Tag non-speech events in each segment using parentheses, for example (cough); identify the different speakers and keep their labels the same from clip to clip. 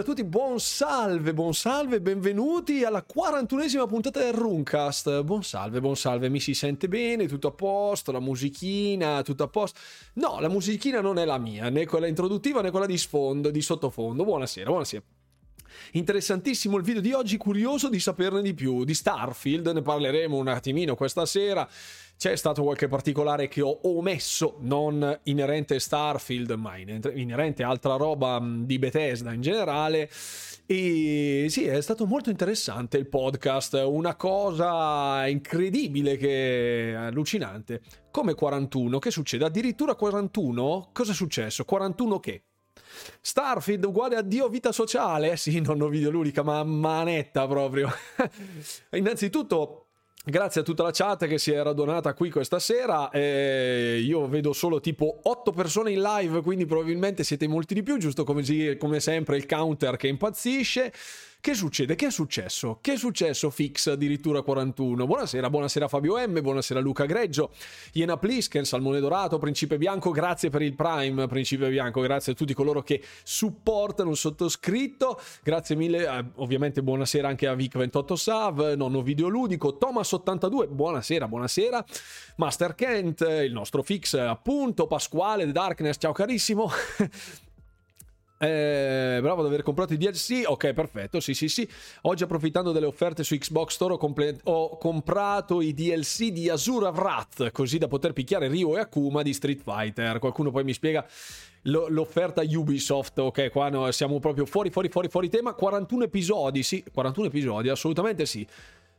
Speaker 1: a tutti, buon salve, buon salve, benvenuti alla 41esima puntata del Runcast. Buon salve, buon salve, mi si sente bene, tutto a posto, la musichina, tutto a posto. No, la musichina non è la mia, né quella introduttiva né quella di sfondo, di sottofondo. Buonasera, buonasera. Interessantissimo il video di oggi, curioso di saperne di più. Di Starfield ne parleremo un attimino questa sera. C'è stato qualche particolare che ho omesso, non inerente Starfield, ma inerente altra roba di Bethesda in generale. E sì, è stato molto interessante il podcast, una cosa incredibile che allucinante. Come 41, che succede? Addirittura 41? Cosa è successo? 41 che? Starfield uguale a Dio vita sociale? Eh sì, non ho videoludica, ma manetta proprio. (laughs) Innanzitutto Grazie a tutta la chat che si è radunata qui questa sera. Eh, io vedo solo tipo 8 persone in live, quindi probabilmente siete molti di più, giusto come, come sempre il counter che impazzisce. Che succede? Che è successo? Che è successo Fix addirittura 41? Buonasera, buonasera Fabio M, buonasera Luca Greggio, Iena Plisken, Salmone Dorato, Principe Bianco, grazie per il Prime, Principe Bianco, grazie a tutti coloro che supportano il sottoscritto, grazie mille, eh, ovviamente buonasera anche a Vic28 Sav, nonno videoludico, Thomas82, buonasera, buonasera, Master Kent, il nostro Fix appunto, Pasquale, The Darkness, ciao carissimo. (laughs) Eh, bravo ad aver comprato i DLC. Ok, perfetto. Sì, sì, sì. Oggi, approfittando delle offerte su Xbox Store, ho, comple- ho comprato i DLC di Azura Wrath, così da poter picchiare Ryo e Akuma di Street Fighter. Qualcuno poi mi spiega l- l'offerta Ubisoft. Ok, qua no, siamo proprio fuori, fuori, fuori, fuori tema. 41 episodi, sì, 41 episodi, assolutamente sì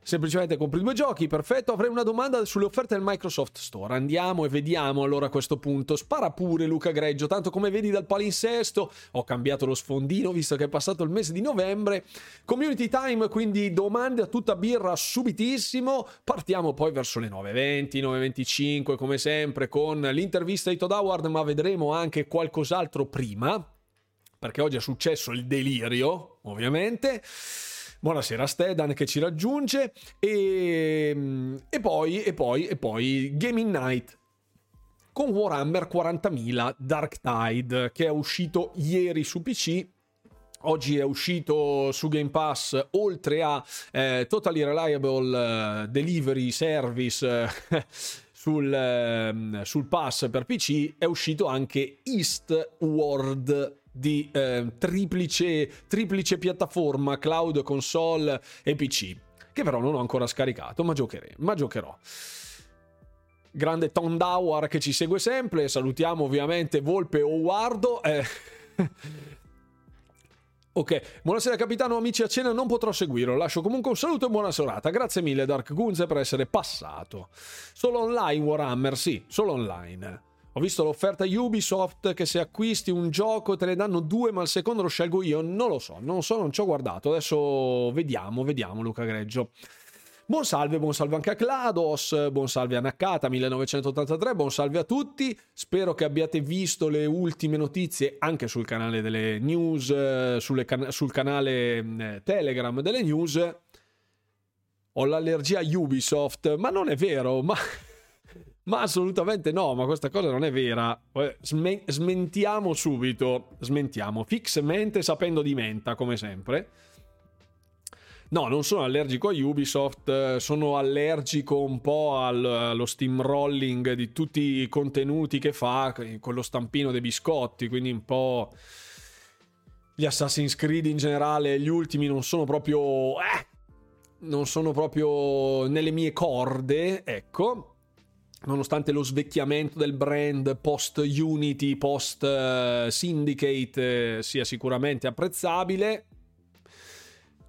Speaker 1: semplicemente compri due giochi, perfetto. Avrei una domanda sulle offerte del Microsoft Store. Andiamo e vediamo allora a questo punto. Spara pure Luca Greggio, tanto come vedi dal palinsesto ho cambiato lo sfondino visto che è passato il mese di novembre. Community time, quindi domande a tutta birra subitissimo. Partiamo poi verso le 9.20, 9.25 come sempre con l'intervista di Todd Howard, ma vedremo anche qualcos'altro prima. Perché oggi è successo il delirio, ovviamente. Buonasera Stedan che ci raggiunge. E, ehm, e, poi, e poi, e poi Gaming Night con Warhammer 40.000 Dark Tide che è uscito ieri su PC Oggi è uscito su Game Pass, oltre a eh, Totally Reliable eh, Delivery Service eh, (laughs) sul, eh, sul, pass per PC, è uscito anche Eastward di eh, triplice, triplice piattaforma cloud, console e PC, che però non ho ancora scaricato, ma, giocherò. Ma giocherò. Grande Tom Dawar che ci segue sempre, salutiamo ovviamente Volpe Owardo. Eh. (laughs) Ok, buonasera capitano, amici a cena non potrò seguirlo, lascio comunque un saluto e buona serata. Grazie mille Dark Gunze per essere passato. Solo online Warhammer, sì, solo online. Ho visto l'offerta Ubisoft che se acquisti un gioco te ne danno due, ma il secondo lo scelgo io. Non lo so, non so, non ci ho guardato. Adesso vediamo, vediamo, Luca Greggio. Buon salve, buon salve anche a Clados, buon salve a Nakata 1983, buon salve a tutti. Spero che abbiate visto le ultime notizie anche sul canale delle news, can- sul canale eh, Telegram delle news. Ho l'allergia a Ubisoft, ma non è vero, ma ma assolutamente no, ma questa cosa non è vera. Eh, Smen- smentiamo subito, smentiamo. Fixmente sapendo di menta, come sempre. No, non sono allergico a Ubisoft, sono allergico un po' al, allo steamrolling di tutti i contenuti che fa con lo stampino dei biscotti, quindi un po' gli Assassin's Creed in generale, gli ultimi non sono proprio... Eh, non sono proprio nelle mie corde, ecco nonostante lo svecchiamento del brand post Unity, post Syndicate eh, sia sicuramente apprezzabile.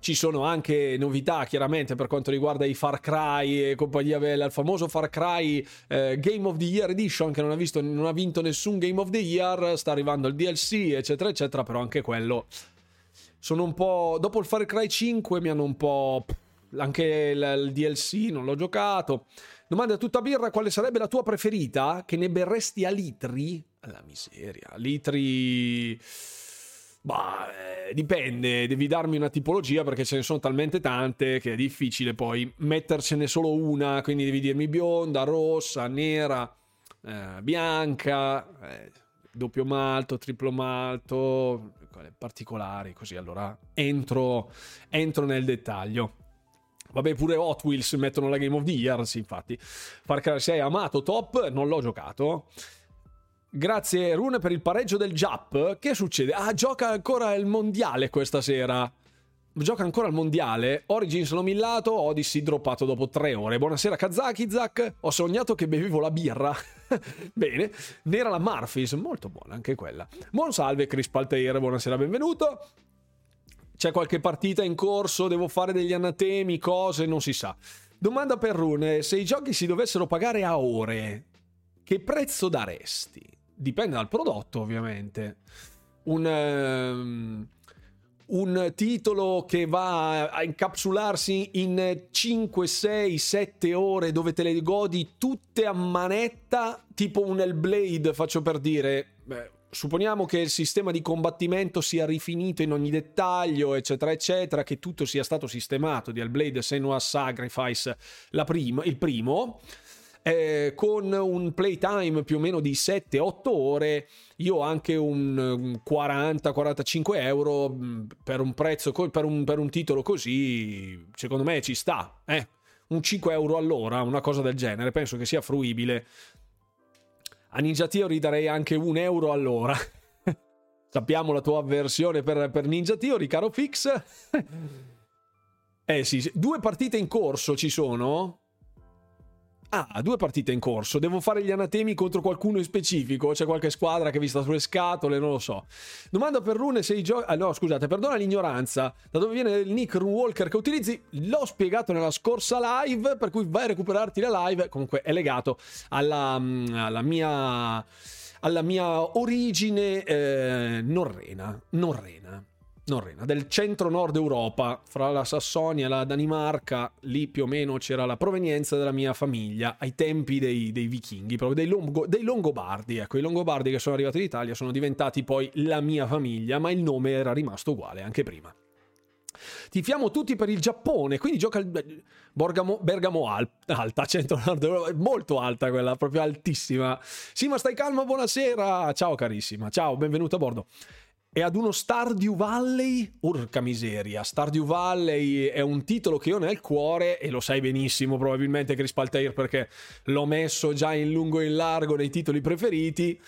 Speaker 1: Ci sono anche novità chiaramente per quanto riguarda i Far Cry e compagnia bella, il famoso Far Cry eh, Game of the Year Edition che non ha, visto, non ha vinto nessun Game of the Year, sta arrivando il DLC eccetera eccetera, però anche quello sono un po'... dopo il Far Cry 5 mi hanno un po'... anche il DLC non l'ho giocato Domanda a tutta birra quale sarebbe la tua preferita che ne berresti a litri? La miseria, litri... Bah, eh, dipende, devi darmi una tipologia perché ce ne sono talmente tante che è difficile poi mettercene solo una, quindi devi dirmi bionda, rossa, nera, eh, bianca. Eh, doppio malto, triplo malto, particolari, così allora entro, entro nel dettaglio. Vabbè, pure Hot Wheels mettono la Game of the Year, sì, infatti. Far Cry 6 amato, top, non l'ho giocato. Grazie Rune per il pareggio del Jap. Che succede? Ah, gioca ancora il mondiale questa sera. Gioca ancora al mondiale. Origins l'ho millato, Odyssey droppato dopo tre ore. Buonasera Kazakizak. Ho sognato che bevevo la birra. (laughs) Bene. Nera la Marfis, molto buona anche quella. Buon salve Chris Palteir, buonasera, benvenuto c'è qualche partita in corso, devo fare degli anatemi, cose, non si sa. Domanda per Rune, se i giochi si dovessero pagare a ore, che prezzo daresti? Dipende dal prodotto, ovviamente. Un, um, un titolo che va a incapsularsi in 5, 6, 7 ore dove te le godi tutte a manetta, tipo un Hellblade, faccio per dire. Beh, supponiamo che il sistema di combattimento sia rifinito in ogni dettaglio, eccetera, eccetera, che tutto sia stato sistemato di Hellblade Senua's Sacrifice, prim- il primo, eh, con un playtime più o meno di 7-8 ore, io ho anche un 40-45 euro mm, per un prezzo, per un, per un titolo così, secondo me ci sta, eh? un 5 euro all'ora, una cosa del genere, penso che sia fruibile a Ninja Theory darei anche un euro all'ora. (laughs) Sappiamo la tua avversione per, per Ninja Theory, caro Fix. (laughs) eh sì, due partite in corso ci sono. Ah, due partite in corso. Devo fare gli anatemi contro qualcuno in specifico? C'è qualche squadra che vi sta sulle scatole? Non lo so. Domanda per Rune se i giochi... Ah, no, scusate, perdona l'ignoranza. Da dove viene il nick Runewalker che utilizzi? L'ho spiegato nella scorsa live, per cui vai a recuperarti la live. Comunque è legato alla, mm, alla mia... alla mia origine eh, norrena. Norrena Norrena, del centro-nord Europa, fra la Sassonia e la Danimarca, lì più o meno c'era la provenienza della mia famiglia ai tempi dei, dei vichinghi, proprio dei, Longo, dei, Longobardi. Ecco, i Longobardi che sono arrivati in Italia sono diventati poi la mia famiglia, ma il nome era rimasto uguale anche prima. Tifiamo tutti per il Giappone, quindi gioca il Borgamo, Bergamo Al, alta, centro-nord Europa, molto alta quella, proprio altissima. Sì, ma stai calmo, buonasera. Ciao carissima, ciao, benvenuto a bordo e ad uno Stardew Valley, urca miseria, Stardew Valley è un titolo che ho nel cuore e lo sai benissimo probabilmente Chris Paltair perché l'ho messo già in lungo e in largo nei titoli preferiti.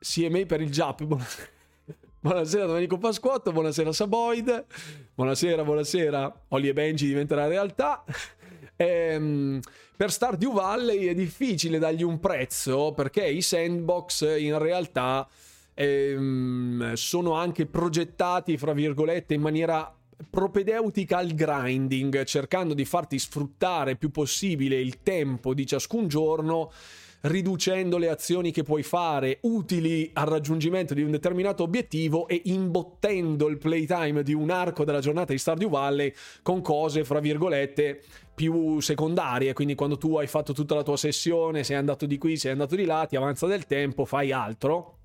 Speaker 1: CMA per il Jap. (laughs) Buonasera Domenico Pasquotto, buonasera Saboid, buonasera, buonasera, Oli e Benji diventerà realtà. (laughs) Ehm, per Stardew Valley è difficile dargli un prezzo perché i sandbox in realtà ehm, sono anche progettati, fra virgolette, in maniera propedeutica al grinding, cercando di farti sfruttare più possibile il tempo di ciascun giorno riducendo le azioni che puoi fare utili al raggiungimento di un determinato obiettivo e imbottendo il playtime di un arco della giornata di Stardew Valley con cose, fra virgolette, più secondarie. Quindi quando tu hai fatto tutta la tua sessione, sei andato di qui, sei andato di là, ti avanza del tempo, fai altro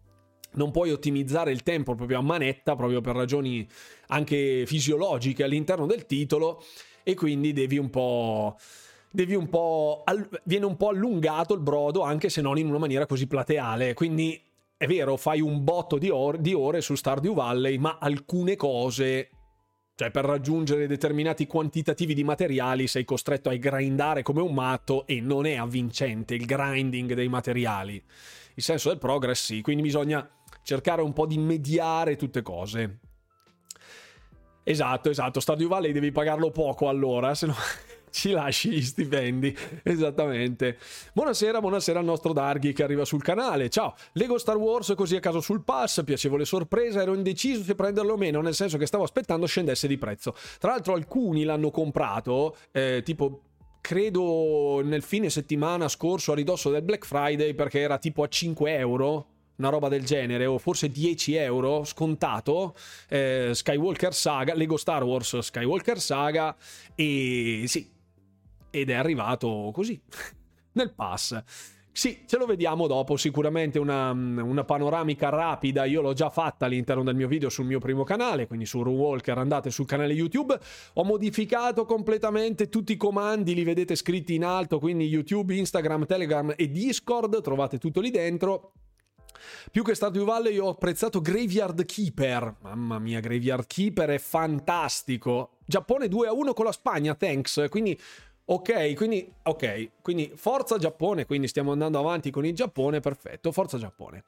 Speaker 1: non puoi ottimizzare il tempo proprio a manetta, proprio per ragioni anche fisiologiche all'interno del titolo, e quindi devi un po'. Devi un po'. viene un po' allungato il brodo, anche se non in una maniera così plateale. Quindi è vero, fai un botto di, or- di ore su Stardew Valley, ma alcune cose cioè, per raggiungere determinati quantitativi di materiali sei costretto a grindare come un matto e non è avvincente il grinding dei materiali. Il senso del progress sì, quindi bisogna cercare un po' di mediare tutte cose. Esatto, esatto, Stardew Valley devi pagarlo poco allora, se no (laughs) ci lasci gli stipendi. Esattamente. Buonasera, buonasera al nostro Darghi che arriva sul canale. Ciao, Lego Star Wars così a caso sul pass, piacevole sorpresa, ero indeciso se prenderlo o meno, nel senso che stavo aspettando scendesse di prezzo. Tra l'altro alcuni l'hanno comprato, eh, tipo credo nel fine settimana scorso a ridosso del Black Friday perché era tipo a 5 euro una roba del genere, o forse 10 euro scontato, eh, Skywalker Saga, Lego Star Wars Skywalker Saga, e sì, ed è arrivato così, (laughs) nel pass. Sì, ce lo vediamo dopo, sicuramente una, una, panoramica rapida, io l'ho già fatta all'interno del mio video sul mio primo canale, quindi su Runewalker andate sul canale YouTube, ho modificato completamente tutti i comandi, li vedete scritti in alto, quindi YouTube, Instagram, Telegram e Discord, trovate tutto lì dentro Più che Stardew Valley ho apprezzato Graveyard Keeper. Mamma mia, Graveyard Keeper è fantastico. Giappone 2 a 1 con la Spagna, thanks. Quindi Ok, quindi, ok, quindi forza Giappone, quindi stiamo andando avanti con il Giappone, perfetto, forza Giappone.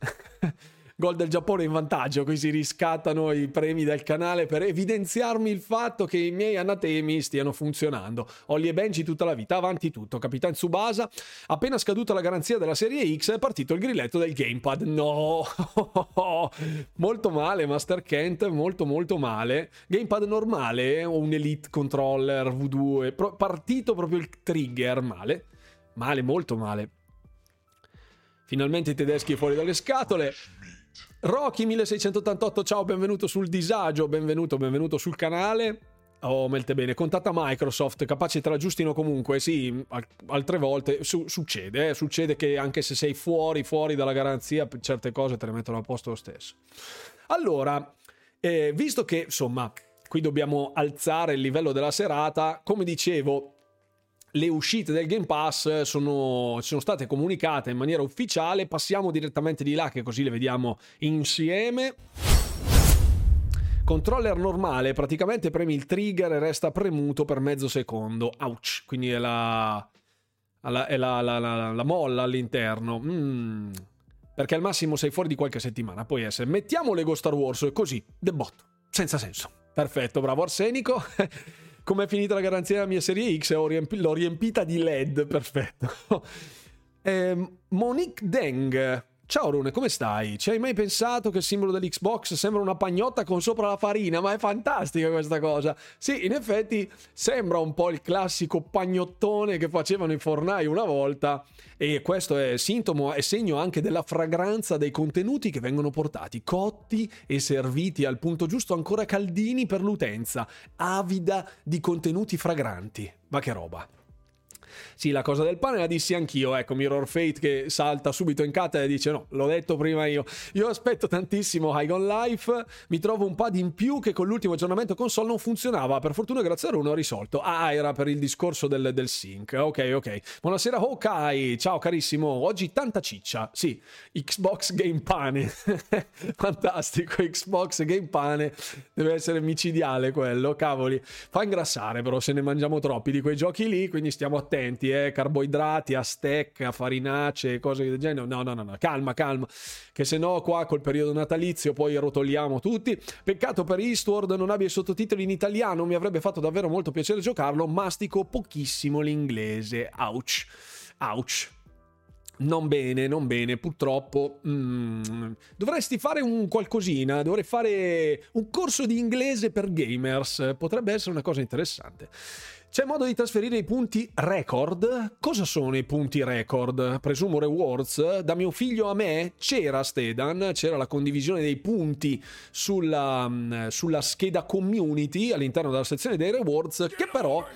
Speaker 1: (laughs) gol del Giappone in vantaggio, si riscattano i premi del canale per evidenziarmi il fatto che i miei anatemi stiano funzionando. Olli e Benji tutta la vita, avanti tutto. Capitan Tsubasa, appena scaduta la garanzia della serie X è partito il grilletto del gamepad. No! (laughs) molto male Master Kent, molto molto male. Gamepad normale o un Elite Controller V2, partito proprio il trigger, male. Male, molto male. Finalmente i tedeschi fuori dalle scatole. Rocky 1688, ciao, benvenuto sul disagio, benvenuto, benvenuto sul canale. Oh, melte bene, contatta Microsoft, capace te la giustino comunque, sì, altre volte su- succede, eh, succede che anche se sei fuori, fuori dalla garanzia, certe cose te le mettono a posto lo stesso. Allora, eh, visto che, insomma, qui dobbiamo alzare il livello della serata, come dicevo, le uscite del Game Pass sono, sono, state comunicate in maniera ufficiale. Passiamo direttamente di là, che così le vediamo insieme. Controller normale, praticamente premi il trigger e resta premuto per mezzo secondo. Ouch! Quindi è la, è la, la, la molla all'interno. Mm. Perché al massimo sei fuori di qualche settimana. Puoi essere. Mettiamo Lego Star Wars così, debotto. Senza senso. Perfetto, bravo Arsenico. (laughs) come è finita la garanzia della mia serie X, riempi- l'ho riempita di LED, perfetto. (laughs) eh, Monique Deng. Ciao Rune, come stai? Ci hai mai pensato che il simbolo dell'Xbox sembra una pagnotta con sopra la farina? Ma è fantastica questa cosa. Sì, in effetti sembra un po' il classico pagnottone che facevano i fornai una volta e questo è sintomo e segno anche della fragranza dei contenuti che vengono portati, cotti e serviti al punto giusto, ancora caldini per l'utenza, avida di contenuti fragranti. Ma che roba! Sì, la cosa del pane la dissi anch'io. Ecco, Mirror Fate che salta subito in cattedra e dice: No, l'ho detto prima io. Io aspetto tantissimo High Life. Mi trovo un pad in più che con l'ultimo aggiornamento console non funzionava. Per fortuna, grazie a Runo, ho risolto. Ah, era per il discorso del, del sync. Ok, ok. Buonasera, Hawkeye. Ciao, carissimo. Oggi tanta ciccia. Sì, Xbox Game Pane. (laughs) Fantastico. Xbox Game Pane deve essere micidiale quello. Cavoli. Fa ingrassare, però, se ne mangiamo troppi di quei giochi lì. Quindi stiamo attenti alimenti, eh, carboidrati, a stecca, farinacee, cose del genere. No, no, no, no, calma, calma, che se no qua col periodo natalizio poi rotoliamo tutti. Peccato per Eastward non abbia i sottotitoli in italiano, mi avrebbe fatto davvero molto piacere giocarlo, mastico pochissimo l'inglese. Ouch. Ouch. Non bene, non bene, purtroppo. Mm, dovresti fare un qualcosina, dovrei fare un corso di inglese per gamers, potrebbe essere una cosa interessante. C'è modo di trasferire i punti record? Cosa sono i punti record? Presumo rewards. Da mio figlio a me c'era Stedan, c'era la condivisione dei punti sulla, mm, sulla scheda community all'interno della sezione dei rewards, che però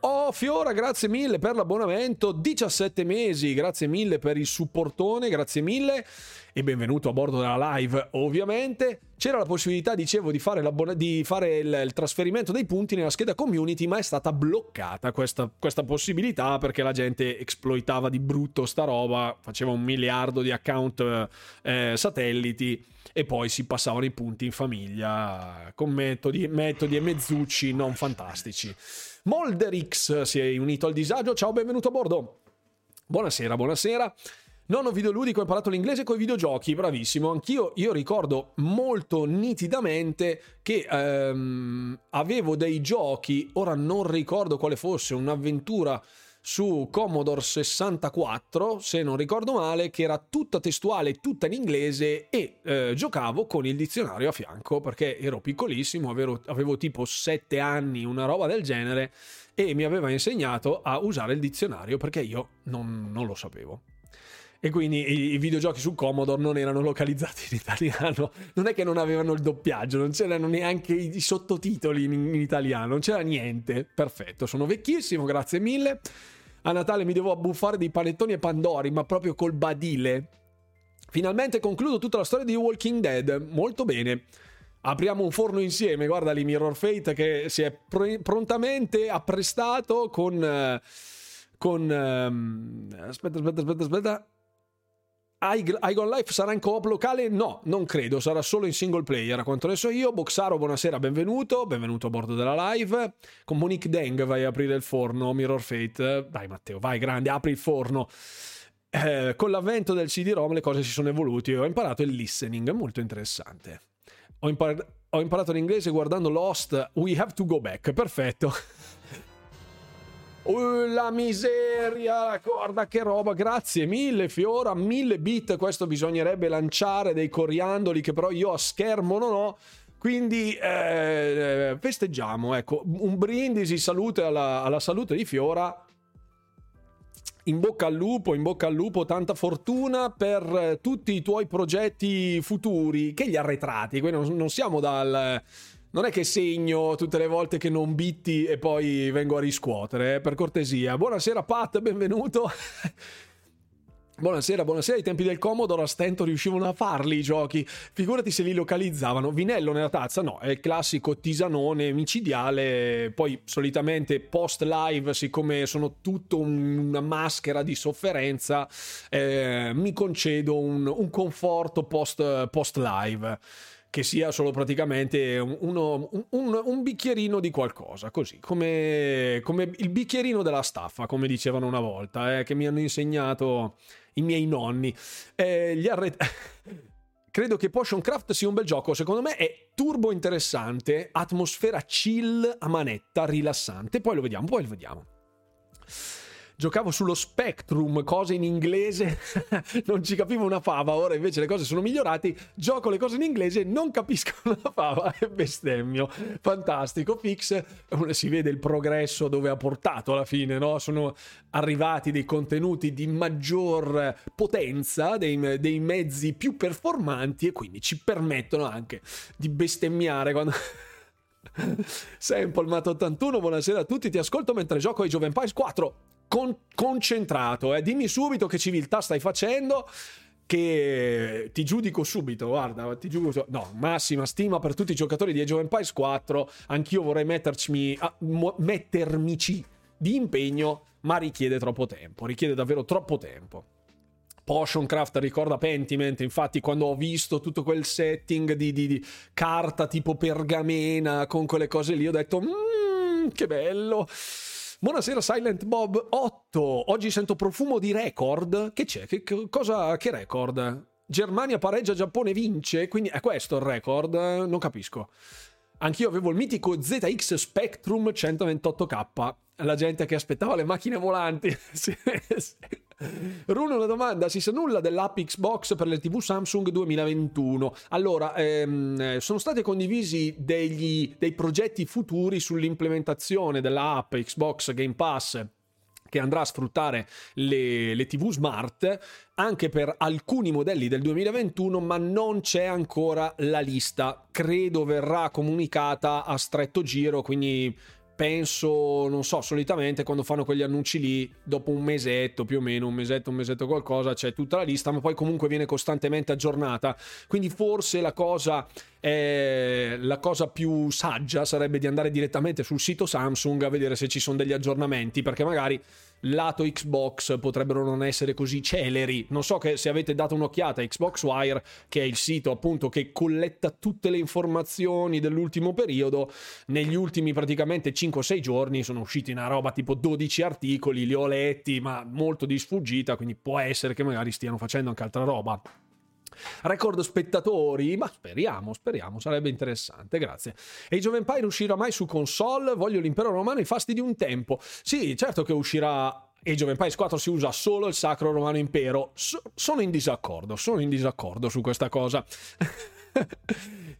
Speaker 1: Oh Fiora, grazie mille per l'abbonamento, 17 mesi, grazie mille per il supportone, grazie mille e benvenuto a bordo della live ovviamente. C'era la possibilità, dicevo, di fare, di fare il, il, trasferimento dei punti nella scheda community, ma è stata bloccata questa, questa possibilità perché la gente esploitava di brutto sta roba, faceva un miliardo di account eh, satelliti e poi si passavano i punti in famiglia con metodi, metodi e mezzucci non fantastici. Molderix si è unito al disagio. Ciao, benvenuto a bordo. Buonasera, buonasera. Nono videoludico, ho imparato l'inglese con i videogiochi, bravissimo. Anch'io io ricordo molto nitidamente che ehm, avevo dei giochi, ora non ricordo quale fosse, un'avventura su Commodore 64, se non ricordo male, che era tutta testuale, tutta in inglese e eh, giocavo con il dizionario a fianco perché ero piccolissimo, avevo, avevo tipo 7 anni, una roba del genere e mi aveva insegnato a usare il dizionario perché io non, non lo sapevo e quindi i, videogiochi su Commodore non erano localizzati in italiano. Non è che non avevano il doppiaggio, non c'erano neanche i, sottotitoli in, in, italiano, non c'era niente. Perfetto, sono vecchissimo, grazie mille a Natale mi devo abbuffare di panettoni e pandori, ma proprio col badile. Finalmente concludo tutta la storia di Walking Dead. Molto bene. Apriamo un forno insieme, guarda lì Mirror Fate che si è pr- prontamente apprestato con... con um... aspetta, aspetta, aspetta, aspetta. Igon Life sarà in coop locale? No, non credo, sarà solo in single player. A quanto ne so io, Boxaro, buonasera, benvenuto. Benvenuto a bordo della live. Con Monique Deng vai a aprire il forno, Mirror Fate. Dai Matteo, vai grande, apri il forno. Eh, con l'avvento del CD-ROM le cose si sono evolute. Ho imparato il listening, molto interessante. Ho, impar- ho imparato l'inglese guardando Lost. We have to go back. Perfetto. Uh, la miseria, guarda che roba, grazie mille Fiora, mille bit, questo bisognerebbe lanciare dei coriandoli che però io a schermo non ho. Quindi eh, festeggiamo, ecco, un brindisi, salute alla, alla salute di Fiora. In bocca al lupo, in bocca al lupo, tanta fortuna per eh, tutti i tuoi progetti futuri, che gli arretrati, quindi non, non siamo dal non è che segno tutte le volte che non bitti e poi vengo a riscuotere, eh, per cortesia. Buonasera Pat, benvenuto. (laughs) Buonasera, buonasera. Ai tempi del Commodore a stento riuscivano a farli i giochi. Figurati se li localizzavano. Vinello nella tazza? No, è il classico tisanone micidiale. Poi solitamente post live, siccome sono tutto una maschera di sofferenza, eh, mi concedo un, un conforto post, post live che sia solo praticamente uno, un, un, bicchierino di qualcosa, così, come, come, il bicchierino della staffa, come dicevano una volta, eh, che mi hanno insegnato i miei nonni. Eh, gli arret- (laughs) Credo che Potion Craft sia un bel gioco, secondo me è turbo interessante, atmosfera chill a manetta, rilassante, poi lo vediamo, poi lo vediamo giocavo sullo Spectrum, cose in inglese, (laughs) non ci capivo una fava, ora invece le cose sono migliorate, gioco le cose in inglese, non capisco (laughs) una fava e bestemmio. Fantastico, Fix, si vede il progresso dove ha portato alla fine, no? Sono arrivati dei contenuti di maggior potenza, dei, dei mezzi più performanti e quindi ci permettono anche di bestemmiare quando... Sample Mat 81, buonasera a tutti, ti ascolto mentre gioco ai Joven Pies 4 con- concentrato, eh. dimmi subito che civiltà stai facendo che ti giudico subito, guarda, ti giudico, no, massima stima per tutti i giocatori di Age of Empires 4, anch'io vorrei metterci, ah, mettermici di impegno, ma richiede troppo tempo, richiede davvero troppo tempo. Potioncraft ricorda Pentiment, infatti quando ho visto tutto quel setting di, di, di carta tipo pergamena con quelle cose lì ho detto, mmm, che bello. Buonasera Silent Bob 8. Oggi sento profumo di record. Che c'è? Che, cosa, che record? Germania pareggia, Giappone vince. Quindi è questo il record? Non capisco. Anch'io avevo il mitico ZX Spectrum 128K. La gente che aspettava le macchine volanti. (laughs) sì, sì. Runo, una domanda: si sa nulla dell'app Xbox per le TV Samsung 2021? Allora, ehm, sono stati condivisi degli, dei progetti futuri sull'implementazione dell'app Xbox Game Pass che andrà a sfruttare le, le, TV smart anche per alcuni modelli del 2021, ma non c'è ancora la lista. Credo verrà comunicata a stretto giro, quindi penso, non so, solitamente quando fanno quegli annunci lì, dopo un mesetto più o meno, un mesetto, un mesetto qualcosa, c'è tutta la lista, ma poi comunque viene costantemente aggiornata. Quindi forse la cosa, eh, la cosa più saggia sarebbe di andare direttamente sul sito Samsung a vedere se ci sono degli aggiornamenti, perché magari lato Xbox potrebbero non essere così celeri. Non so se avete dato un'occhiata a Xbox Wire, che è il sito appunto che colletta tutte le informazioni dell'ultimo periodo, negli ultimi praticamente 5-6 giorni sono usciti una roba tipo 12 articoli, li ho letti, ma molto di sfuggita, quindi può essere che magari stiano facendo anche altra roba record spettatori, ma speriamo, speriamo, sarebbe interessante, grazie. Age of Empire uscirà mai su console? Voglio l'impero romano i fasti di un tempo. Sì, certo che uscirà Age of Empires 4 si usa solo il Sacro Romano Impero. So, sono in disaccordo, sono in disaccordo su questa cosa. (laughs)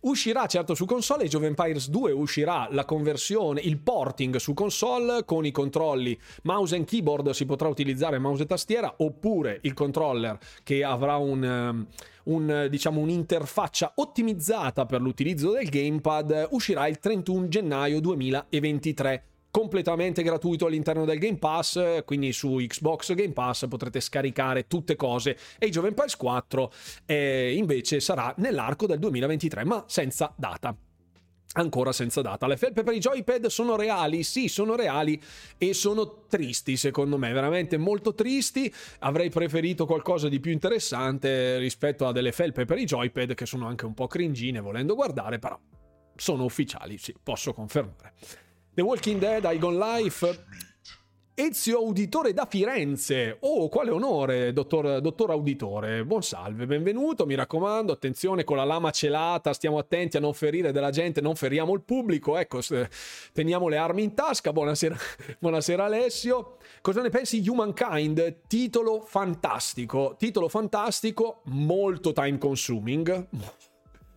Speaker 1: uscirà certo su console, Age of Empires 2 uscirà la conversione, il porting su console con i controlli mouse and keyboard si potrà utilizzare mouse e tastiera oppure il controller che avrà un, um, un, diciamo, un'interfaccia ottimizzata per l'utilizzo del gamepad uscirà il 31 gennaio 2023 completamente gratuito all'interno del Game Pass, quindi su Xbox Game Pass potrete scaricare tutte cose. Age of Empires 4 eh, invece sarà nell'arco del 2023, ma senza data. Ancora senza data. Le felpe per i joypad sono reali? Sì, sono reali e sono tristi secondo me, veramente molto tristi. Avrei preferito qualcosa di più interessante rispetto a delle felpe per i joypad che sono anche un po' cringine volendo guardare, però sono ufficiali, sì, posso confermare. The Walking Dead, Igon Life, Ezio Auditore da Firenze. Oh, quale onore, dottor, dottor Auditore. Buon salve, benvenuto. Mi raccomando, attenzione con la lama celata, stiamo attenti a non ferire della gente, non feriamo il pubblico. Ecco, teniamo le armi in tasca. Buonasera, (laughs) buonasera Alessio. Cosa ne pensi Humankind? Titolo fantastico. Titolo fantastico, molto time consuming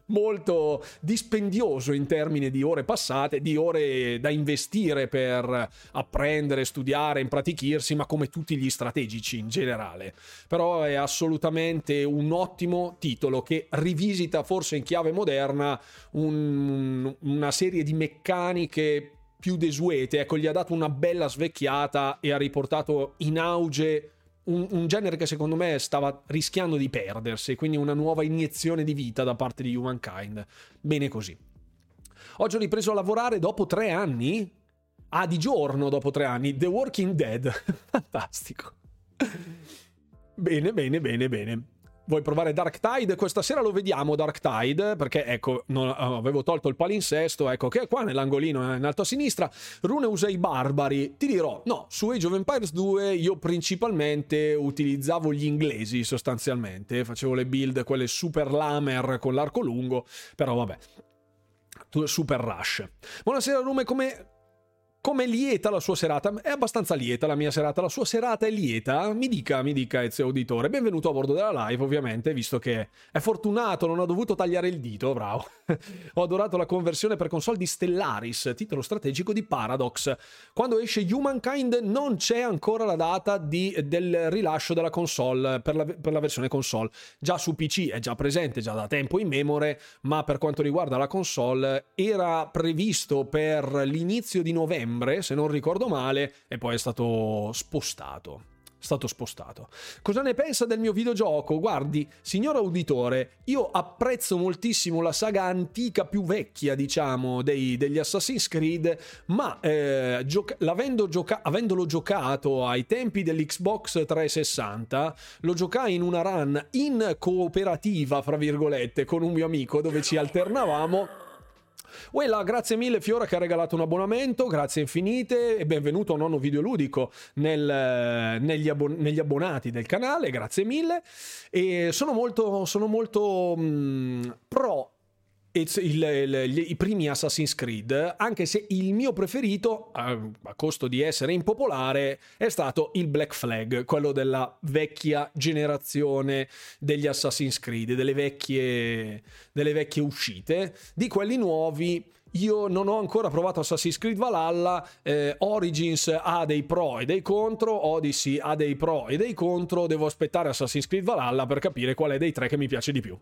Speaker 1: molto dispendioso in termini di ore passate, di ore da investire per apprendere, studiare, impratichirsi, ma come tutti gli strategici in generale. Però è assolutamente un ottimo titolo che rivisita forse in chiave moderna un, una serie di meccaniche più desuete, ecco, gli ha dato una bella svecchiata e ha riportato in auge un, un, genere che secondo me stava rischiando di perdersi, quindi una nuova iniezione di vita da parte di Humankind. Bene così. Oggi ho ripreso a lavorare dopo tre anni. Ah, di giorno dopo tre anni. The Walking Dead. (laughs) Fantastico. Bene, bene, bene, bene. Vuoi provare Dark Tide? Questa sera lo vediamo Dark Tide, perché ecco, non, avevo tolto il palinsesto, ecco che è qua nell'angolino in alto a sinistra. Rune usa i barbari. Ti dirò, no, su Age of Empires 2 io principalmente utilizzavo gli inglesi sostanzialmente, facevo le build, quelle super lamer con l'arco lungo, però vabbè. Super rush. Buonasera Rume, come come lieta la sua serata? È abbastanza lieta la mia serata. La sua serata è lieta? Mi dica, mi dica, Ezio Auditore. Benvenuto a bordo della live, ovviamente, visto che è fortunato, non ha dovuto tagliare il dito. Bravo. (laughs) Ho adorato la conversione per console di Stellaris, titolo strategico di Paradox. Quando esce Humankind non c'è ancora la data di, del rilascio della console per la, per la versione console. Già su PC è già presente, già da tempo in memoria, ma per quanto riguarda la console era previsto per l'inizio di novembre settembre, se non ricordo male, e poi è stato spostato stato spostato. Cosa ne pensa del mio videogioco? Guardi, signor auditore, io apprezzo moltissimo la saga antica più vecchia, diciamo, dei, degli Assassin's Creed, ma eh, gioca- gioca- avendolo giocato ai tempi dell'Xbox 360, lo giocai in una run in cooperativa, fra virgolette, con un mio amico dove ci alternavamo Uella, grazie mille Fiora che ha regalato un abbonamento, grazie infinite e benvenuto a un nonno videoludico nel, negli, abbon- negli, abbonati del canale, grazie mille. E sono molto, sono molto mh, mm, pro il, il, i primi Assassin's Creed, anche se il mio preferito, a, a, costo di essere impopolare, è stato il Black Flag, quello della vecchia generazione degli Assassin's Creed, delle vecchie, delle vecchie uscite. Di quelli nuovi io non ho ancora provato Assassin's Creed Valhalla, eh, Origins ha dei pro e dei contro, Odyssey ha dei pro e dei contro, devo aspettare Assassin's Creed Valhalla per capire qual è dei tre che mi piace di più.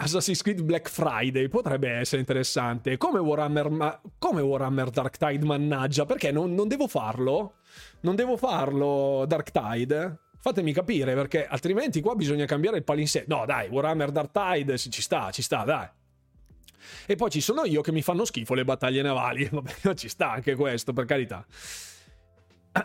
Speaker 1: Assassin's Creed Black Friday potrebbe essere interessante. Come Warhammer, ma... come Warhammer Dark Tide, mannaggia, perché non, non devo farlo? Non devo farlo Dark Tide? Fatemi capire, perché altrimenti qua bisogna cambiare il palinsesto. No, dai, Warhammer Dark Tide ci sta, ci sta, dai. E poi ci sono io che mi fanno schifo le battaglie navali. (laughs) Vabbè, ci sta anche questo, per carità.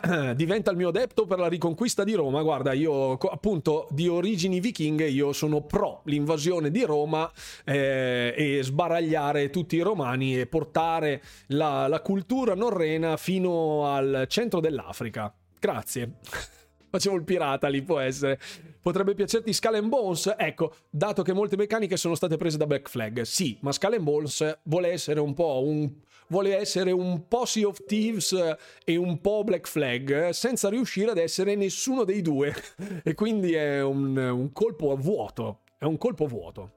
Speaker 1: (clears throat) diventa il mio adepto per la riconquista di Roma. Guarda, io appunto di origini vichinghe, io sono pro l'invasione di Roma eh, e sbaragliare tutti i romani e portare la, la cultura norrena fino al centro dell'Africa. Grazie. (laughs) Facevo il pirata lì, può essere. Potrebbe piacerti Skull and Bones? Ecco, dato che molte meccaniche sono state prese da Black Flag, sì, ma Skull and Bones vuole essere un po' un vuole essere un po' Sea of Thieves e un po' Black Flag senza riuscire ad essere nessuno dei due. (laughs) E quindi è un, un colpo a vuoto è un colpo a vuoto.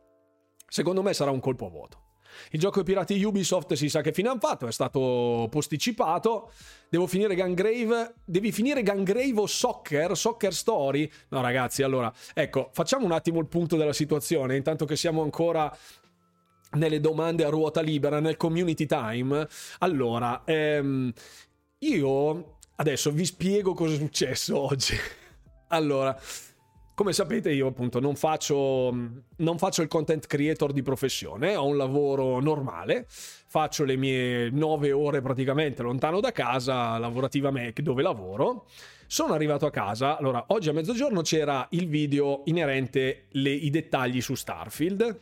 Speaker 1: Secondo me sarà un colpo a vuoto il gioco dei pirati Ubisoft si sa che fine hanno fatto, è stato posticipato. Devo finire Gungrave. Devi finire Gungrave o Soccer? Soccer Story? No, ragazzi, allora, ecco, facciamo un attimo il punto della situazione, intanto che siamo ancora nelle domande a ruota libera, nel community time. Allora, ehm, io adesso vi spiego cosa è successo (laughs) oggi. allora, come sapete io appunto non faccio, non faccio il content creator di professione, ho un lavoro normale, faccio le mie nove ore praticamente lontano da casa, lavorativa Mac dove lavoro. Sono arrivato a casa, allora oggi a mezzogiorno c'era il video inerente le, i dettagli su Starfield,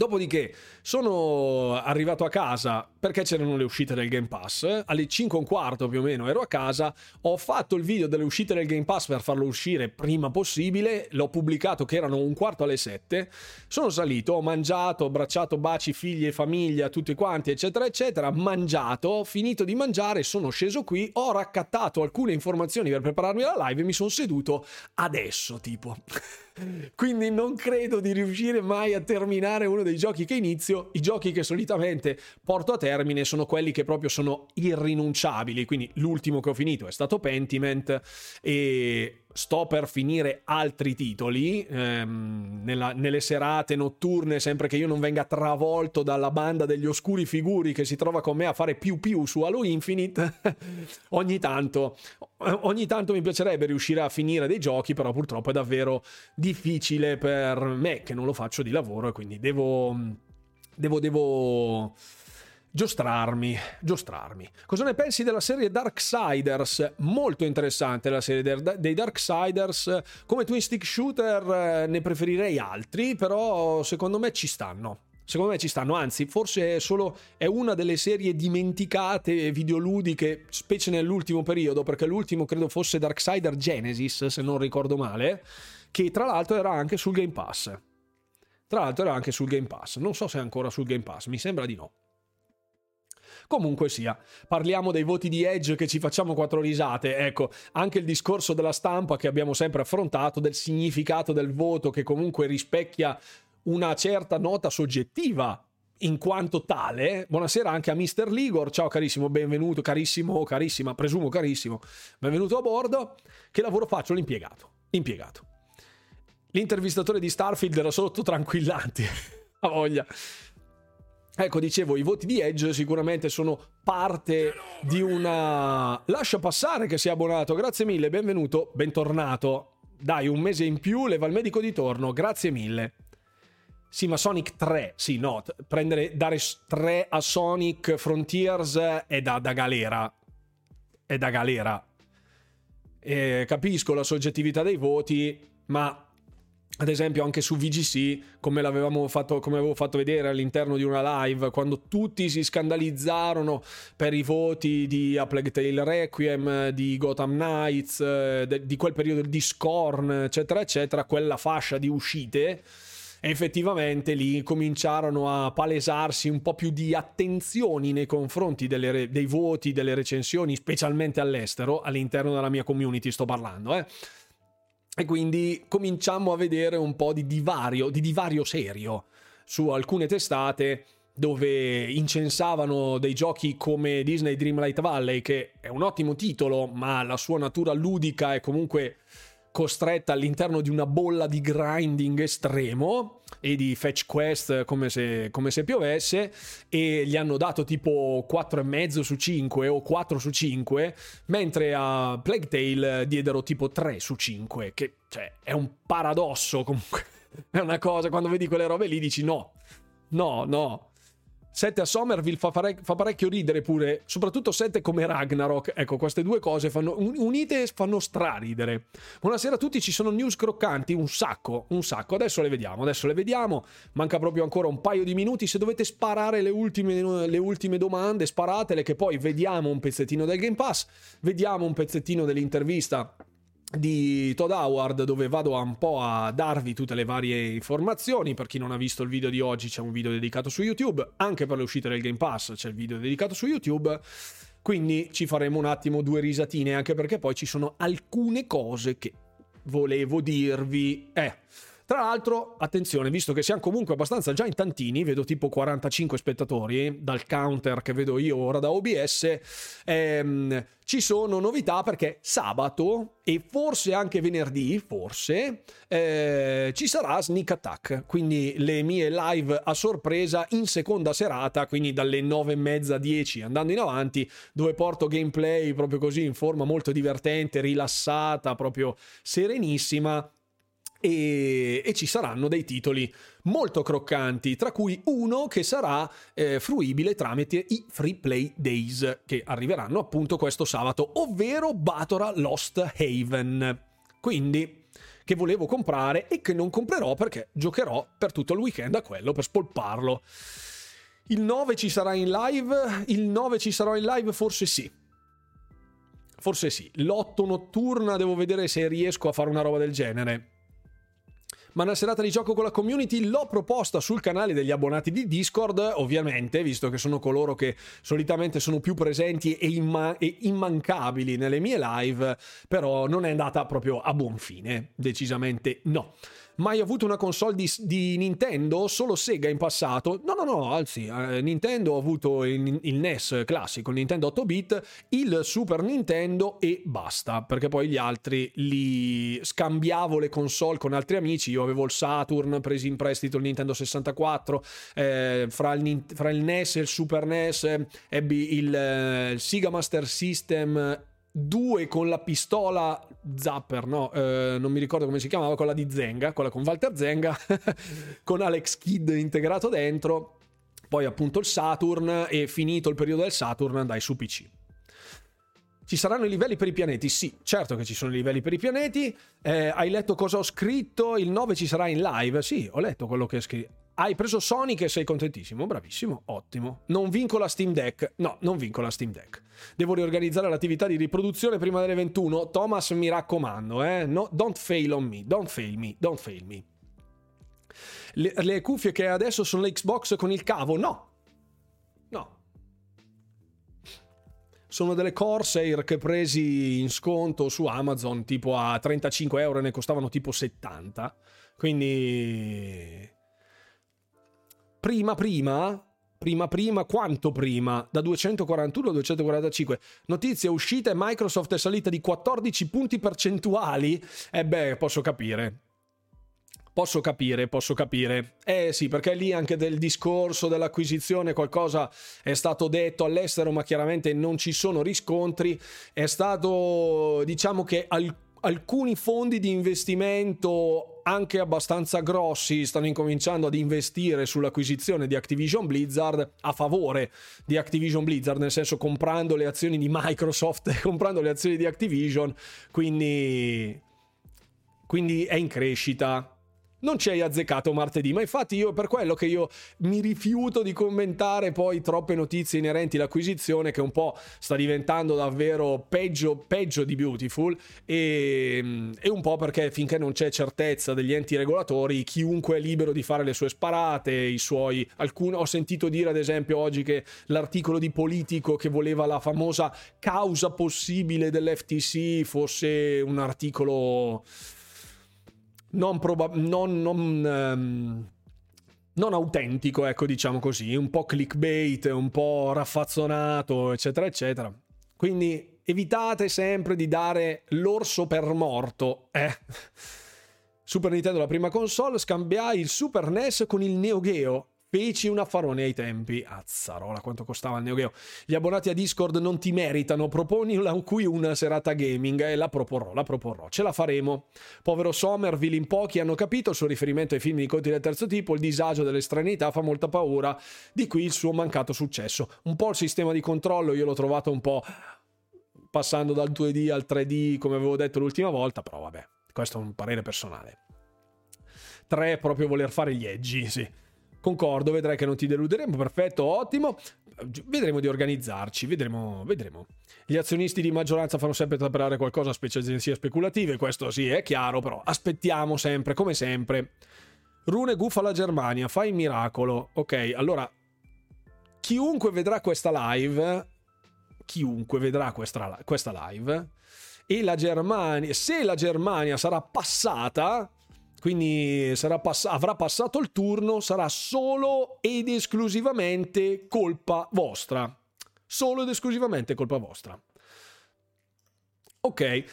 Speaker 1: Dopodiché sono arrivato a casa perché c'erano le uscite del Game Pass. Alle 5 e un quarto più o meno ero a casa. Ho fatto il video delle uscite del Game Pass per farlo uscire prima possibile. L'ho pubblicato che erano un quarto alle 7. Sono salito, ho mangiato, ho abbracciato baci, figli e famiglia, tutti quanti, eccetera, eccetera. Mangiato, finito di mangiare, sono sceso qui. Ho raccattato alcune informazioni per prepararmi alla live e mi sono seduto adesso, tipo. Quindi non credo di riuscire mai a terminare uno dei giochi che inizio. I giochi che solitamente porto a termine sono quelli che proprio sono irrinunciabili. Quindi l'ultimo che ho finito è stato Pentiment e sto per finire altri titoli ehm, nella, nelle serate notturne, sempre che io non venga travolto dalla banda degli oscuri figuri che si trova con me a fare più più su Halo Infinite. (laughs) ogni tanto, ogni tanto mi piacerebbe riuscire a finire dei giochi, però purtroppo è davvero difficile per me che non lo faccio di lavoro e quindi devo, devo, devo Giostrarmi, giostrarmi. Cosa ne pensi della serie Darksiders? Molto interessante la serie dei Darksiders. Come twin stick shooter eh, ne preferirei altri, però secondo me ci stanno. Secondo me ci stanno, anzi, forse è solo è una delle serie dimenticate videoludiche, specie nell'ultimo periodo, perché l'ultimo credo fosse Darksider Genesis, se non ricordo male, che tra l'altro era anche sul Game Pass. Tra l'altro era anche sul Game Pass. Non so se è ancora sul Game Pass, mi sembra di no. Comunque sia, parliamo dei voti di Edge che ci facciamo quattro risate. Ecco, anche il discorso della stampa che abbiamo sempre affrontato, del significato del voto che comunque rispecchia una certa nota soggettiva in quanto tale. Buonasera anche a Mr. Ligor. Ciao carissimo, benvenuto, carissimo, carissima, presumo carissimo. Benvenuto a bordo. Che lavoro faccio? L'impiegato. Impiegato. L'intervistatore di Starfield era sotto tranquillanti. (laughs) A voglia. Ecco, dicevo, i voti di Edge sicuramente sono parte di una... Lascia passare che sia abbonato, grazie mille, benvenuto, bentornato. Dai, un mese in più, leva il medico di torno, grazie mille. Sì, ma Sonic 3, sì, no, prendere, dare 3 a Sonic Frontiers è da, da galera. È da galera. Eh, capisco la soggettività dei voti, ma ad esempio anche su VGC, come, fatto, come avevo fatto vedere all'interno di una live, quando tutti si scandalizzarono per i voti di A Plague Tale Requiem, di Gotham Knights, eh, di quel periodo di Scorn, eccetera, eccetera, quella fascia di uscite, effettivamente lì cominciarono a palesarsi un po' più di attenzioni nei confronti delle, dei voti, delle recensioni, specialmente all'estero, all'interno della mia community sto parlando, eh e quindi cominciamo a vedere un po' di divario, di divario serio su alcune testate dove incensavano dei giochi come Disney Dreamlight Valley, che è un ottimo titolo, ma la sua natura ludica è comunque costretta all'interno di una bolla di grinding estremo e di fetch quest come se, come se piovesse e gli hanno dato tipo 4,5 su 5 o 4 su 5 mentre a Plague Tale diedero tipo 3 su 5 che cioè, è un paradosso comunque. (laughs) È una cosa quando vedi quelle robe lì dici no. No no 7 a Somerville fa, pare- fa, parecchio ridere pure, soprattutto 7 come Ragnarok. Ecco, queste due cose fanno, unite fanno straridere. Buonasera a tutti, ci sono news croccanti, un sacco, un sacco. Adesso le vediamo, adesso le vediamo. Manca proprio ancora un paio di minuti. Se dovete sparare le ultime, le ultime domande, sparatele che poi vediamo un pezzettino del Game Pass, vediamo un pezzettino dell'intervista di Todd Howard dove vado un po' a darvi tutte le varie informazioni. Per chi non ha visto il video di oggi c'è un video dedicato su YouTube anche per le uscite del Game Pass c'è il video dedicato su YouTube. Quindi ci faremo un attimo due risatine anche perché poi ci sono alcune cose che volevo dirvi. Eh tra l'altro, attenzione, visto che siamo comunque abbastanza già in tantini, vedo tipo 45 spettatori dal counter che vedo io ora da OBS, ehm, ci sono novità perché sabato e forse anche venerdì, forse, eh, ci sarà Sneak Attack, quindi le mie live a sorpresa in seconda serata, quindi dalle 9 e mezza 10 andando in avanti, dove porto gameplay proprio così in forma molto divertente, rilassata, proprio serenissima e, e, ci saranno dei titoli molto croccanti, tra cui uno che sarà eh, fruibile tramite i Free Play Days che arriveranno appunto questo sabato, ovvero Batora Lost Haven. Quindi che volevo comprare e che non comprerò perché giocherò per tutto il weekend a quello per spolparlo. Il 9 ci sarà in live? Il 9 ci sarò in live? Forse sì. Forse sì. L'8 notturna devo vedere se riesco a fare una roba del genere ma una serata di gioco con la community l'ho proposta sul canale degli abbonati di Discord, ovviamente, visto che sono coloro che solitamente sono più presenti e, imma- e immancabili nelle mie live, però non è andata proprio a buon fine, decisamente no mai avuto una console di, di, Nintendo, solo Sega in passato. No, no, no, anzi, eh, Nintendo ha avuto il, il, NES classico, il Nintendo 8 bit, il Super Nintendo e basta, perché poi gli altri li scambiavo le console con altri amici. Io avevo il Saturn, presi in prestito il Nintendo 64, eh, fra, il, fra, il, NES e il Super NES ebbi il, eh, il Sega Master System due con la pistola Zapper, no, eh, non mi ricordo come si chiamava, quella di Zenga, quella con Walter Zenga, (laughs) con Alex Kidd integrato dentro, poi appunto il Saturn e finito il periodo del Saturn andai su PC. Ci saranno i livelli per i pianeti? Sì, certo che ci sono i livelli per i pianeti. Eh, hai letto cosa ho scritto? Il 9 ci sarà in live? Sì, ho letto quello che hai scritto. Hai preso Sonic e sei contentissimo, bravissimo, ottimo. Non vinco la Steam Deck? No, non vinco la Steam Deck. Devo riorganizzare l'attività di riproduzione prima delle 21. Thomas, mi raccomando, eh? No, don't fail on me, don't fail me, don't fail me. Le, le cuffie che adesso sono le Xbox con il cavo? No. No. Sono delle Corsair che presi in sconto su Amazon tipo a 35 euro e ne costavano tipo 70. Quindi... Prima prima prima prima, quanto prima? Da 241 a 245. Notizia uscita e Microsoft è salita di 14 punti percentuali? Eh beh, posso capire. Posso capire, posso capire. Eh sì, perché lì anche del discorso dell'acquisizione qualcosa è stato detto all'estero, ma chiaramente non ci sono riscontri. È stato, diciamo che alcuni alcuni fondi di investimento anche abbastanza grossi stanno incominciando ad investire sull'acquisizione di Activision Blizzard a favore di Activision Blizzard, nel senso comprando le azioni di Microsoft (laughs) comprando le azioni di Activision, quindi, quindi è in crescita non ci hai azzeccato martedì, ma infatti io per quello che io mi rifiuto di commentare poi troppe notizie inerenti all'acquisizione che un po' sta diventando davvero peggio, peggio di Beautiful e, e, un po' perché finché non c'è certezza degli enti regolatori chiunque è libero di fare le sue sparate, i suoi... Alcun, ho sentito dire ad esempio oggi che l'articolo di Politico che voleva la famosa causa possibile dell'FTC fosse un articolo non, proba- non, non, um, non autentico, ecco, diciamo così, un po' clickbait, un po' raffazzonato, eccetera, eccetera. Quindi evitate sempre di dare l'orso per morto, eh. Super Nintendo la prima console, scambiai il Super NES con il Neo Geo Feci un affarone ai tempi. Azzarola, quanto costava il Neo Geo. Gli abbonati a Discord non ti meritano. Proponi qui una serata gaming e la proporrò, la proporrò. Ce la faremo. Povero Somerville, in pochi hanno capito il suo riferimento ai film di conti del terzo tipo. Il disagio dell'estraneità fa molta paura. Di qui il suo mancato successo. Un po' il sistema di controllo io l'ho trovato un po' passando dal 2D al 3D, come avevo detto l'ultima volta. Però vabbè, questo è un parere personale. 3 proprio voler fare gli edgi, sì. Concordo, vedrai che non ti deluderemo. Perfetto, ottimo. Vedremo di organizzarci, vedremo, vedremo. Gli azionisti di maggioranza fanno sempre trapelare qualcosa, specie agenzie speculative, questo sì, è chiaro, però aspettiamo sempre, come sempre. Rune guffa la Germania, fai il miracolo. Ok, allora, chiunque vedrà questa live, chiunque vedrà questa, questa live, e la Germania, se la Germania sarà passata, quindi pass- avrà passato il turno, sarà solo ed esclusivamente colpa vostra. Solo ed esclusivamente colpa vostra. Ok,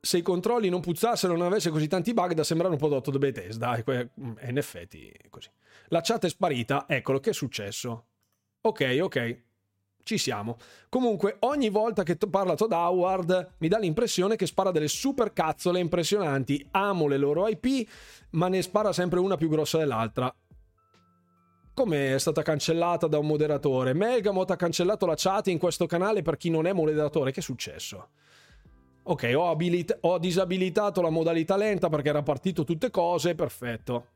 Speaker 1: se i controlli non puzzassero non avesse così tanti bug da sembrare un prodotto di Bethesda, e mm, in effetti così. La chat è sparita, eccolo che è successo. Ok, ok. Ci siamo. Comunque, ogni volta che parla Todd Howard mi dà l'impressione che spara delle super cazzole impressionanti. Amo le loro IP, ma ne spara sempre una più grossa dell'altra. Come è stata cancellata da un moderatore? Melgamot ha cancellato la chat in questo canale per chi non è moderatore. Che è successo? Ok, ho, abilit- ho disabilitato la modalità lenta perché era partito tutte cose. Perfetto.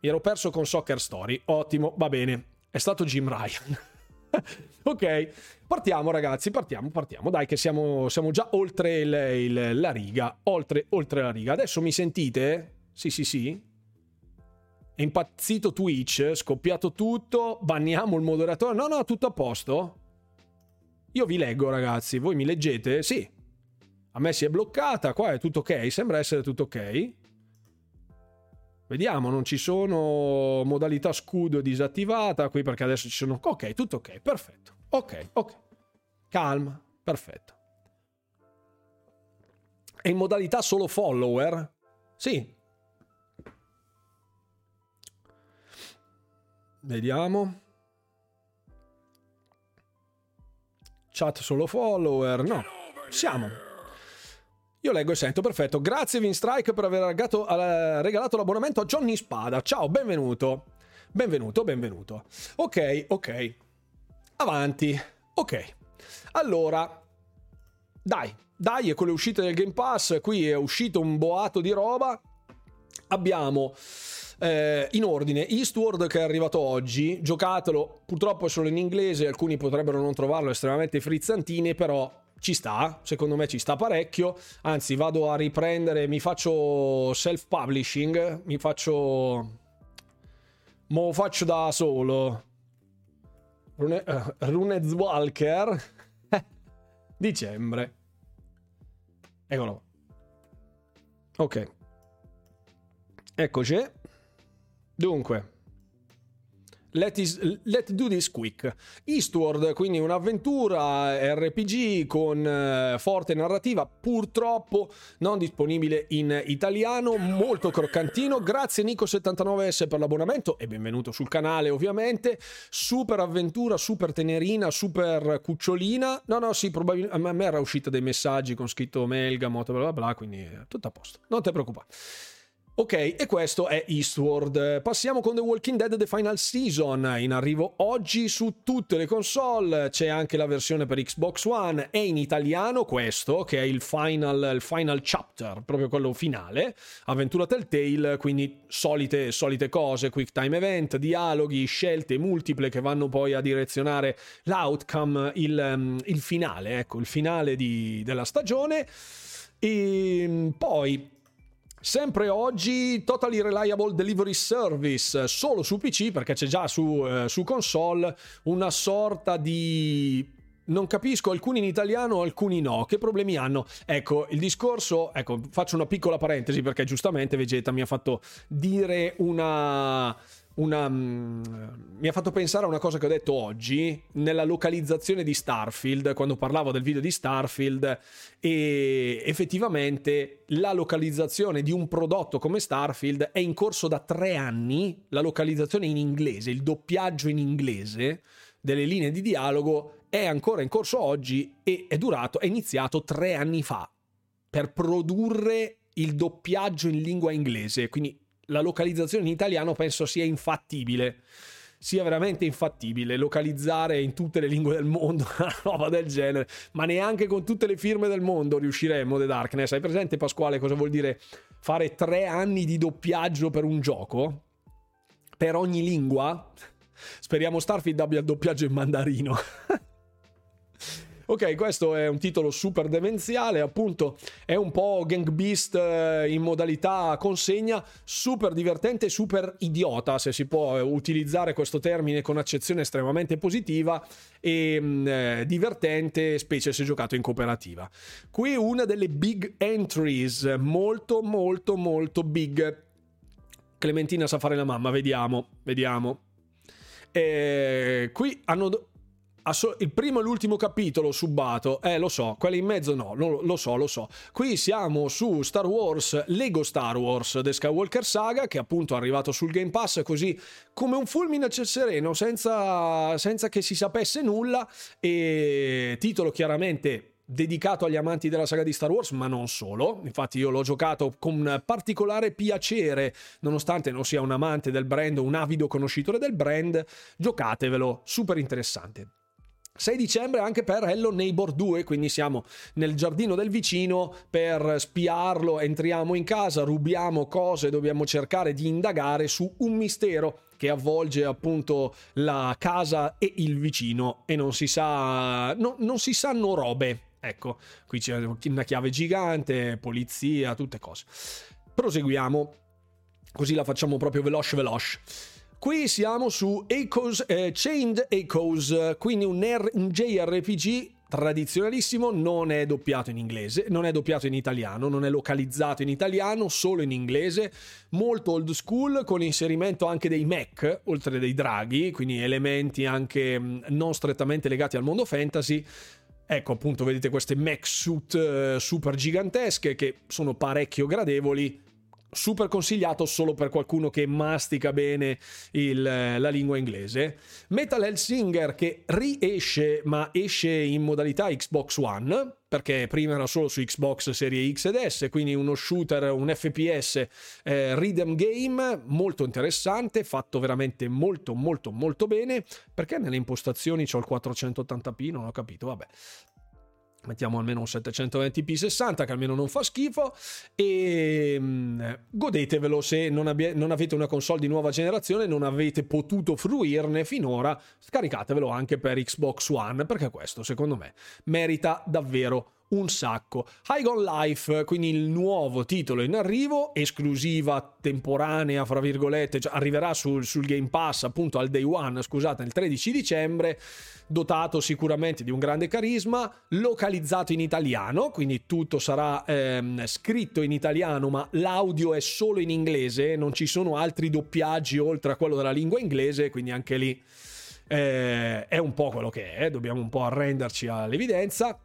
Speaker 1: Mi ero perso con Soccer Story. Ottimo, va bene. È stato Jim Ryan. (laughs) ok, partiamo ragazzi, partiamo, partiamo. Dai che siamo, siamo già oltre il, il, la riga, oltre, oltre la riga. Adesso mi sentite? Sì, sì, sì. È impazzito Twitch, scoppiato tutto, banniamo il moderatore. No, no, tutto a posto. Io vi leggo ragazzi, voi mi leggete? Sì. A me si è bloccata, qua è tutto ok, sembra essere tutto ok. Vediamo, non ci sono modalità scudo disattivata qui perché adesso ci sono... Ok, tutto ok, perfetto. Ok, ok. Calma, perfetto. È in modalità solo follower? Sì. Vediamo. Chat solo follower? No. Siamo. Io leggo e sento, perfetto. Grazie Vinstrike per aver regalato, uh, regalato l'abbonamento a Johnny Spada. Ciao, benvenuto. Benvenuto, benvenuto. Ok, ok. Avanti. Ok. Allora, dai, dai, e con le uscite del Game Pass, qui è uscito un boato di roba. Abbiamo eh, in ordine Eastward che è arrivato oggi, giocatelo, purtroppo è solo in inglese, alcuni potrebbero non trovarlo estremamente frizzantini, però ci sta, secondo me ci sta parecchio, anzi vado a riprendere, mi faccio self-publishing, mi faccio... Mo faccio da solo. Rune, uh, Runezwalker. (laughs) Dicembre. Eccolo. Ok. Eccoci. Dunque. Let, is, let, do this quick. Eastward, quindi un'avventura RPG con eh, forte narrativa, purtroppo non disponibile in italiano, molto croccantino. Grazie Nico79S per l'abbonamento e benvenuto sul canale ovviamente. Super avventura, super tenerina, super cucciolina. No, no, sì, probabilmente a me era uscita dei messaggi con scritto Melgamot, bla bla bla, quindi tutto a posto. Non ti preoccupare. Ok, e questo è Eastward. Passiamo con The Walking Dead The Final Season, in arrivo oggi su tutte le console, c'è anche la versione per Xbox One, è in italiano questo, che è il final, il final chapter, proprio quello finale, avventura Telltale, quindi solite, solite cose, quick time event, dialoghi, scelte multiple che vanno poi a direzionare l'outcome, il, il finale, ecco, il finale di, della stagione. E poi Sempre oggi Totally Reliable Delivery Service, solo su PC perché c'è già su, eh, su console una sorta di non capisco, alcuni in italiano, alcuni no. Che problemi hanno? Ecco, il discorso, ecco, faccio una piccola parentesi perché giustamente Vegeta mi ha fatto dire una una, um, mi ha fatto pensare a una cosa che ho detto oggi nella localizzazione di Starfield, quando parlavo del video di Starfield, e effettivamente la localizzazione di un prodotto come Starfield è in corso da tre anni, la localizzazione in inglese, il doppiaggio in inglese delle linee di dialogo è ancora in corso oggi e è durato, è iniziato tre anni fa per produrre il doppiaggio in lingua inglese, quindi la localizzazione in italiano penso sia infattibile sia veramente infattibile localizzare in tutte le lingue del mondo (laughs) una roba del genere, ma neanche con tutte le firme del mondo riusciremo The Darkness. Hai presente Pasquale cosa vuol dire fare tre anni di doppiaggio per un gioco? Per ogni lingua? Speriamo Starfield abbia il doppiaggio in mandarino. (laughs) Ok, questo è un titolo super demenziale, appunto è un po' Gang Beast eh, in modalità consegna, super divertente, super idiota, se si può utilizzare questo termine con accezione estremamente positiva e mh, mm, eh, divertente, specie se giocato in cooperativa. Qui una delle big entries, molto molto molto big. Clementina sa fare la mamma, vediamo, vediamo. E qui hanno il primo e l'ultimo capitolo subato, eh lo so, quelli in mezzo no, lo, lo, so, lo so. Qui siamo su Star Wars, Lego Star Wars, The Skywalker Saga, che appunto è arrivato sul Game Pass così come un fulmine a ciel sereno, senza, senza che si sapesse nulla, e titolo chiaramente dedicato agli amanti della saga di Star Wars, ma non solo. Infatti io l'ho giocato con particolare piacere, nonostante non sia un amante del brand un avido conoscitore del brand, giocatevelo, super interessante. 6 dicembre anche per Hello Neighbor 2, quindi siamo nel giardino del vicino per spiarlo, entriamo in casa, rubiamo cose, dobbiamo cercare di indagare su un mistero che avvolge appunto la casa e il vicino e non si sa no, non si sanno robe. Ecco, qui c'è una chiave gigante, polizia, tutte cose. Proseguiamo, così la facciamo proprio veloce veloce. Qui siamo su Echoes, eh, Chained Echoes, quindi un, R, un JRPG tradizionalissimo, non è doppiato in inglese, non è doppiato in italiano, non è localizzato in italiano, solo in inglese, molto old school con inserimento anche dei mech, oltre dei draghi, quindi elementi anche mm, non strettamente legati al mondo fantasy. Ecco appunto, vedete queste mech suit eh, super gigantesche che sono parecchio gradevoli super consigliato solo per qualcuno che mastica bene il, la lingua inglese. Metal Hellsinger che riesce, ma esce in modalità Xbox One, perché prima era solo su Xbox Serie X ed S, quindi uno shooter, un FPS eh, rhythm game molto interessante, fatto veramente molto molto molto bene, perché nelle impostazioni c'ho il 480p, non ho capito, vabbè mettiamo almeno un 720p 60 che almeno non fa schifo e mh, mm, godetevelo se non, abbia, non, avete una console di nuova generazione non avete potuto fruirne finora scaricatevelo anche per Xbox One perché questo secondo me merita davvero un sacco. High Gone Life, quindi il nuovo titolo in arrivo, esclusiva temporanea, fra virgolette, cioè arriverà sul, sul Game Pass appunto al day one, scusate, il 13 dicembre, dotato sicuramente di un grande carisma, localizzato in italiano, quindi tutto sarà ehm, scritto in italiano, ma l'audio è solo in inglese, non ci sono altri doppiaggi oltre a quello della lingua inglese, quindi anche lì eh, è un po' quello che è, dobbiamo un po' arrenderci all'evidenza.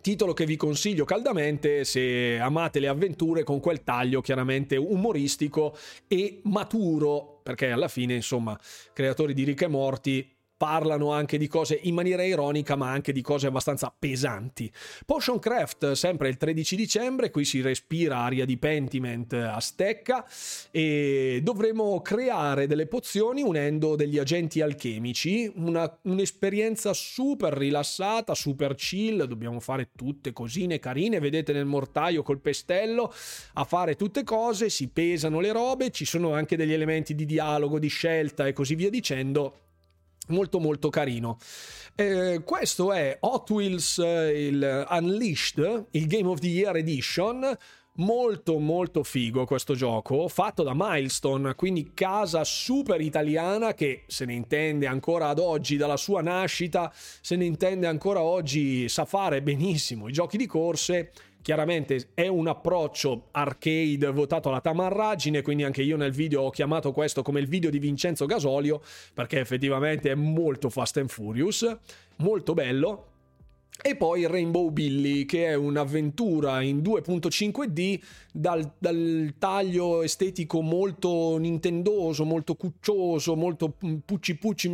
Speaker 1: Titolo che vi consiglio caldamente se amate le avventure con quel taglio chiaramente umoristico e maturo, perché alla fine, insomma, creatori di Rick e Morti parlano anche di cose in maniera ironica, ma anche di cose abbastanza pesanti. Potion Craft, sempre il 13 dicembre, qui si respira aria di Pentiment a stecca e dovremo creare delle pozioni unendo degli agenti alchemici, una, un'esperienza super rilassata, super chill, dobbiamo fare tutte cosine carine, vedete nel mortaio col pestello a fare tutte cose, si pesano le robe, ci sono anche degli elementi di dialogo, di scelta e così via dicendo molto molto carino. Eh, questo è Hot Wheels eh, il Unleashed, il Game of the Year Edition. Molto molto figo questo gioco, fatto da Milestone, quindi casa super italiana che se ne intende ancora ad oggi dalla sua nascita, se ne intende ancora oggi, sa fare benissimo i giochi di corse Chiaramente è un approccio arcade votato alla tamarragine, quindi anche io nel video ho chiamato questo come il video di Vincenzo Gasolio, perché effettivamente è molto Fast and Furious, molto bello. E poi Rainbow Billy, che è un'avventura in 2.5D dal, dal, taglio estetico molto nintendoso, molto cuccioso, molto pucci pucci,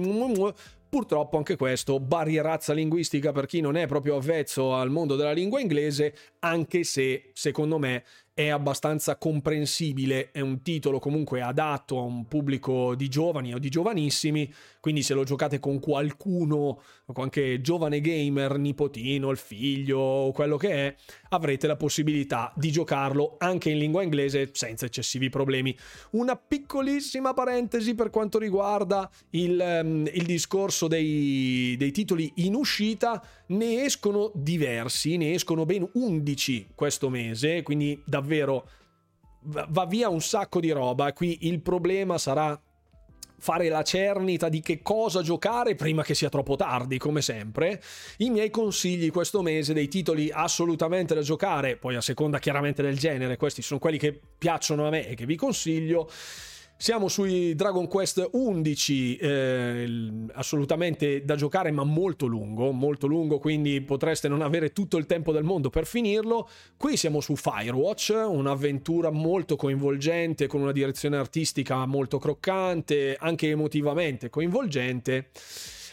Speaker 1: Purtroppo anche questo, barrierazza linguistica per chi non è proprio avvezzo al mondo della lingua inglese, anche se secondo me è abbastanza comprensibile, è un titolo comunque adatto a un pubblico di giovani o di giovanissimi, quindi se lo giocate con qualcuno, qualche giovane gamer, nipotino, il figlio o quello che è, avrete la possibilità di giocarlo anche in lingua inglese senza eccessivi problemi. Una piccolissima parentesi per quanto riguarda il, um, il discorso dei, dei titoli in uscita, ne escono diversi, ne escono ben 11 questo mese, quindi davvero va via un sacco di roba. Qui il problema sarà fare la cernita di che cosa giocare prima che sia troppo tardi, come sempre. I miei consigli questo mese dei titoli assolutamente da giocare, poi a seconda chiaramente del genere, questi sono quelli che piacciono a me e che vi consiglio. Siamo sui Dragon Quest 11, eh, assolutamente da giocare ma molto lungo, molto lungo, quindi potreste non avere tutto il tempo del mondo per finirlo. Qui siamo su Firewatch, un'avventura molto coinvolgente, con una direzione artistica molto croccante, anche emotivamente coinvolgente.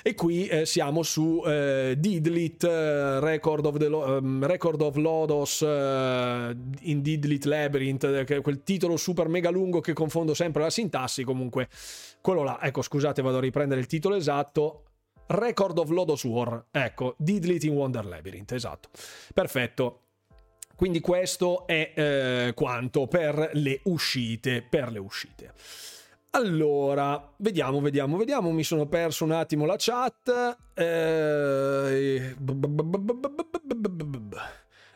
Speaker 1: E qui eh, siamo su eh, Didlit, eh, Record, of Lo- um, Record of Lodos uh, in Didlit Labyrinth, è quel titolo super mega lungo che confondo sempre la sintassi. Comunque, quello là, ecco, scusate, vado a riprendere il titolo esatto. Record of Lodos War, ecco, Didlit in Wonder Labyrinth, esatto. Perfetto. Quindi questo è eh, quanto per le uscite, per le uscite. Allora, vediamo, vediamo, vediamo. Mi sono perso un attimo la chat. Eh...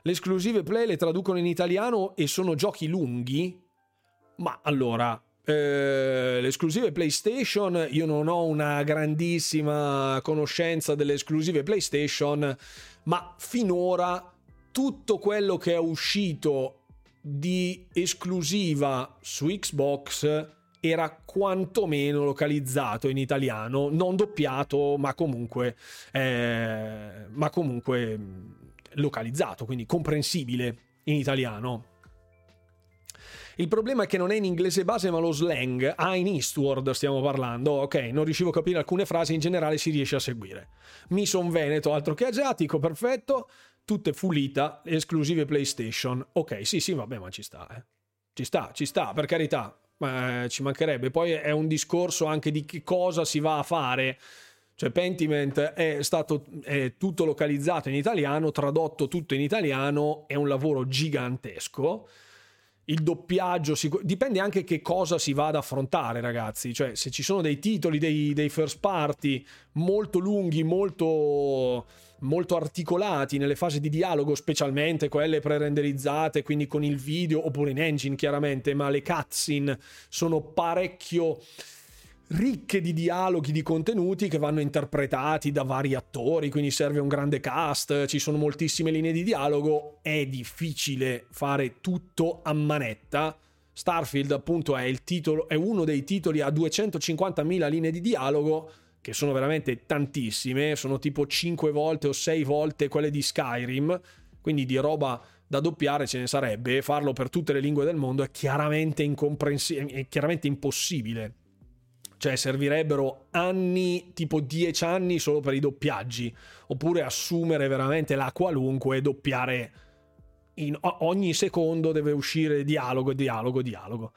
Speaker 1: Le esclusive play le traducono in italiano e sono giochi lunghi? Ma allora, eh, le esclusive PlayStation, io non ho una grandissima conoscenza delle esclusive PlayStation, ma finora tutto quello che è uscito di esclusiva su Xbox era quantomeno localizzato in italiano, non doppiato, ma comunque, eh, ma comunque mm, localizzato, quindi comprensibile in italiano. Il problema è che non è in inglese base, ma lo slang. Ah, in Eastward stiamo parlando. Ok, non riuscivo a capire alcune frasi, in generale si riesce a seguire. Mi son veneto, altro che asiatico, perfetto. Tutte fulita, esclusive PlayStation. Ok, sì, sì, vabbè, ma ci sta, eh. Ci sta, ci sta, per carità ma ci mancherebbe. Poi è un discorso anche di che cosa si va a fare. Cioè, Pentiment è stato è tutto localizzato in italiano, tradotto tutto in italiano, è un lavoro gigantesco. Il doppiaggio dipende anche che cosa si va ad affrontare, ragazzi. Cioè, se ci sono dei titoli, dei, dei first party molto lunghi, molto molto articolati nelle fasi di dialogo, specialmente quelle pre-renderizzate, quindi con il video oppure in engine chiaramente, ma le cutscene sono parecchio ricche di dialoghi, di contenuti che vanno interpretati da vari attori, quindi serve un grande cast, ci sono moltissime linee di dialogo, è difficile fare tutto a manetta. Starfield appunto è, titolo, è uno dei titoli a 250.000 linee di dialogo che sono veramente tantissime, sono tipo 5 volte o 6 volte quelle di Skyrim, quindi di roba da doppiare ce ne sarebbe, farlo per tutte le lingue del mondo è chiaramente incomprensibile, è chiaramente impossibile. Cioè servirebbero anni, tipo 10 anni solo per i doppiaggi, oppure assumere veramente la qualunque e doppiare in ogni secondo deve uscire dialogo, dialogo, dialogo.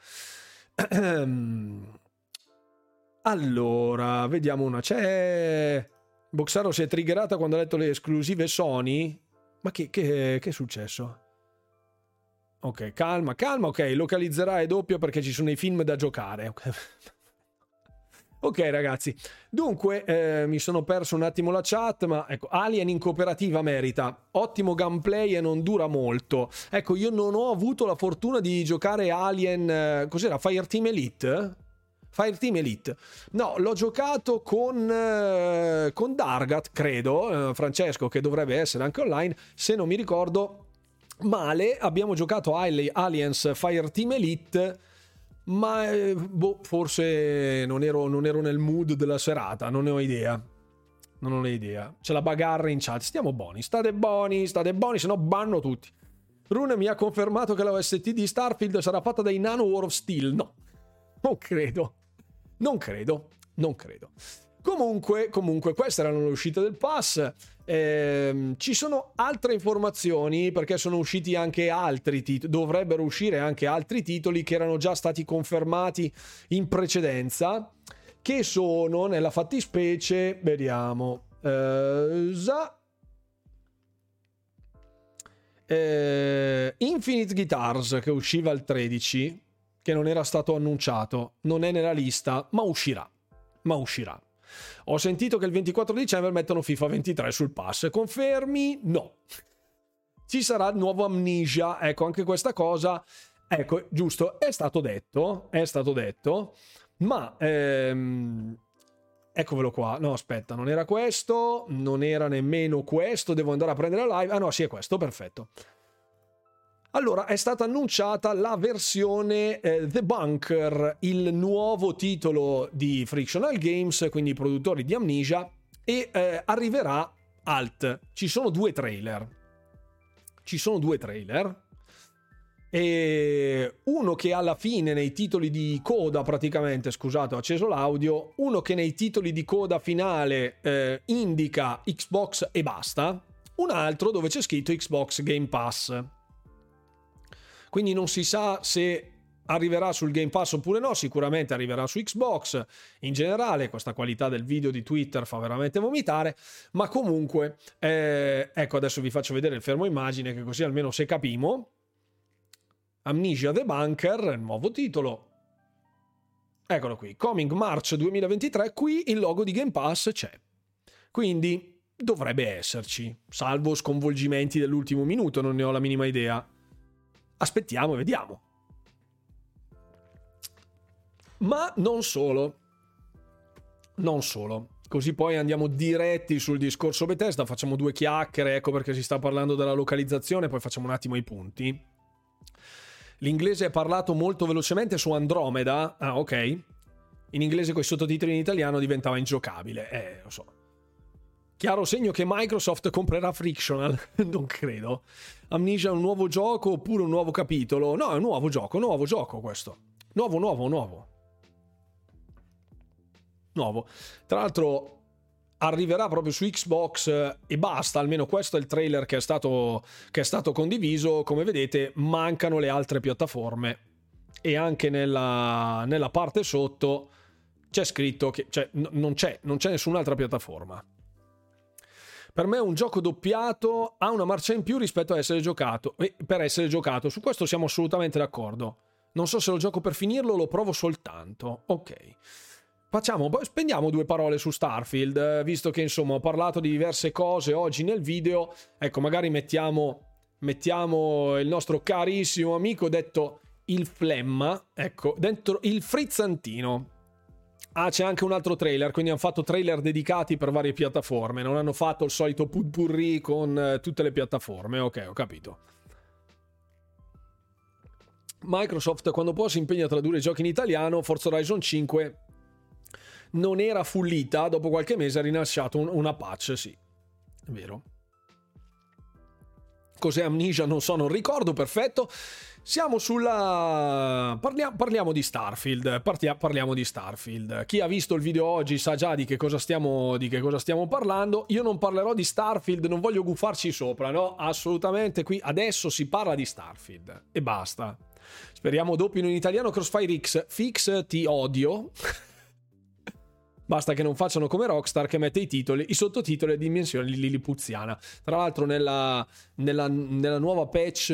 Speaker 1: (clears throat) Allora, vediamo una. C'è. Boxaro si è triggerata quando ha letto le esclusive Sony. Ma che, che, che è successo? Ok, calma, calma. Ok, localizzerà è doppio perché ci sono i film da giocare. (laughs) ok, ragazzi. Dunque, eh, mi sono perso un attimo la chat, ma ecco, Alien in cooperativa merita. Ottimo gameplay e non dura molto. Ecco, io non ho avuto la fortuna di giocare Alien. Eh, cos'era? Fireteam Elite? Fireteam Elite. No, l'ho giocato con, eh, con Dargat, credo, eh, Francesco, che dovrebbe essere anche online, se non mi ricordo male. Abbiamo giocato Aliens Fireteam Elite, ma eh, boh, forse non ero, non ero nel mood della serata, non ne ho idea. Non ho idea. C'è la bagarra in chat. Stiamo buoni, state buoni, state buoni, se no banno tutti. Rune mi ha confermato che la OST di Starfield sarà fatta dai Nano War of Steel. No, non credo. Non credo, non credo. Comunque, comunque, queste erano le uscite del pass. Eh, ci sono altre informazioni perché sono usciti anche altri titoli, dovrebbero uscire anche altri titoli che erano già stati confermati in precedenza, che sono nella fattispecie, vediamo, eh, za, eh, Infinite Guitars che usciva il 13 che non era stato annunciato, non è nella lista, ma uscirà. Ma uscirà. Ho sentito che il 24 dicembre mettono FIFA 23 sul pass. Confermi? No. Ci sarà il nuovo Amnesia. Ecco, anche questa cosa. Ecco, giusto, è stato detto. È stato detto. Ma. Ehm, eccovelo qua. No, aspetta, non era questo. Non era nemmeno questo. Devo andare a prendere la live. Ah, no, sì, è questo. Perfetto. Allora, è stata annunciata la versione eh, The Bunker, il nuovo titolo di Frictional Games, quindi i produttori di Amnesia, e eh, arriverà alt. Ci sono due trailer. Ci sono due trailer. E uno che alla fine nei titoli di coda praticamente, scusate ho acceso l'audio, uno che nei titoli di coda finale eh, indica Xbox e basta, un altro dove c'è scritto Xbox Game Pass. Quindi non si sa se arriverà sul Game Pass oppure no, sicuramente arriverà su Xbox. In generale, questa qualità del video di Twitter fa veramente vomitare, ma comunque, eh, ecco, adesso vi faccio vedere il fermo immagine, che così almeno se capimo. Amnesia The Bunker, nuovo titolo. Eccolo qui, Coming March 2023, qui il logo di Game Pass c'è. Quindi dovrebbe esserci, salvo sconvolgimenti dell'ultimo minuto, non ne ho la minima idea. Aspettiamo e vediamo. Ma non solo. Non solo. Così poi andiamo diretti sul discorso Bethesda, facciamo due chiacchiere, ecco perché si sta parlando della localizzazione, poi facciamo un attimo i punti. L'inglese è parlato molto velocemente su Andromeda, ah ok. In inglese con i sottotitoli in italiano diventava ingiocabile, eh lo so. Chiaro segno che Microsoft comprerà Frictional, (laughs) non credo. Amnesia è un nuovo gioco oppure un nuovo capitolo? No, è un nuovo gioco, nuovo gioco questo. Nuovo, nuovo, nuovo. Nuovo. Tra l'altro arriverà proprio su Xbox eh, e basta, almeno questo è il trailer che è stato, che è stato condiviso. Come vedete mancano le altre piattaforme e anche nella, nella parte sotto c'è scritto che cioè, n- non, c'è, non c'è nessun'altra piattaforma. Per me un gioco doppiato ha una marcia in più rispetto a essere giocato. E per essere giocato, su questo siamo assolutamente d'accordo. Non so se lo gioco per finirlo, lo provo soltanto. Ok. Facciamo, spendiamo due parole su Starfield, eh, visto che insomma ho parlato di diverse cose oggi nel video. Ecco, magari mettiamo, mettiamo il nostro carissimo amico detto il Flemma, ecco, dentro il frizzantino. Ah, c'è anche un altro trailer, quindi hanno fatto trailer dedicati per varie piattaforme, non hanno fatto il solito putpurri con eh, tutte le piattaforme. Ok, ho capito. Microsoft quando può si impegna a tradurre i giochi in italiano, Forza Horizon 5 non era fullita, dopo qualche mese ha rilasciato un, una patch, sì. È vero. Cos'è Amnesia? Non so, non ricordo, perfetto. Siamo sulla. Parliamo, parliamo di Starfield. Partia, parliamo di Starfield. Chi ha visto il video oggi sa già di che, cosa stiamo, di che cosa stiamo parlando. Io non parlerò di Starfield, non voglio guffarci sopra, no? Assolutamente qui adesso si parla di Starfield e basta. Speriamo doppino in italiano Crossfire X. Fix ti odio. (laughs) Basta che non facciano come Rockstar che mette i titoli, i sottotitoli a dimensione lilipuziana. Tra l'altro nella, nella, nella nuova patch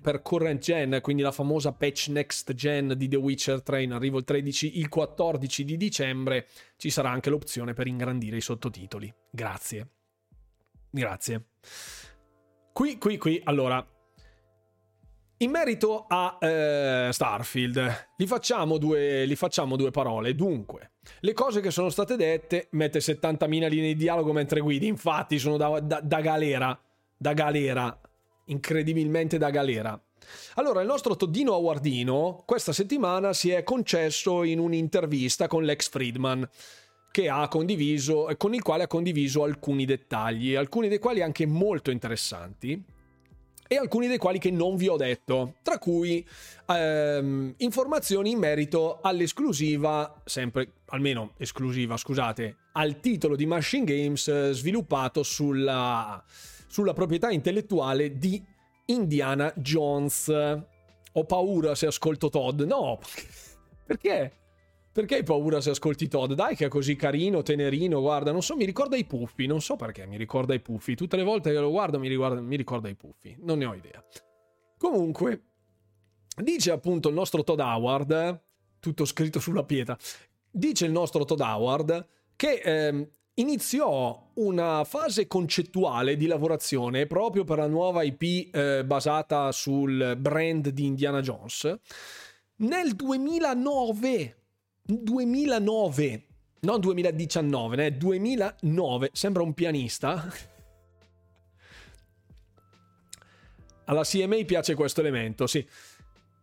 Speaker 1: per current gen, quindi la famosa patch next gen di The Witcher 3 in arrivo il 13, il 14 di dicembre, ci sarà anche l'opzione per ingrandire i sottotitoli. Grazie. Grazie. Qui, qui, qui, allora, in merito a eh, Starfield, gli facciamo, due, gli facciamo due parole. Dunque, le cose che sono state dette, mette 70.000 linee di dialogo mentre guidi, infatti sono da, da, da galera, da galera, incredibilmente da galera. Allora, il nostro Toddino Awardino questa settimana si è concesso in un'intervista con l'ex Friedman con il quale ha condiviso alcuni dettagli, alcuni dei quali anche molto interessanti e alcuni dei quali che non vi ho detto, tra cui ehm, informazioni in merito all'esclusiva, sempre almeno esclusiva, scusate, al titolo di Machine Games eh, sviluppato sulla, sulla proprietà intellettuale di Indiana Jones. Ho paura se ascolto Todd. No, (laughs) perché? Perché hai paura se ascolti Todd? Dai che è così carino, tenerino, guarda, non so, mi ricorda i puffi, non so perché mi ricorda i puffi. Tutte le volte che lo guardo mi, riguarda, mi ricorda i puffi, non ne ho idea. Comunque, dice appunto il nostro Todd Howard, tutto scritto sulla pietra, dice il nostro Todd Howard che eh, iniziò una fase concettuale di lavorazione proprio per la nuova IP eh, basata sul brand di Indiana Jones nel 2009 2009, non 2019, eh, 2009, sembra un pianista. (laughs) alla CMA piace questo elemento, sì.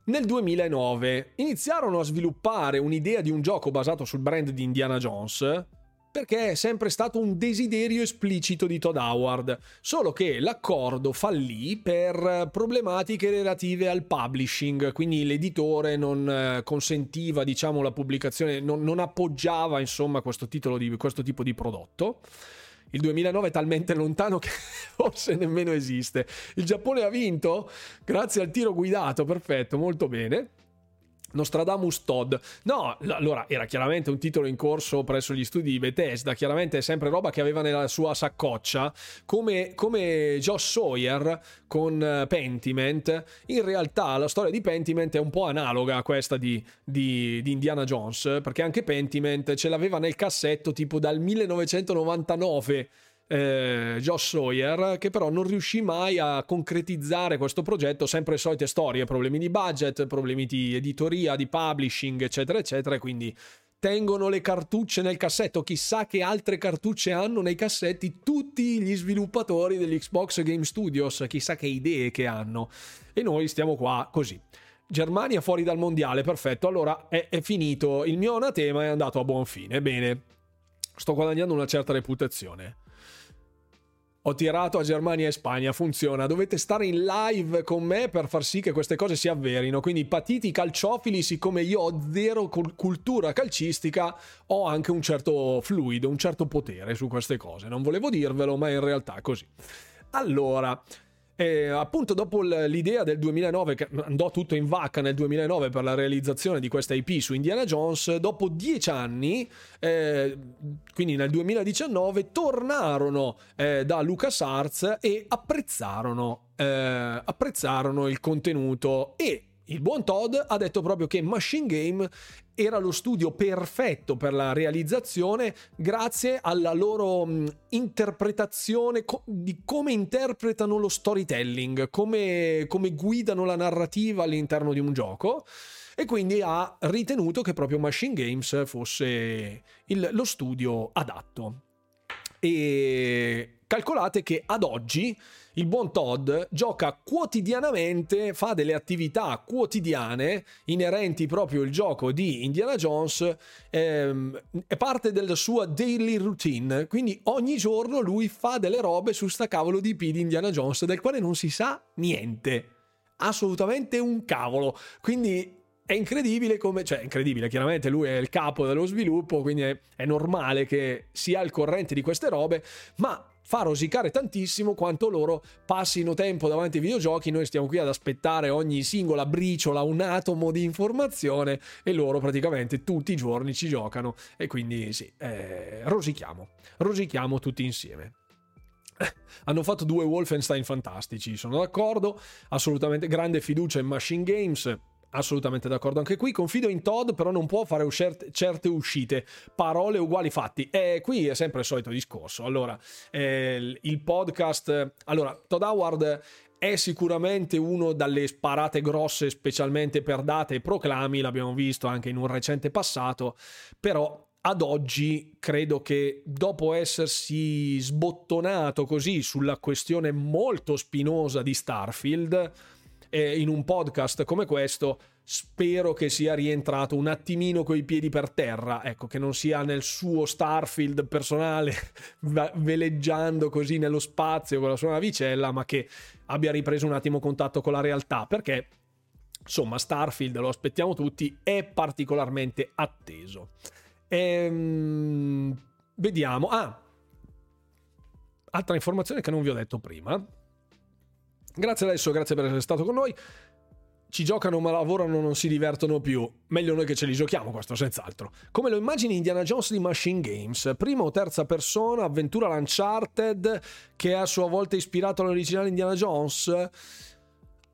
Speaker 1: Nel 2009 iniziarono a sviluppare un'idea di un gioco basato sul brand di Indiana Jones, perché è sempre stato un desiderio esplicito di Todd Howard, solo che l'accordo fallì per problematiche relative al publishing, quindi l'editore non eh, consentiva, diciamo, la pubblicazione, non, non appoggiava, insomma, questo, di, questo tipo di prodotto. Il 2009 è talmente lontano che (laughs) forse nemmeno esiste. Il Giappone ha vinto grazie al tiro guidato, perfetto, molto bene. Nostradamus Todd. No, allora era chiaramente un titolo in corso presso gli studi di Bethesda, chiaramente è sempre roba che aveva nella sua saccoccia, come, come Josh Sawyer con eh, Pentiment. In realtà la storia di Pentiment è un po' analoga a questa di, di, di Indiana Jones, perché anche Pentiment ce l'aveva nel cassetto tipo dal 1999 eh, Josh Sawyer, che però non riuscì mai a concretizzare questo progetto, sempre le solite storie, problemi di budget, problemi di editoria, di publishing, eccetera, eccetera, e quindi tengono le cartucce nel cassetto, chissà che altre cartucce hanno nei cassetti tutti gli sviluppatori degli Xbox Game Studios, chissà che idee che hanno. E noi stiamo qua così. Germania fuori dal mondiale, perfetto. Allora è, è finito. Il mio anatema è andato a buon fine. Bene, sto guadagnando una certa reputazione. Ho tirato a Germania e Spagna, funziona. Dovete stare in live con me per far sì che queste cose si avverino. Quindi patiti calciofili, siccome io ho zero cultura calcistica, ho anche un certo fluido, un certo potere su queste cose. Non volevo dirvelo, ma in realtà è così. Allora, e appunto dopo l'idea del 2009, che andò tutto in vacca nel 2009 per la realizzazione di questa IP su Indiana Jones, dopo dieci anni, eh, quindi nel 2019, tornarono eh, da LucasArts e apprezzarono, eh, apprezzarono il contenuto. E il buon Todd ha detto proprio che Machine Game era lo studio perfetto per la realizzazione grazie alla loro mh, interpretazione co- di come interpretano lo storytelling, come, come guidano la narrativa all'interno di un gioco e quindi ha ritenuto che proprio Machine Games fosse il, lo studio adatto. E calcolate che ad oggi il buon Todd gioca quotidianamente, fa delle attività quotidiane inerenti proprio al gioco di Indiana Jones, ehm, è parte della sua daily routine, quindi ogni giorno lui fa delle robe su sta cavolo di P di Indiana Jones del quale non si sa niente. Assolutamente un cavolo. Quindi è incredibile come, cioè incredibile, chiaramente lui è il capo dello sviluppo, quindi è, è normale che sia al corrente di queste robe, ma fa rosicare tantissimo quanto loro passino tempo davanti ai videogiochi, noi stiamo qui ad aspettare ogni singola briciola, un atomo di informazione e loro praticamente tutti i giorni ci giocano. E quindi sì, eh, rosichiamo, rosichiamo tutti insieme. Hanno fatto due Wolfenstein fantastici, sono d'accordo, assolutamente grande fiducia in Machine Games, Assolutamente d'accordo anche qui. Confido in Todd, però non può fare uscerte, certe uscite. Parole uguali fatti. E qui è sempre il solito discorso. Allora, eh, il podcast. Allora, Todd Howard è sicuramente uno dalle sparate grosse, specialmente per date e proclami. L'abbiamo visto anche in un recente passato. Però ad oggi credo che dopo essersi sbottonato così sulla questione molto spinosa di Starfield eh, in un podcast come questo spero che sia rientrato un attimino coi piedi per terra, ecco, che non sia nel suo Starfield personale (laughs) veleggiando così nello spazio con la sua navicella, ma che abbia ripreso un attimo contatto con la realtà, perché insomma Starfield, lo aspettiamo tutti, è particolarmente atteso. Ehm, vediamo. Ah, altra informazione che non vi ho detto prima. Grazie adesso, grazie per essere stato con noi. Ci giocano ma lavorano, non si divertono più. Meglio noi che ce li giochiamo, questo senz'altro. Come lo immagini Indiana Jones di Machine Games? Prima o terza persona, avventura l'Uncharted, che è a sua volta ispirato all'originale Indiana Jones?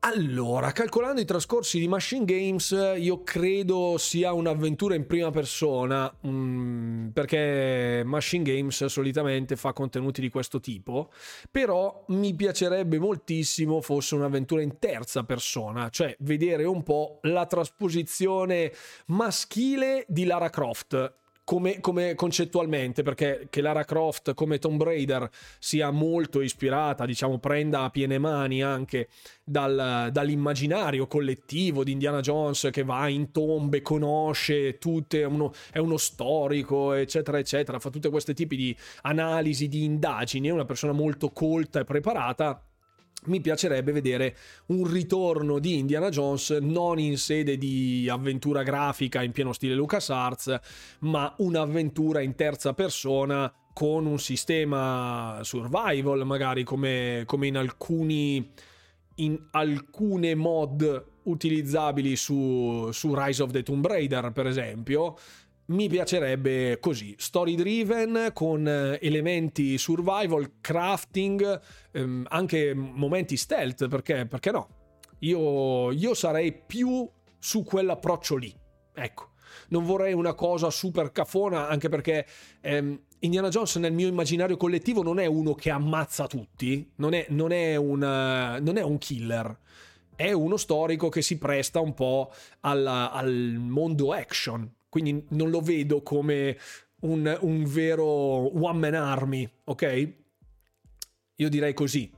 Speaker 1: Allora, calcolando i trascorsi di Machine Games, io credo sia un'avventura in prima persona, mm, perché Machine Games solitamente fa contenuti di questo tipo, però mi piacerebbe moltissimo fosse un'avventura in terza persona, cioè vedere un po' la trasposizione maschile di Lara Croft come, come, concettualmente, perché che Lara Croft come Tomb Raider sia molto ispirata, diciamo, prenda a piene mani anche dal, dall'immaginario collettivo di Indiana Jones che va in tombe, conosce tutte, uno, è uno storico, eccetera, eccetera, fa tutte queste tipi di analisi, di indagini, è una persona molto colta e preparata mi piacerebbe vedere un ritorno di Indiana Jones non in sede di avventura grafica in pieno stile LucasArts, ma un'avventura in terza persona con un sistema survival, magari come, come in alcuni in alcune mod utilizzabili su, su Rise of the Tomb Raider, per esempio, mi piacerebbe così, story driven con eh, elementi survival, crafting, ehm, anche momenti stealth, perché, perché no? Io, io sarei più su quell'approccio lì, ecco. Non vorrei una cosa super cafona, anche perché ehm, Indiana Jones nel mio immaginario collettivo non è uno che ammazza tutti, non è, non è, una, non è un killer è uno storico che si presta un po' al, al mondo action, quindi non lo vedo come un, un vero one man army, ok? Io direi così.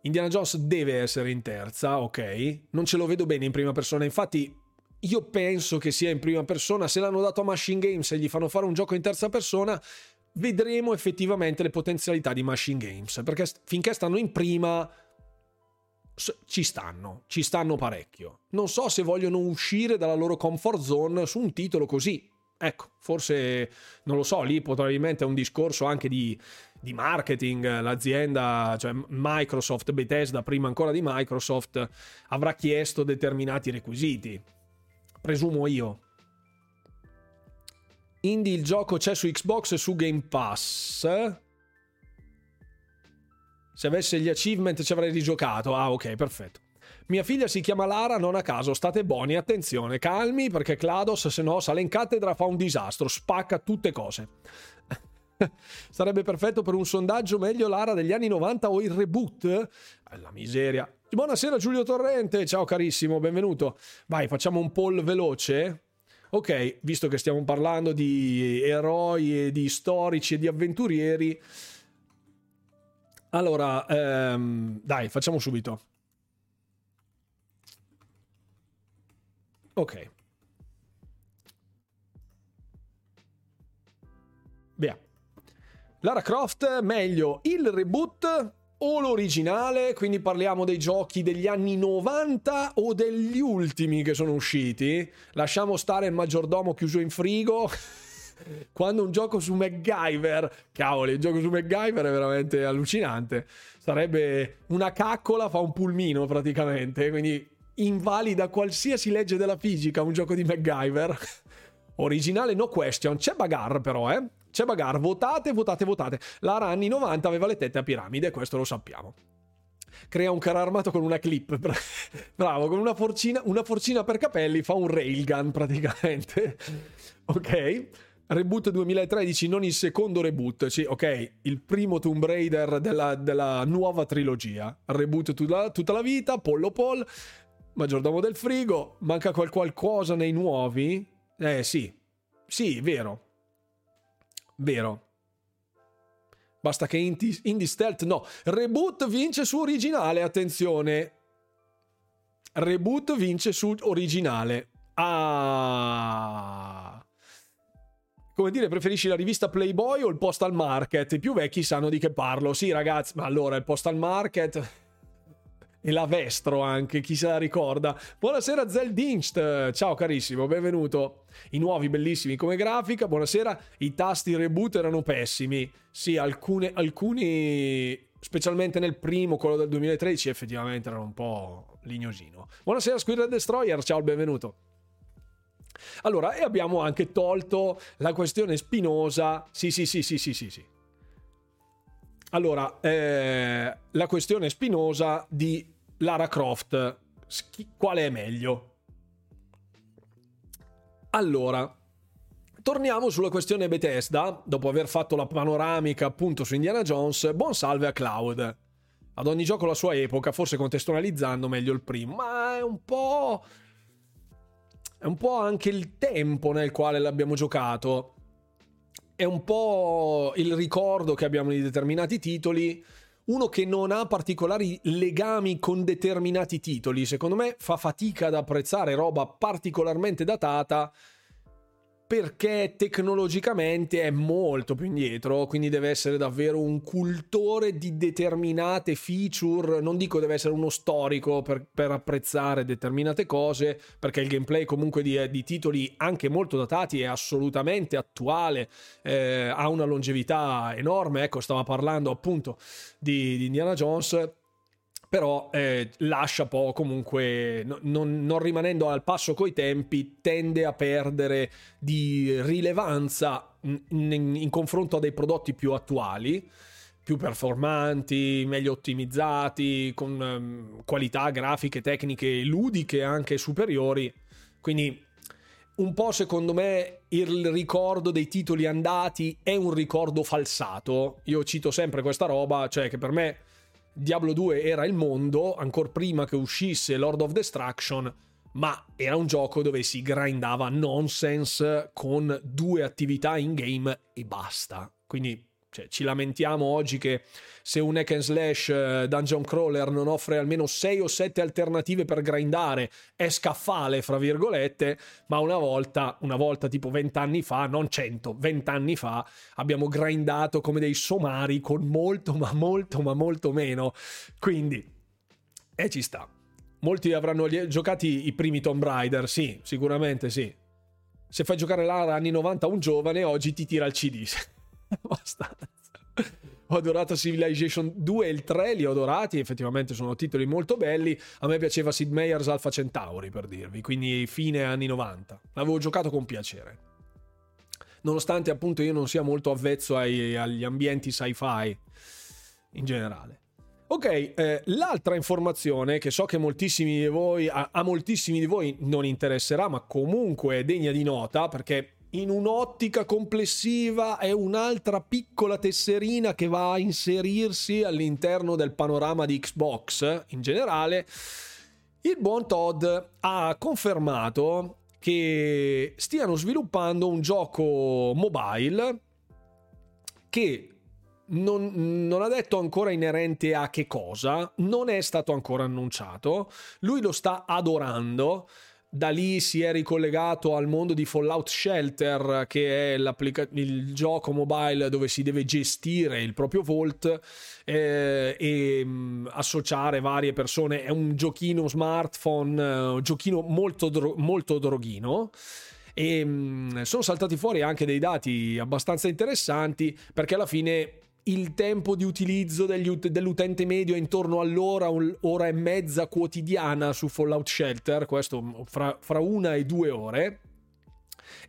Speaker 1: Indiana Jones deve essere in terza, ok? Non ce lo vedo bene in prima persona, infatti io penso che sia in prima persona, se l'hanno dato a Machine Games e gli fanno fare un gioco in terza persona, vedremo effettivamente le potenzialità di Machine Games, perché finché stanno in prima ci stanno, ci stanno parecchio. Non so se vogliono uscire dalla loro comfort zone su un titolo così. Ecco, forse non lo so, lì probabilmente è un discorso anche di, di marketing. L'azienda, cioè Microsoft, Bethesda, prima ancora di Microsoft, avrà chiesto determinati requisiti. Presumo io. Indie il gioco c'è su Xbox e su Game Pass. Se avesse gli achievement ci avrei rigiocato. Ah, ok, perfetto. Mia figlia si chiama Lara, non a caso, state buoni, attenzione, calmi perché Clados se no sale in cattedra fa un disastro, spacca tutte cose. (laughs) Sarebbe perfetto per un sondaggio meglio Lara degli anni 90 o il reboot? Eh, la miseria. Buonasera Giulio Torrente, ciao carissimo, benvenuto. Vai, facciamo un poll veloce. Ok, visto che stiamo parlando di eroi e di storici e di avventurieri, allora, ehm, dai, facciamo subito. Ok. Via. Lara Croft, meglio il reboot o l'originale, quindi parliamo dei giochi degli anni 90 o degli ultimi che sono usciti. Lasciamo stare il maggiordomo chiuso in frigo. (laughs) quando un gioco su MacGyver, cavoli, il gioco su MacGyver è veramente allucinante. Sarebbe una caccola, fa un pulmino praticamente, quindi invalida qualsiasi legge della fisica un gioco di MacGyver. Originale no question, c'è bagar però, eh? C'è bagar, votate, votate, votate. Lara anni 90 aveva le tette a piramide, questo lo sappiamo crea un carro armato con una clip. Bravo, con una forcina, una forcina per capelli fa un railgun praticamente. ok? Reboot 2013, non il secondo reboot, sì, ok, il primo Tomb Raider della, della nuova trilogia. Reboot tutta, tutta la vita, Pollo Paul, maggiordomo del frigo, manca qual qualcosa nei nuovi? Eh sì, sì, vero. Vero. Basta che Indie, Indie Stealth no. Reboot vince su originale, attenzione. Reboot vince su originale. Ah come dire, preferisci la rivista Playboy o il Postal Market? I più vecchi sanno di che parlo. Sì, ragazzi, ma allora il Postal Market e la Vestro anche, chi se la ricorda. Buonasera Zeldinst, ciao carissimo, benvenuto. I nuovi bellissimi come grafica, buonasera. I tasti reboot erano pessimi. Sì, alcune, alcuni, specialmente nel primo, quello del 2013, effettivamente erano un po' lignosino. Buonasera Squirrel Destroyer, ciao, benvenuto. Allora, e abbiamo anche tolto la questione spinosa. Sì, sì, sì, sì, sì, sì, sì. Allora, eh, la questione spinosa di Lara Croft. Quale è meglio? Allora, torniamo sulla questione Bethesda. Dopo aver fatto la panoramica appunto su Indiana Jones, buon salve a Cloud. Ad ogni gioco la sua epoca, forse contestualizzando meglio il primo, ma è un po' è un po' anche il tempo nel quale l'abbiamo giocato. è un po' il ricordo che abbiamo di determinati titoli. Uno che non ha particolari legami con determinati titoli, secondo me fa fatica ad apprezzare roba particolarmente datata perché tecnologicamente è molto più indietro, quindi deve essere davvero un cultore di determinate feature, non dico deve essere uno storico per, per apprezzare determinate cose, perché il gameplay comunque di, di titoli anche molto datati è assolutamente attuale, eh, ha una longevità enorme, ecco stava parlando appunto di, di Indiana Jones però eh, lascia po' comunque, no, non, non, rimanendo al passo coi tempi, tende a perdere di rilevanza in, in, in, confronto a dei prodotti più attuali, più performanti, meglio ottimizzati, con um, qualità grafiche, tecniche, ludiche anche superiori. Quindi un po' secondo me il ricordo dei titoli andati è un ricordo falsato. Io cito sempre questa roba, cioè che per me Diablo 2 era il mondo, ancora prima che uscisse Lord of Destruction, ma era un gioco dove si grindava nonsense con due attività in game e basta. Quindi cioè, ci lamentiamo oggi che se un hack and slash uh, dungeon crawler non offre almeno 6 o 7 alternative per grindare, è scaffale, fra virgolette, ma una volta, una volta tipo 20 anni fa, non 100, 20 anni fa, abbiamo grindato come dei somari con molto, ma molto, ma molto meno. Quindi, e eh, ci sta. Molti avranno giocati i primi Tomb Raider, sì, sicuramente sì. Se fai giocare l'ara anni 90 a un giovane, oggi ti tira il CD. (laughs) abbastanza. Ho adorato Civilization 2 e il 3, li ho adorati, effettivamente sono titoli molto belli. A me piaceva Sid Meier's Alpha Centauri, per dirvi, quindi fine anni 90. L'avevo giocato con piacere. Nonostante appunto io non sia molto avvezzo ai, agli ambienti sci-fi in generale. Ok, eh, l'altra informazione che so che moltissimi voi, a, a moltissimi di voi non interesserà, ma comunque è degna di nota perché in un'ottica complessiva è un'altra piccola tesserina che va a inserirsi all'interno del panorama di Xbox in generale. Il buon Todd ha confermato che stiano sviluppando un gioco mobile che non, non, ha detto ancora inerente a che cosa, non è stato ancora annunciato, lui lo sta adorando da lì si è ricollegato al mondo di Fallout Shelter, che è il gioco mobile dove si deve gestire il proprio vault eh, e mh, mm, associare varie persone. È un giochino smartphone, un uh, giochino molto, dro- molto droghino e mm, sono saltati fuori anche dei dati abbastanza interessanti perché alla fine il tempo di utilizzo ut- dell'utente medio è intorno all'ora, ora e mezza quotidiana su Fallout Shelter, questo fra, fra una e due ore,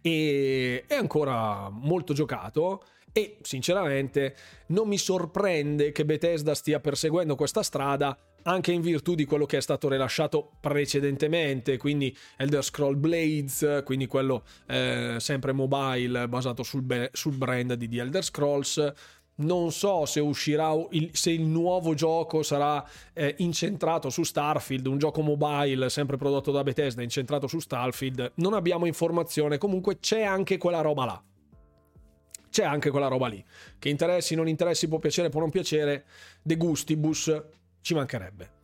Speaker 1: e è ancora molto giocato. E sinceramente non mi sorprende che Bethesda stia perseguendo questa strada anche in virtù di quello che è stato rilasciato precedentemente, quindi Elder Scroll Blades, quindi quello eh, sempre mobile basato sul, be- sul brand di The Elder Scrolls, non so se uscirà il, se il nuovo gioco sarà eh, incentrato su Starfield, un gioco mobile sempre prodotto da Bethesda, incentrato su Starfield. Non abbiamo informazione, comunque c'è anche quella roba là. C'è anche quella roba lì. Che interessi, non interessi, può piacere, può non piacere, de gustibus, ci mancherebbe.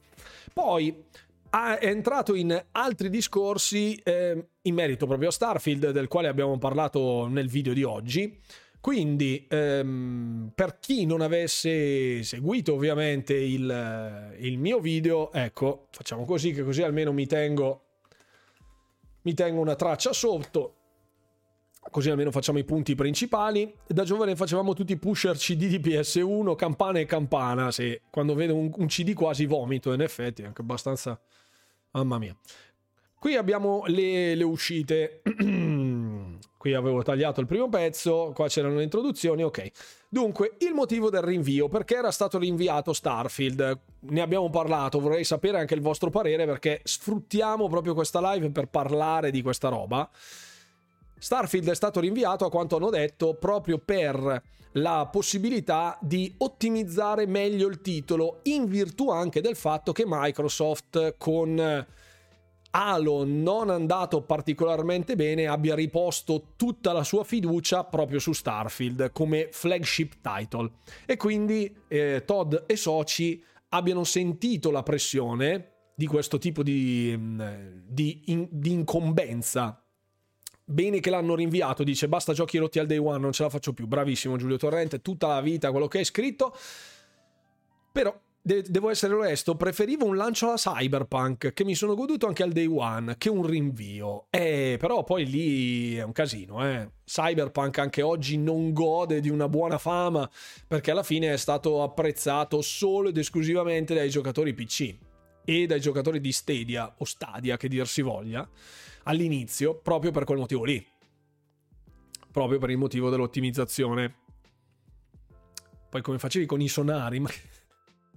Speaker 1: Poi è entrato in altri discorsi eh, in merito proprio a Starfield, del quale abbiamo parlato nel video di oggi. Quindi, ehm, per chi non avesse seguito ovviamente il, il, mio video, ecco, facciamo così che così almeno mi tengo, mi tengo una traccia sotto, così almeno facciamo i punti principali. Da giovane facevamo tutti pusher CD di PS1, campana e campana, sì, quando vedo un, un CD quasi vomito, in effetti, anche abbastanza... Mamma mia. Qui abbiamo le, le uscite. (clears throat) Qui avevo tagliato il primo pezzo, qua c'erano le introduzioni, ok. Dunque, il motivo del rinvio, perché era stato rinviato Starfield? Ne abbiamo parlato, vorrei sapere anche il vostro parere perché sfruttiamo proprio questa live per parlare di questa roba. Starfield è stato rinviato, a quanto hanno detto, proprio per la possibilità di ottimizzare meglio il titolo, in virtù anche del fatto che Microsoft con Halo non andato particolarmente bene abbia riposto tutta la sua fiducia proprio su Starfield come flagship title e quindi eh, Todd e soci abbiano sentito la pressione di questo tipo di, mm, di, in, di incombenza bene che l'hanno rinviato, dice basta giochi rotti al day one, non ce la faccio più. Bravissimo Giulio Torrente, tutta la vita quello che hai scritto. Però de- devo essere onesto, preferivo un lancio alla Cyberpunk che mi sono goduto anche al day one che un rinvio. Eh, però poi lì è un casino, eh. Cyberpunk anche oggi non gode di una buona fama perché alla fine è stato apprezzato solo ed esclusivamente dai giocatori PC e dai giocatori di Stadia o Stadia che dir si voglia all'inizio proprio per quel motivo lì. Proprio per il motivo dell'ottimizzazione. Poi come facevi con i sonari?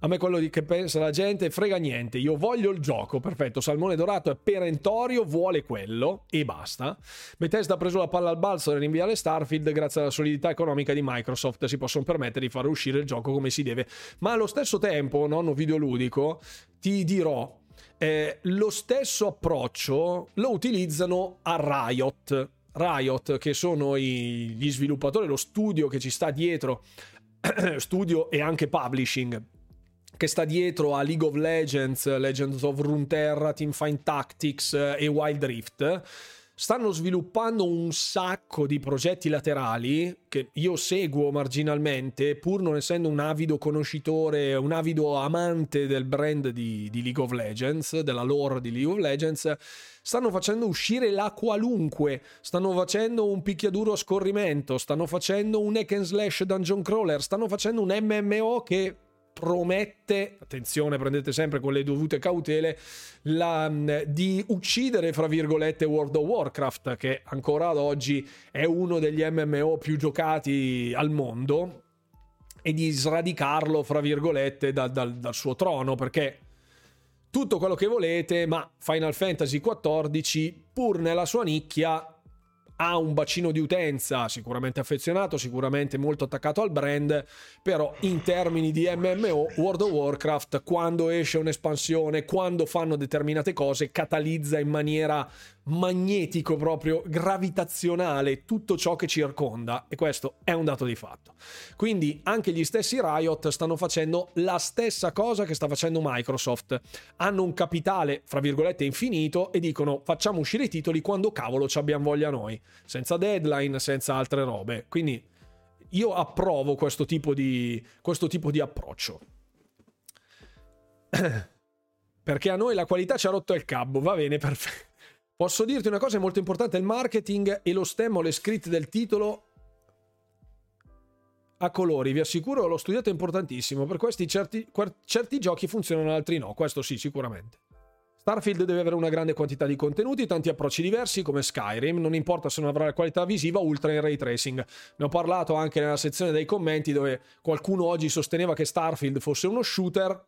Speaker 1: A me quello che pensa la gente frega niente, io voglio il gioco, perfetto, Salmone Dorato è perentorio, vuole quello e basta. Bethesda ha preso la palla al balzo nel rinviare Starfield grazie alla solidità economica di Microsoft, si possono permettere di far uscire il gioco come si deve. Ma allo stesso tempo, nonno videoludico, ti dirò, eh, lo stesso approccio lo utilizzano a Riot. Riot, che sono i, gli sviluppatori, lo studio che ci sta dietro, (clears throat) studio e anche publishing, che sta dietro a League of Legends, Legends of Runeterra, Teamfight Tactics eh, e Wild Rift stanno sviluppando un sacco di progetti laterali che io seguo marginalmente, pur non essendo un avido conoscitore, un avido amante del brand di, di League of Legends, della lore di League of Legends. Stanno facendo uscire la qualunque, stanno facendo un picchiaduro a scorrimento, stanno facendo un hack and slash dungeon crawler, stanno facendo un MMO che promette, attenzione, prendete sempre con le dovute cautele, la, di uccidere, fra virgolette, World of Warcraft, che ancora ad oggi è uno degli MMO più giocati al mondo, e di sradicarlo, fra virgolette, da, da, dal suo trono, perché tutto quello che volete, ma Final Fantasy XIV, pur nella sua nicchia, ha un bacino di utenza sicuramente affezionato, sicuramente molto attaccato al brand, però in termini di MMO, World of Warcraft, quando esce un'espansione, quando fanno determinate cose, catalizza in maniera magnetico proprio gravitazionale tutto ciò che circonda e questo è un dato di fatto. Quindi anche gli stessi Riot stanno facendo la stessa cosa che sta facendo Microsoft. Hanno un capitale, fra virgolette, infinito e dicono facciamo uscire i titoli quando cavolo ci abbiamo voglia noi, senza deadline, senza altre robe. Quindi io approvo questo tipo di, questo tipo di approccio. (clears throat) Perché a noi la qualità ci ha rotto il cabo, va bene, perfetto. Posso dirti una cosa molto importante, il marketing e lo stemma le scritte del titolo a colori, vi assicuro, l'ho studiato, è importantissimo. Per questi certi, certi giochi funzionano, altri no, questo sì, sicuramente. Starfield deve avere una grande quantità di contenuti, tanti approcci diversi come Skyrim, non importa se non avrà la qualità visiva ultra in ray tracing. Ne ho parlato anche nella sezione dei commenti dove qualcuno oggi sosteneva che Starfield fosse uno shooter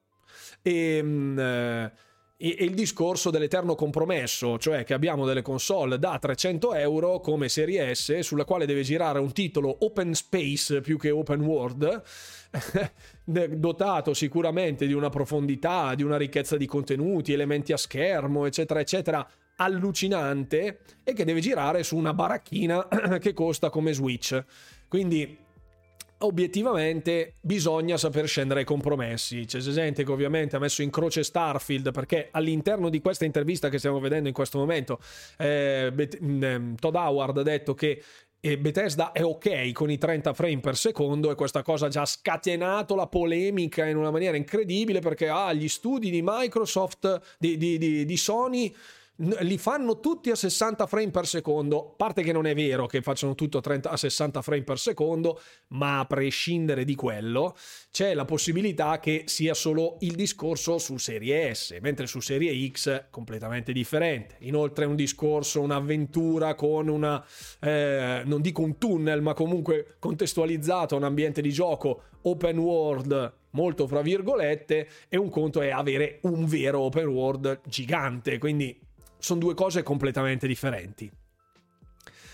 Speaker 1: e... Mh, eh, e, il discorso dell'eterno compromesso, cioè che abbiamo delle console da 300 euro come serie S sulla quale deve girare un titolo open space più che open world, (laughs) dotato sicuramente di una profondità, di una ricchezza di contenuti, elementi a schermo, eccetera, eccetera, allucinante e che deve girare su una baracchina (clears throat) che costa come Switch. Quindi obiettivamente bisogna saper scendere ai compromessi. C'è gente che ovviamente ha messo in croce Starfield perché all'interno di questa intervista che stiamo vedendo in questo momento eh, mm, ehm, Todd Howard ha detto che e Bethesda è ok con i 30 frame per secondo e questa cosa ha già scatenato la polemica in una maniera incredibile perché ah, gli studi di Microsoft, di, di, di, di Sony li fanno tutti a 60 frame per secondo. A parte che non è vero che facciano tutto a, 30, a 60 frame per secondo, ma a prescindere di quello, c'è la possibilità che sia solo il discorso su serie S, mentre su serie X completamente differente. Inoltre è un discorso, un'avventura con una, eh, non dico un tunnel, ma comunque contestualizzato a un ambiente di gioco open world molto fra virgolette e un conto è avere un vero open world gigante, quindi sono due cose completamente differenti.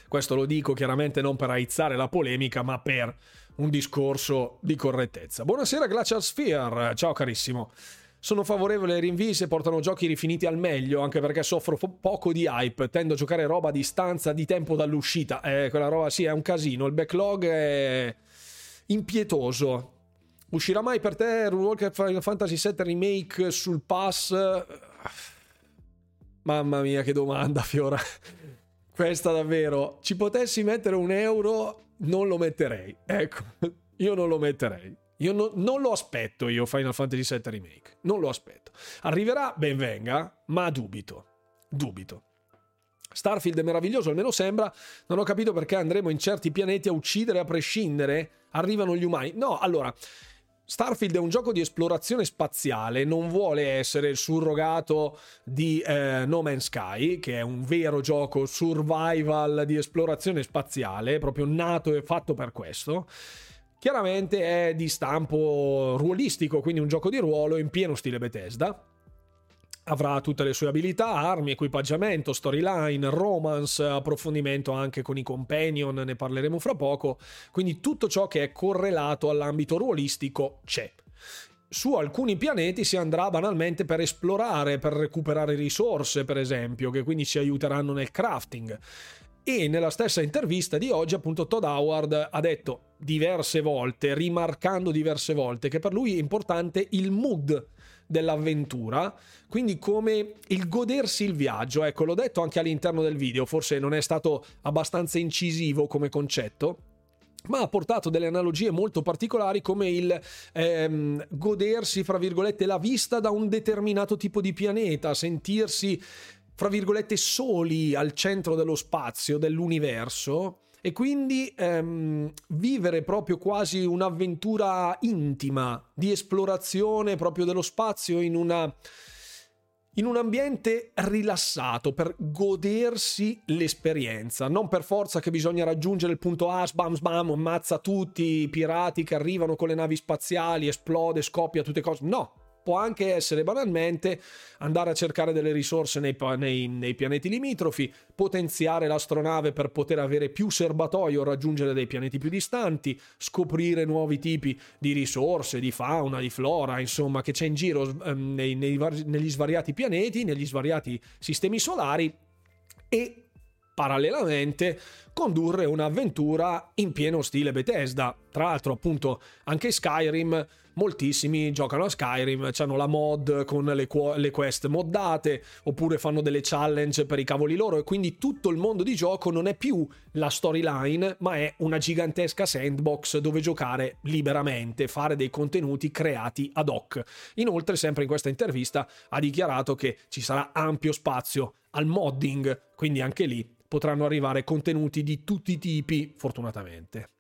Speaker 1: Questo lo dico chiaramente non per aizzare la polemica, ma per un discorso di correttezza. Buonasera Glacial Sphere, ciao carissimo. Sono favorevole ai rinvii se portano giochi rifiniti al meglio, anche perché soffro fo- poco di hype. Tendo a giocare roba a distanza di tempo dall'uscita. Eh, quella roba sì, è un casino. Il backlog è impietoso. Uscirà mai per te Runewalker Final Fantasy VII Remake sul pass? Mamma mia, che domanda, Fiora. Questa davvero. Ci potessi mettere un euro, non lo metterei. Ecco, io non lo metterei. Io no, non lo aspetto io Final Fantasy VII Remake. Non lo aspetto. Arriverà, ben venga, ma dubito. Dubito. Starfield è meraviglioso, almeno sembra. Non ho capito perché andremo in certi pianeti a uccidere a prescindere. Arrivano gli umani. No, allora. Starfield è un gioco di esplorazione spaziale, non vuole essere il surrogato di eh, No Man's Sky, che è un vero gioco survival di esplorazione spaziale, proprio nato e fatto per questo. Chiaramente è di stampo ruolistico, quindi un gioco di ruolo in pieno stile Bethesda. Avrà tutte le sue abilità, armi, equipaggiamento, storyline, romance, approfondimento anche con i companion, ne parleremo fra poco. Quindi tutto ciò che è correlato all'ambito ruolistico c'è su alcuni pianeti si andrà banalmente per esplorare, per recuperare risorse, per esempio, che quindi ci aiuteranno nel crafting. E nella stessa intervista di oggi, appunto, Todd Howard ha detto diverse volte, rimarcando diverse volte, che per lui è importante il mood dell'avventura, quindi come il godersi il viaggio. Ecco, l'ho detto anche all'interno del video, forse non è stato abbastanza incisivo come concetto ma ha portato delle analogie molto particolari come il ehm, godersi, fra virgolette, la vista da un determinato tipo di pianeta, sentirsi fra virgolette, soli al centro dello spazio, dell'universo, e quindi ehm, vivere proprio quasi un'avventura intima di esplorazione proprio dello spazio in una in un ambiente rilassato per godersi l'esperienza, non per forza che bisogna raggiungere il punto A, sbam sbam, ammazza tutti i pirati che arrivano con le navi spaziali, esplode, scoppia tutte cose. No, può anche essere banalmente andare a cercare delle risorse nei, nei, nei, pianeti limitrofi, potenziare l'astronave per poter avere più serbatoio raggiungere dei pianeti più distanti, scoprire nuovi tipi di risorse, di fauna, di flora, insomma, che c'è in giro ehm, nei, negli svariati pianeti, negli svariati sistemi solari e parallelamente condurre un'avventura in pieno stile Bethesda. Tra l'altro, appunto, anche Skyrim moltissimi giocano a Skyrim, hanno la mod con le, le, quest moddate, oppure fanno delle challenge per i cavoli loro, e quindi tutto il mondo di gioco non è più la storyline, ma è una gigantesca sandbox dove giocare liberamente, fare dei contenuti creati ad hoc. Inoltre, sempre in questa intervista, ha dichiarato che ci sarà ampio spazio al modding, quindi anche lì potranno arrivare contenuti di tutti i tipi, fortunatamente.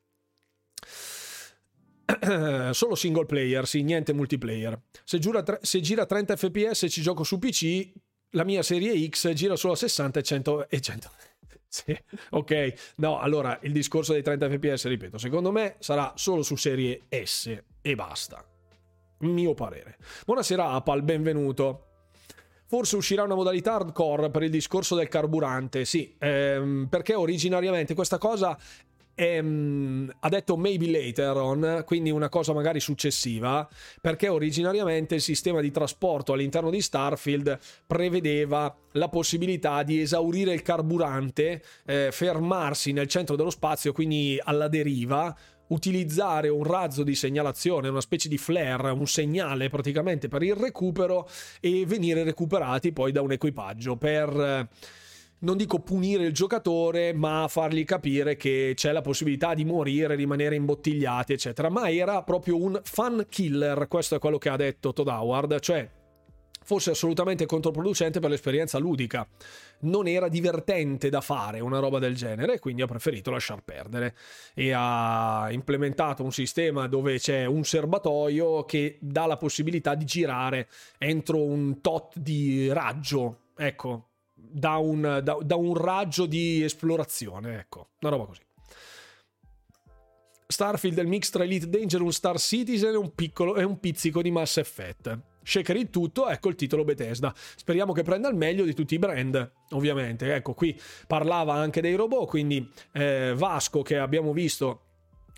Speaker 1: (clears throat) Solo single player, sì, niente multiplayer. Se, tre- se, gira 30 fps e ci gioco su PC, la mia serie X gira solo a 60 e 100. E 100. (laughs) sì, ok. No, allora il discorso dei 30 fps, ripeto, secondo me sarà solo su serie S e basta. Mio parere. Buonasera Apple, benvenuto. Forse uscirà una modalità hardcore per il discorso del carburante, sì, ehm, perché originariamente questa cosa ehm, ha detto maybe later on, quindi una cosa magari successiva, perché originariamente il sistema di trasporto all'interno di Starfield prevedeva la possibilità di esaurire il carburante, eh, fermarsi nel centro dello spazio, quindi alla deriva, utilizzare un razzo di segnalazione, una specie di flare, un segnale praticamente per il recupero e venire recuperati poi da un equipaggio per non dico punire il giocatore, ma fargli capire che c'è la possibilità di morire, rimanere imbottigliati, eccetera. Ma era proprio un fan killer, questo è quello che ha detto Todd Howard, cioè fosse assolutamente controproducente per l'esperienza ludica. Non era divertente da fare una roba del genere, quindi ha preferito lasciar perdere e ha implementato un sistema dove c'è un serbatoio che dà la possibilità di girare entro un tot di raggio. Ecco, da un, da, da un raggio di esplorazione, ecco, una roba così. Starfield è il mix tra Elite Dangerous Star Citizen e un, piccolo, e un pizzico di Mass Effect. Shaker il tutto, ecco il titolo Bethesda. Speriamo che prenda il meglio di tutti i brand, ovviamente. Ecco, qui parlava anche dei robot, quindi eh, Vasco che abbiamo visto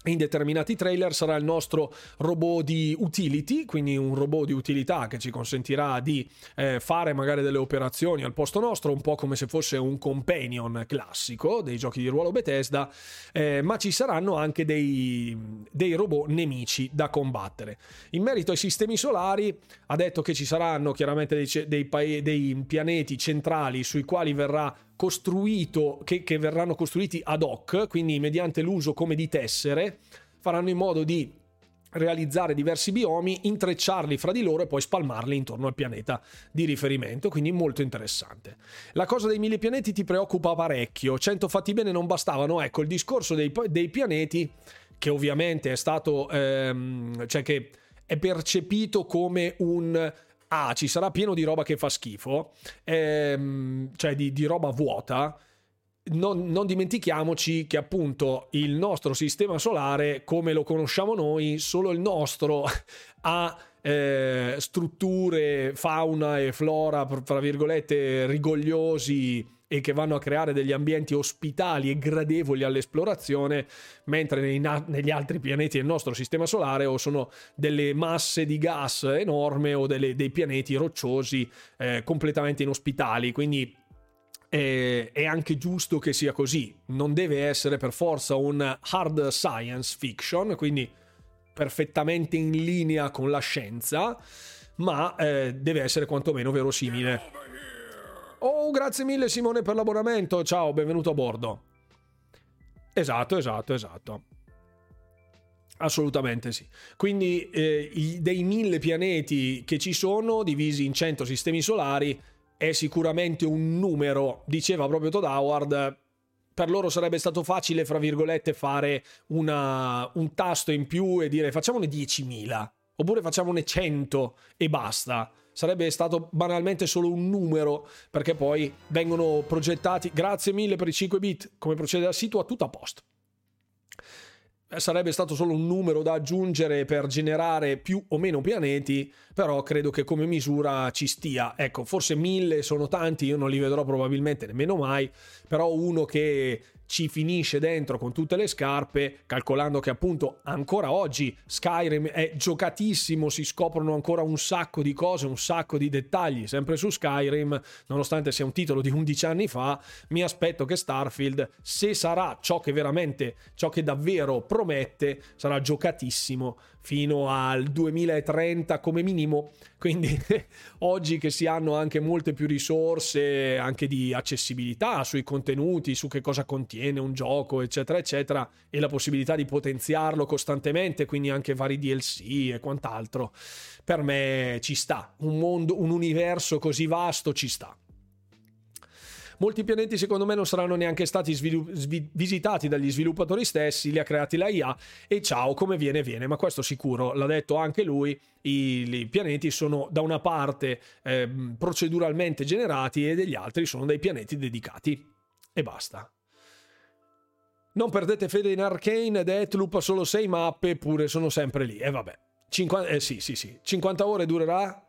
Speaker 1: in determinati trailer sarà il nostro robot di utility, quindi un robot di utilità che ci consentirà di eh, fare magari delle operazioni al posto nostro, un po' come se fosse un companion classico dei giochi di ruolo Bethesda, eh, ma ci saranno anche dei, dei robot nemici da combattere. In merito ai sistemi solari, ha detto che ci saranno chiaramente dei, dei, dei pianeti centrali sui quali verrà costruito, che, che verranno costruiti ad hoc, quindi mediante l'uso come di tessere, faranno in modo di realizzare diversi biomi, intrecciarli fra di loro e poi spalmarli intorno al pianeta di riferimento, quindi molto interessante. La cosa dei mille pianeti ti preoccupa parecchio, 100 fatti bene non bastavano, ecco il discorso dei, dei pianeti che ovviamente è stato, ehm, cioè che è percepito come un ah, ci sarà pieno di roba che fa schifo, ehm, cioè di, di, roba vuota. Non, non, dimentichiamoci che appunto il nostro sistema solare, come lo conosciamo noi, solo il nostro (laughs) ha eh, strutture, fauna e flora, tra virgolette, rigogliosi e che vanno a creare degli ambienti ospitali e gradevoli all'esplorazione, mentre nei, negli altri pianeti del nostro sistema solare o sono delle masse di gas enorme o delle, dei pianeti rocciosi eh, completamente inospitali. Quindi è, è anche giusto che sia così. Non deve essere per forza un hard science fiction, quindi perfettamente in linea con la scienza, ma eh, deve essere quantomeno verosimile. Oh, grazie mille Simone per l'abbonamento. Ciao, benvenuto a bordo. Esatto, esatto, esatto. Assolutamente sì. Quindi eh, dei mille pianeti che ci sono, divisi in 100 sistemi solari, è sicuramente un numero, diceva proprio Todd Howard, per loro sarebbe stato facile, fra virgolette, fare una, un tasto in più e dire facciamone 10.000, oppure facciamone 100 e basta sarebbe stato banalmente solo un numero, perché poi vengono progettati, grazie mille per i 5 bit, come procede al sito, tutto a posto. Eh, sarebbe stato solo un numero da aggiungere per generare più o meno pianeti, però credo che come misura ci stia. Ecco, forse mille sono tanti, io non li vedrò probabilmente nemmeno mai, però uno che ci finisce dentro con tutte le scarpe, calcolando che appunto ancora oggi Skyrim è giocatissimo, si scoprono ancora un sacco di cose, un sacco di dettagli, sempre su Skyrim, nonostante sia un titolo di 11 anni fa, mi aspetto che Starfield, se sarà ciò che veramente, ciò che davvero promette, sarà giocatissimo fino al 2030 come minimo. Quindi (laughs) oggi che si hanno anche molte più risorse anche di accessibilità sui contenuti, su che cosa contiene un gioco, eccetera, eccetera, e la possibilità di potenziarlo costantemente, quindi anche vari DLC e quant'altro, per me ci sta. Un mondo, un universo così vasto ci sta. Molti pianeti secondo me non saranno neanche stati svilu- svi- visitati dagli sviluppatori stessi, li ha creati la IA e ciao, come viene viene, ma questo sicuro, l'ha detto anche lui, i, i pianeti sono da una parte eh, proceduralmente generati e degli altri sono dei pianeti dedicati. E basta. Non perdete fede in Arcane, Deathloop ha solo 6 mappe, eppure sono sempre lì. E vabbè. 50, eh, sì, sì, sì. 50 ore durerà?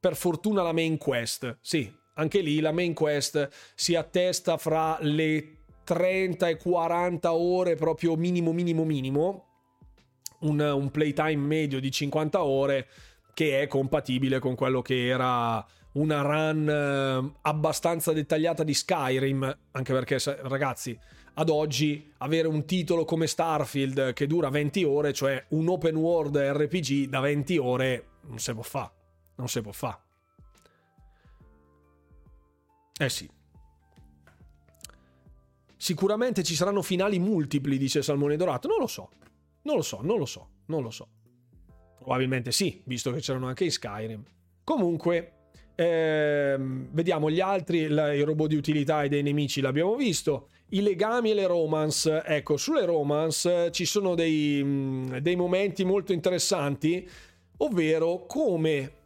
Speaker 1: Per fortuna la main quest. Sì, anche lì la main quest si attesta fra le 30 e 40 ore proprio minimo minimo minimo un, un playtime medio di 50 ore che è compatibile con quello che era una run eh, abbastanza dettagliata di Skyrim, anche perché ragazzi, ad oggi avere un titolo come Starfield che dura 20 ore, cioè un open world RPG da 20 ore, non si può fare, non si può fare. Eh sì. Sicuramente ci saranno finali multipli, dice Salmone Dorato. Non lo so. Non lo so, non lo so, non lo so. Probabilmente sì, visto che c'erano anche i Skyrim. Comunque, ehm, vediamo gli altri, i robot di utilità e dei nemici l'abbiamo visto. I legami e le romance. Ecco, sulle romance ci sono dei, mm, dei momenti molto interessanti, ovvero come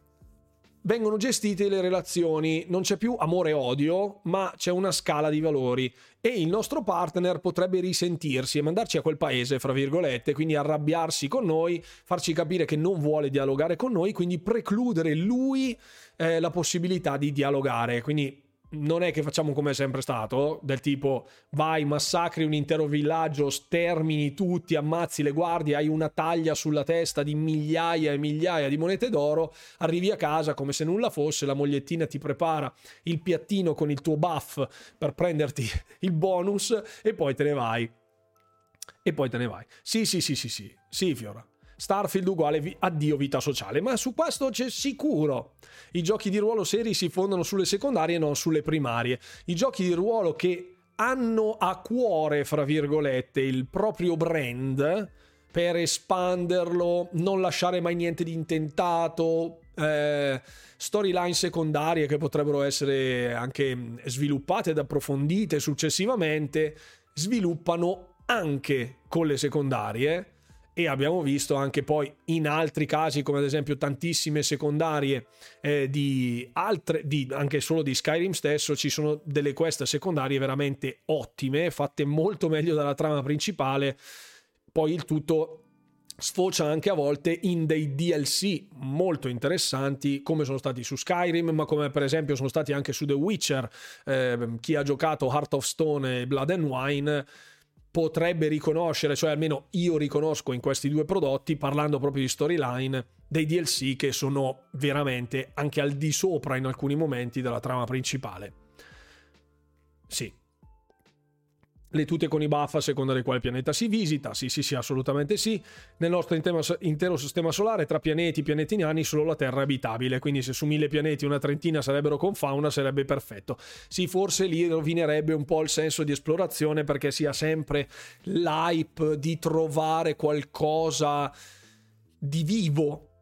Speaker 1: vengono gestite le relazioni, non c'è più amore e odio, ma c'è una scala di valori e il nostro partner potrebbe risentirsi e mandarci a quel paese, fra virgolette, quindi arrabbiarsi con noi, farci capire che non vuole dialogare con noi, quindi precludere lui eh, la possibilità di dialogare. Quindi non è che facciamo come è sempre stato, del tipo vai, massacri un intero villaggio, stermini tutti, ammazzi le guardie, hai una taglia sulla testa di migliaia e migliaia di monete d'oro, arrivi a casa come se nulla fosse, la mogliettina ti prepara il piattino con il tuo buff per prenderti il bonus e poi te ne vai. E poi te ne vai. Sì, sì, sì, sì, sì, sì, Fiora. Starfield uguale vi- addio vita sociale, ma su questo c'è sicuro. I giochi di ruolo seri si fondano sulle secondarie e non sulle primarie. I giochi di ruolo che hanno a cuore, fra virgolette, il proprio brand per espanderlo, non lasciare mai niente di intentato, eh, storyline secondarie che potrebbero essere anche sviluppate ed approfondite successivamente, sviluppano anche con le secondarie e abbiamo visto anche poi in altri casi come ad esempio tantissime secondarie eh, di altre di, anche solo di Skyrim stesso ci sono delle quest secondarie veramente ottime fatte molto meglio dalla trama principale. Poi il tutto sfocia anche a volte in dei DLC molto interessanti come sono stati su Skyrim ma come per esempio sono stati anche su The Witcher eh, chi ha giocato Heart of Stone e Blood and Wine potrebbe riconoscere, cioè almeno io riconosco in questi due prodotti, parlando proprio di storyline, dei DLC che sono veramente anche al di sopra in alcuni momenti della trama principale. Sì, le tute con i buff a seconda del quale pianeta si visita, sì sì sì assolutamente sì, nel nostro intero sistema solare tra pianeti e pianeti nani solo la Terra è abitabile, quindi se su mille pianeti una trentina sarebbero con fauna sarebbe perfetto. Sì, forse lì rovinerebbe un po' il senso di esplorazione perché si ha sempre l'hype di trovare qualcosa di vivo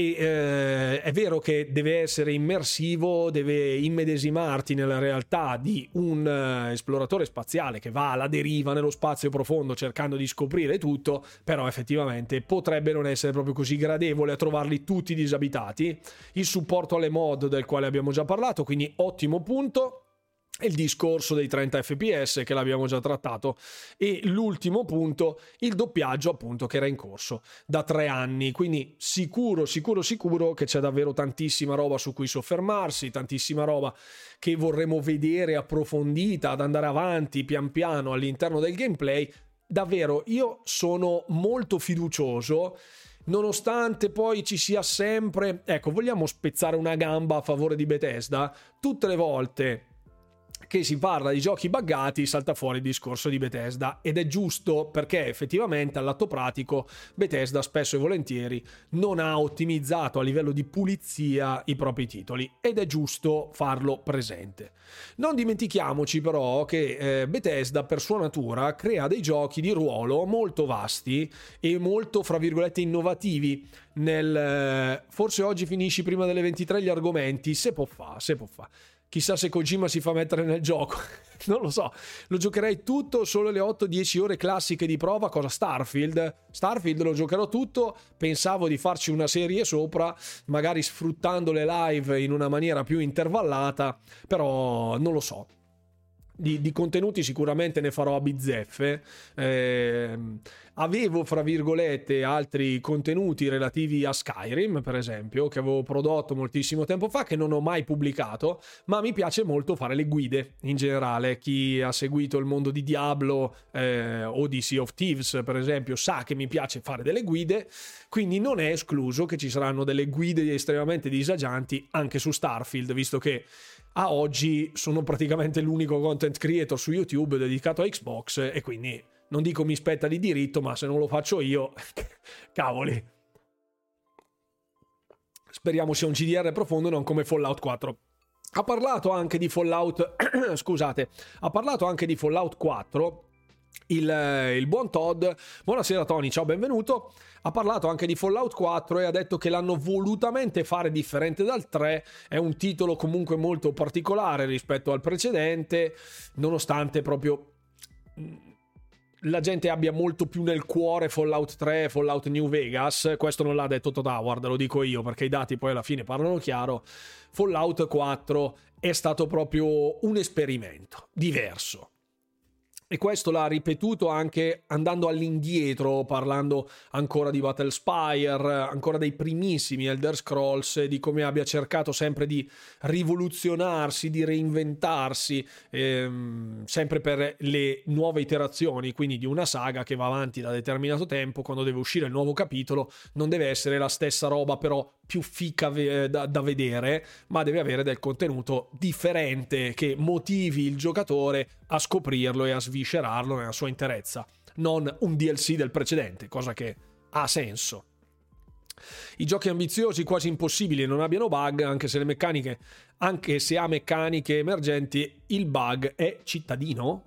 Speaker 1: e eh, è vero che deve essere immersivo, deve immedesimarti nella realtà di un uh, esploratore spaziale che va alla deriva nello spazio profondo cercando di scoprire tutto, però effettivamente potrebbe non essere proprio così gradevole a trovarli tutti disabitati. Il supporto alle mod del quale abbiamo già parlato, quindi ottimo punto il discorso dei 30 fps che l'abbiamo già trattato. E l'ultimo punto il doppiaggio appunto che era in corso da tre anni. Quindi sicuro sicuro sicuro che c'è davvero tantissima roba su cui soffermarsi tantissima roba che vorremmo vedere approfondita ad andare avanti pian piano all'interno del gameplay. Davvero io sono molto fiducioso nonostante poi ci sia sempre ecco vogliamo spezzare una gamba a favore di Bethesda? Tutte le volte che si parla di giochi buggati salta fuori il discorso di Bethesda ed è giusto perché effettivamente al lato pratico Bethesda spesso e volentieri non ha ottimizzato a livello di pulizia i propri titoli ed è giusto farlo presente. Non dimentichiamoci però che eh, Bethesda per sua natura crea dei giochi di ruolo molto vasti e molto fra virgolette innovativi nel eh, forse oggi finisci prima delle 23 gli argomenti se può fa, se può fa. Chissà se Kojima si fa mettere nel gioco. (laughs) non lo so. Lo giocherei tutto solo le 8-10 ore classiche di prova. Cosa Starfield? Starfield lo giocherò tutto. Pensavo di farci una serie sopra, magari sfruttando le live in una maniera più intervallata. Però non lo so. Di, di, contenuti sicuramente ne farò a bizzeffe. Eh, avevo, fra virgolette, altri contenuti relativi a Skyrim, per esempio, che avevo prodotto moltissimo tempo fa, che non ho mai pubblicato, ma mi piace molto fare le guide in generale. Chi ha seguito il mondo di Diablo eh, o di Sea of Thieves, per esempio, sa che mi piace fare delle guide, quindi non è escluso che ci saranno delle guide estremamente disagianti anche su Starfield, visto che a oggi sono praticamente l'unico content creator su YouTube dedicato a Xbox e quindi non dico mi spetta di diritto, ma se non lo faccio io, (laughs) cavoli. Speriamo sia un CDR profondo non come Fallout 4. Ha parlato anche di Fallout, (clears throat) scusate, ha parlato anche di Fallout 4 il, il, buon Todd. Buonasera Tony, ciao, benvenuto. Ha parlato anche di Fallout 4 e ha detto che l'hanno volutamente fare differente dal 3. È un titolo comunque molto particolare rispetto al precedente, nonostante proprio mm, la gente abbia molto più nel cuore Fallout 3 e Fallout New Vegas. Questo non l'ha detto Todd Howard, lo dico io perché i dati poi alla fine parlano chiaro. Fallout 4 è stato proprio un esperimento diverso E questo l'ha ripetuto anche andando all'indietro, parlando ancora di Battle Spire, ancora dei primissimi Elder Scrolls, di come abbia cercato sempre di rivoluzionarsi, di reinventarsi, ehm, sempre per le nuove iterazioni, quindi di una saga che va avanti da determinato tempo, quando deve uscire il nuovo capitolo, non deve essere la stessa roba, però più fica da, da vedere, ma deve avere del contenuto differente che motivi il giocatore a scoprirlo e a sviscerarlo nella sua interezza, non un DLC del precedente, cosa che ha senso. I giochi ambiziosi, quasi impossibili, non abbiano bug, anche se meccaniche, anche se ha meccaniche emergenti, il bug è cittadino?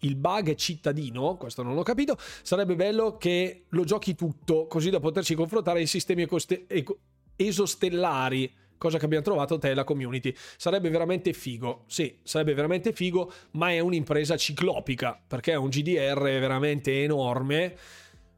Speaker 1: Il bug è cittadino, questo non l'ho capito. Sarebbe bello che lo giochi tutto, così da poterci confrontare i sistemi ecoste- eco- esostellari cosa che abbiamo trovato te la community. Sarebbe veramente figo, sì, sarebbe veramente figo, ma è un'impresa ciclopica, perché è un GDR veramente enorme.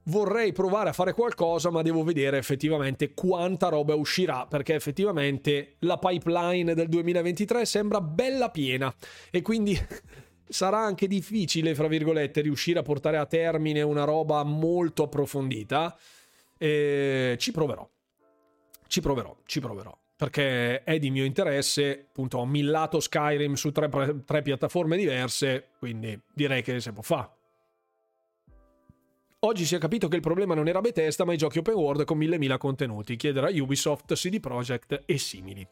Speaker 1: Vorrei provare a fare qualcosa, ma devo vedere effettivamente quanta roba uscirà, perché effettivamente la pipeline del 2023 sembra bella piena e quindi (laughs) sarà anche difficile, fra virgolette, riuscire a portare a termine una roba molto approfondita. E ci proverò. Ci proverò, ci proverò perché è di mio interesse, appunto ho millato Skyrim su tre, tre piattaforme diverse, quindi direi che se può fare. Oggi si è capito che il problema non era Bethesda, ma i giochi open world con mille mila contenuti, chiedere a Ubisoft, CD Projekt e simili.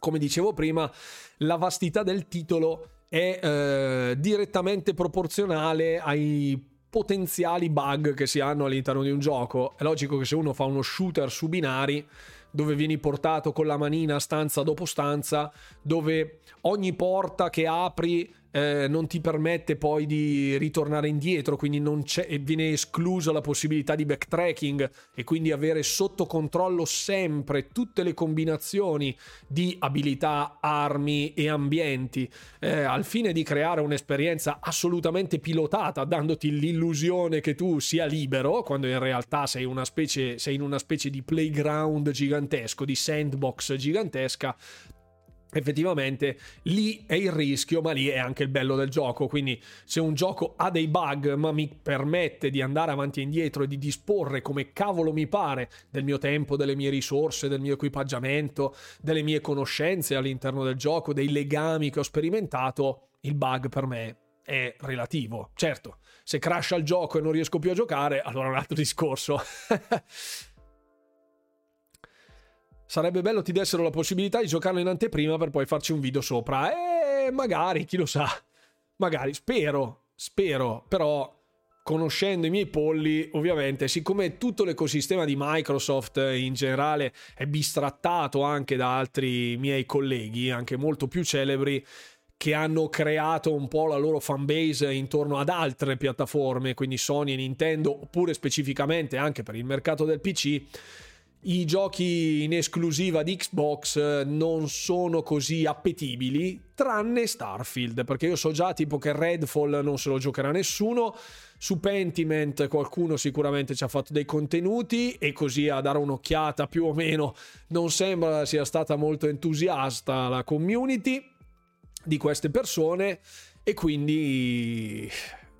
Speaker 1: Come dicevo prima, la vastità del titolo è eh, direttamente proporzionale ai potenziali bug che si hanno all'interno di un gioco. È logico che se uno fa uno shooter su binari dove vieni portato con la manina stanza dopo stanza, dove ogni porta che apri eh, non ti permette poi di ritornare indietro, quindi viene esclusa la possibilità di backtracking e quindi avere sotto controllo sempre tutte le combinazioni di abilità, armi e ambienti, eh, al fine di creare un'esperienza assolutamente pilotata, dandoti l'illusione che tu sia libero, quando in realtà sei, una specie, sei in una specie di playground gigantesco, di sandbox gigantesca, effettivamente lì è il rischio, ma lì è anche il bello del gioco. Quindi, se un gioco ha dei bug, ma mi permette di andare avanti e indietro e di disporre come cavolo mi pare del mio tempo, delle mie risorse, del mio equipaggiamento, delle mie conoscenze all'interno del gioco, dei legami che ho sperimentato, il bug per me è relativo. Certo, se crasha il gioco e non riesco più a giocare, allora è un altro discorso. (laughs) Sarebbe bello ti dessero la possibilità di giocarlo in anteprima per poi farci un video sopra. E magari, chi lo sa. Magari, spero, spero, però conoscendo i miei polli, ovviamente, siccome tutto l'ecosistema di Microsoft in generale è bistrattato anche da altri miei colleghi, anche molto più celebri, che hanno creato un po' la loro fanbase intorno ad altre piattaforme, quindi Sony e Nintendo, oppure specificamente anche per il mercato del PC i giochi in esclusiva di Xbox eh, non sono così appetibili, tranne Starfield, perché io so già tipo che Redfall non se lo giocherà nessuno. Su Pentiment qualcuno sicuramente ci ha fatto dei contenuti e così a dare un'occhiata più o meno non sembra sia stata molto entusiasta la community di queste persone e quindi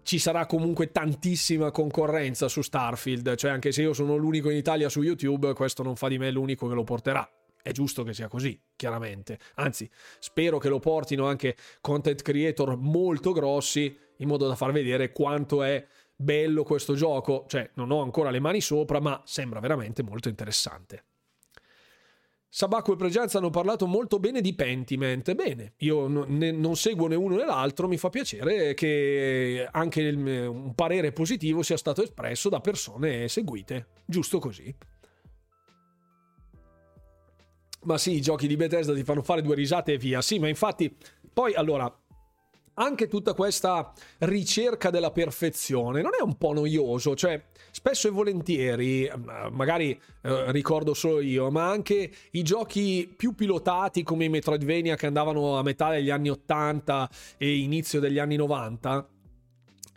Speaker 1: ci sarà comunque tantissima concorrenza su Starfield, cioè anche se io sono l'unico in Italia su YouTube, questo non fa di me l'unico che lo porterà. È giusto che sia così, chiaramente. Anzi, spero che lo portino anche content creator molto grossi, in modo da far vedere quanto è bello questo gioco. Cioè, non ho ancora le mani sopra, ma sembra veramente molto interessante. Sabacco e Pregianza hanno parlato molto bene di Pentiment. Bene, io ne, non seguo né uno né l'altro, mi fa piacere che anche il, un parere positivo sia stato espresso da persone seguite. Giusto così. Ma sì, i giochi di Bethesda ti fanno fare due risate e via. Sì, ma infatti, poi allora, anche tutta questa ricerca della perfezione non è un po' noioso, cioè spesso e volentieri, magari eh, ricordo solo io, ma anche i giochi più pilotati come i Metroidvania che andavano a metà degli anni 80 e inizio degli anni 90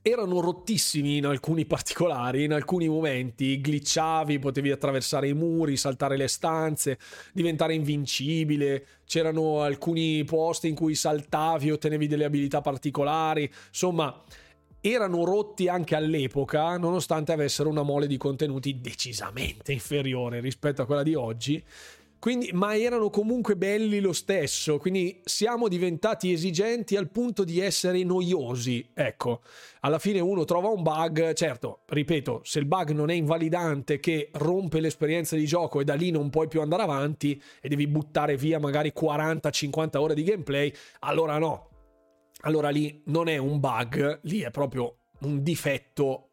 Speaker 1: erano rottissimi in alcuni particolari, in alcuni momenti, glitchavi, potevi attraversare i muri, saltare le stanze, diventare invincibile, c'erano alcuni posti in cui saltavi, ottenevi delle abilità particolari, insomma erano rotti anche all'epoca, nonostante avessero una mole di contenuti decisamente inferiore rispetto a quella di oggi. Quindi, ma erano comunque belli lo stesso, quindi siamo diventati esigenti al punto di essere noiosi. Ecco, alla fine uno trova un bug, certo, ripeto, se il bug non è invalidante che rompe l'esperienza di gioco e da lì non puoi più andare avanti e devi buttare via magari 40-50 ore di gameplay, allora no. Allora lì non è un bug, lì è proprio un difetto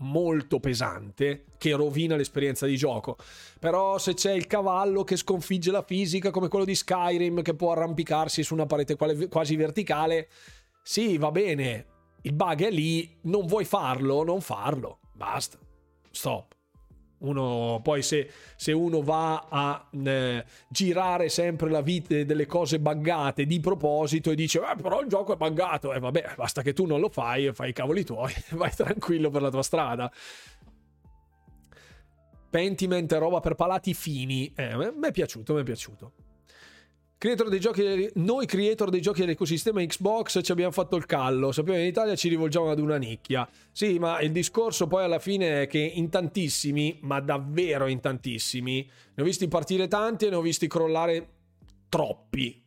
Speaker 1: molto pesante che rovina l'esperienza di gioco. Però se c'è il cavallo che sconfigge la fisica come quello di Skyrim che può arrampicarsi su una parete quasi verticale, sì, va bene. Il bug è lì, non vuoi farlo, non farlo. Basta. Stop. Uno, poi se, se, uno va a eh, girare sempre la vita delle cose buggate di proposito e dice eh, però il gioco è buggato, e eh, vabbè basta che tu non lo fai e fai i cavoli tuoi, (laughs) vai tranquillo per la tua strada. Pentiment roba per palati fini, eh, mi è piaciuto, mi è piaciuto. Creator dei giochi, noi creator dei giochi dell'ecosistema Xbox ci abbiamo fatto il callo, sappiamo che in Italia ci rivolgiamo ad una nicchia. Sì, ma il discorso poi alla fine è che in tantissimi, ma davvero in tantissimi, ne ho visti partire tanti e ne ho visti crollare troppi.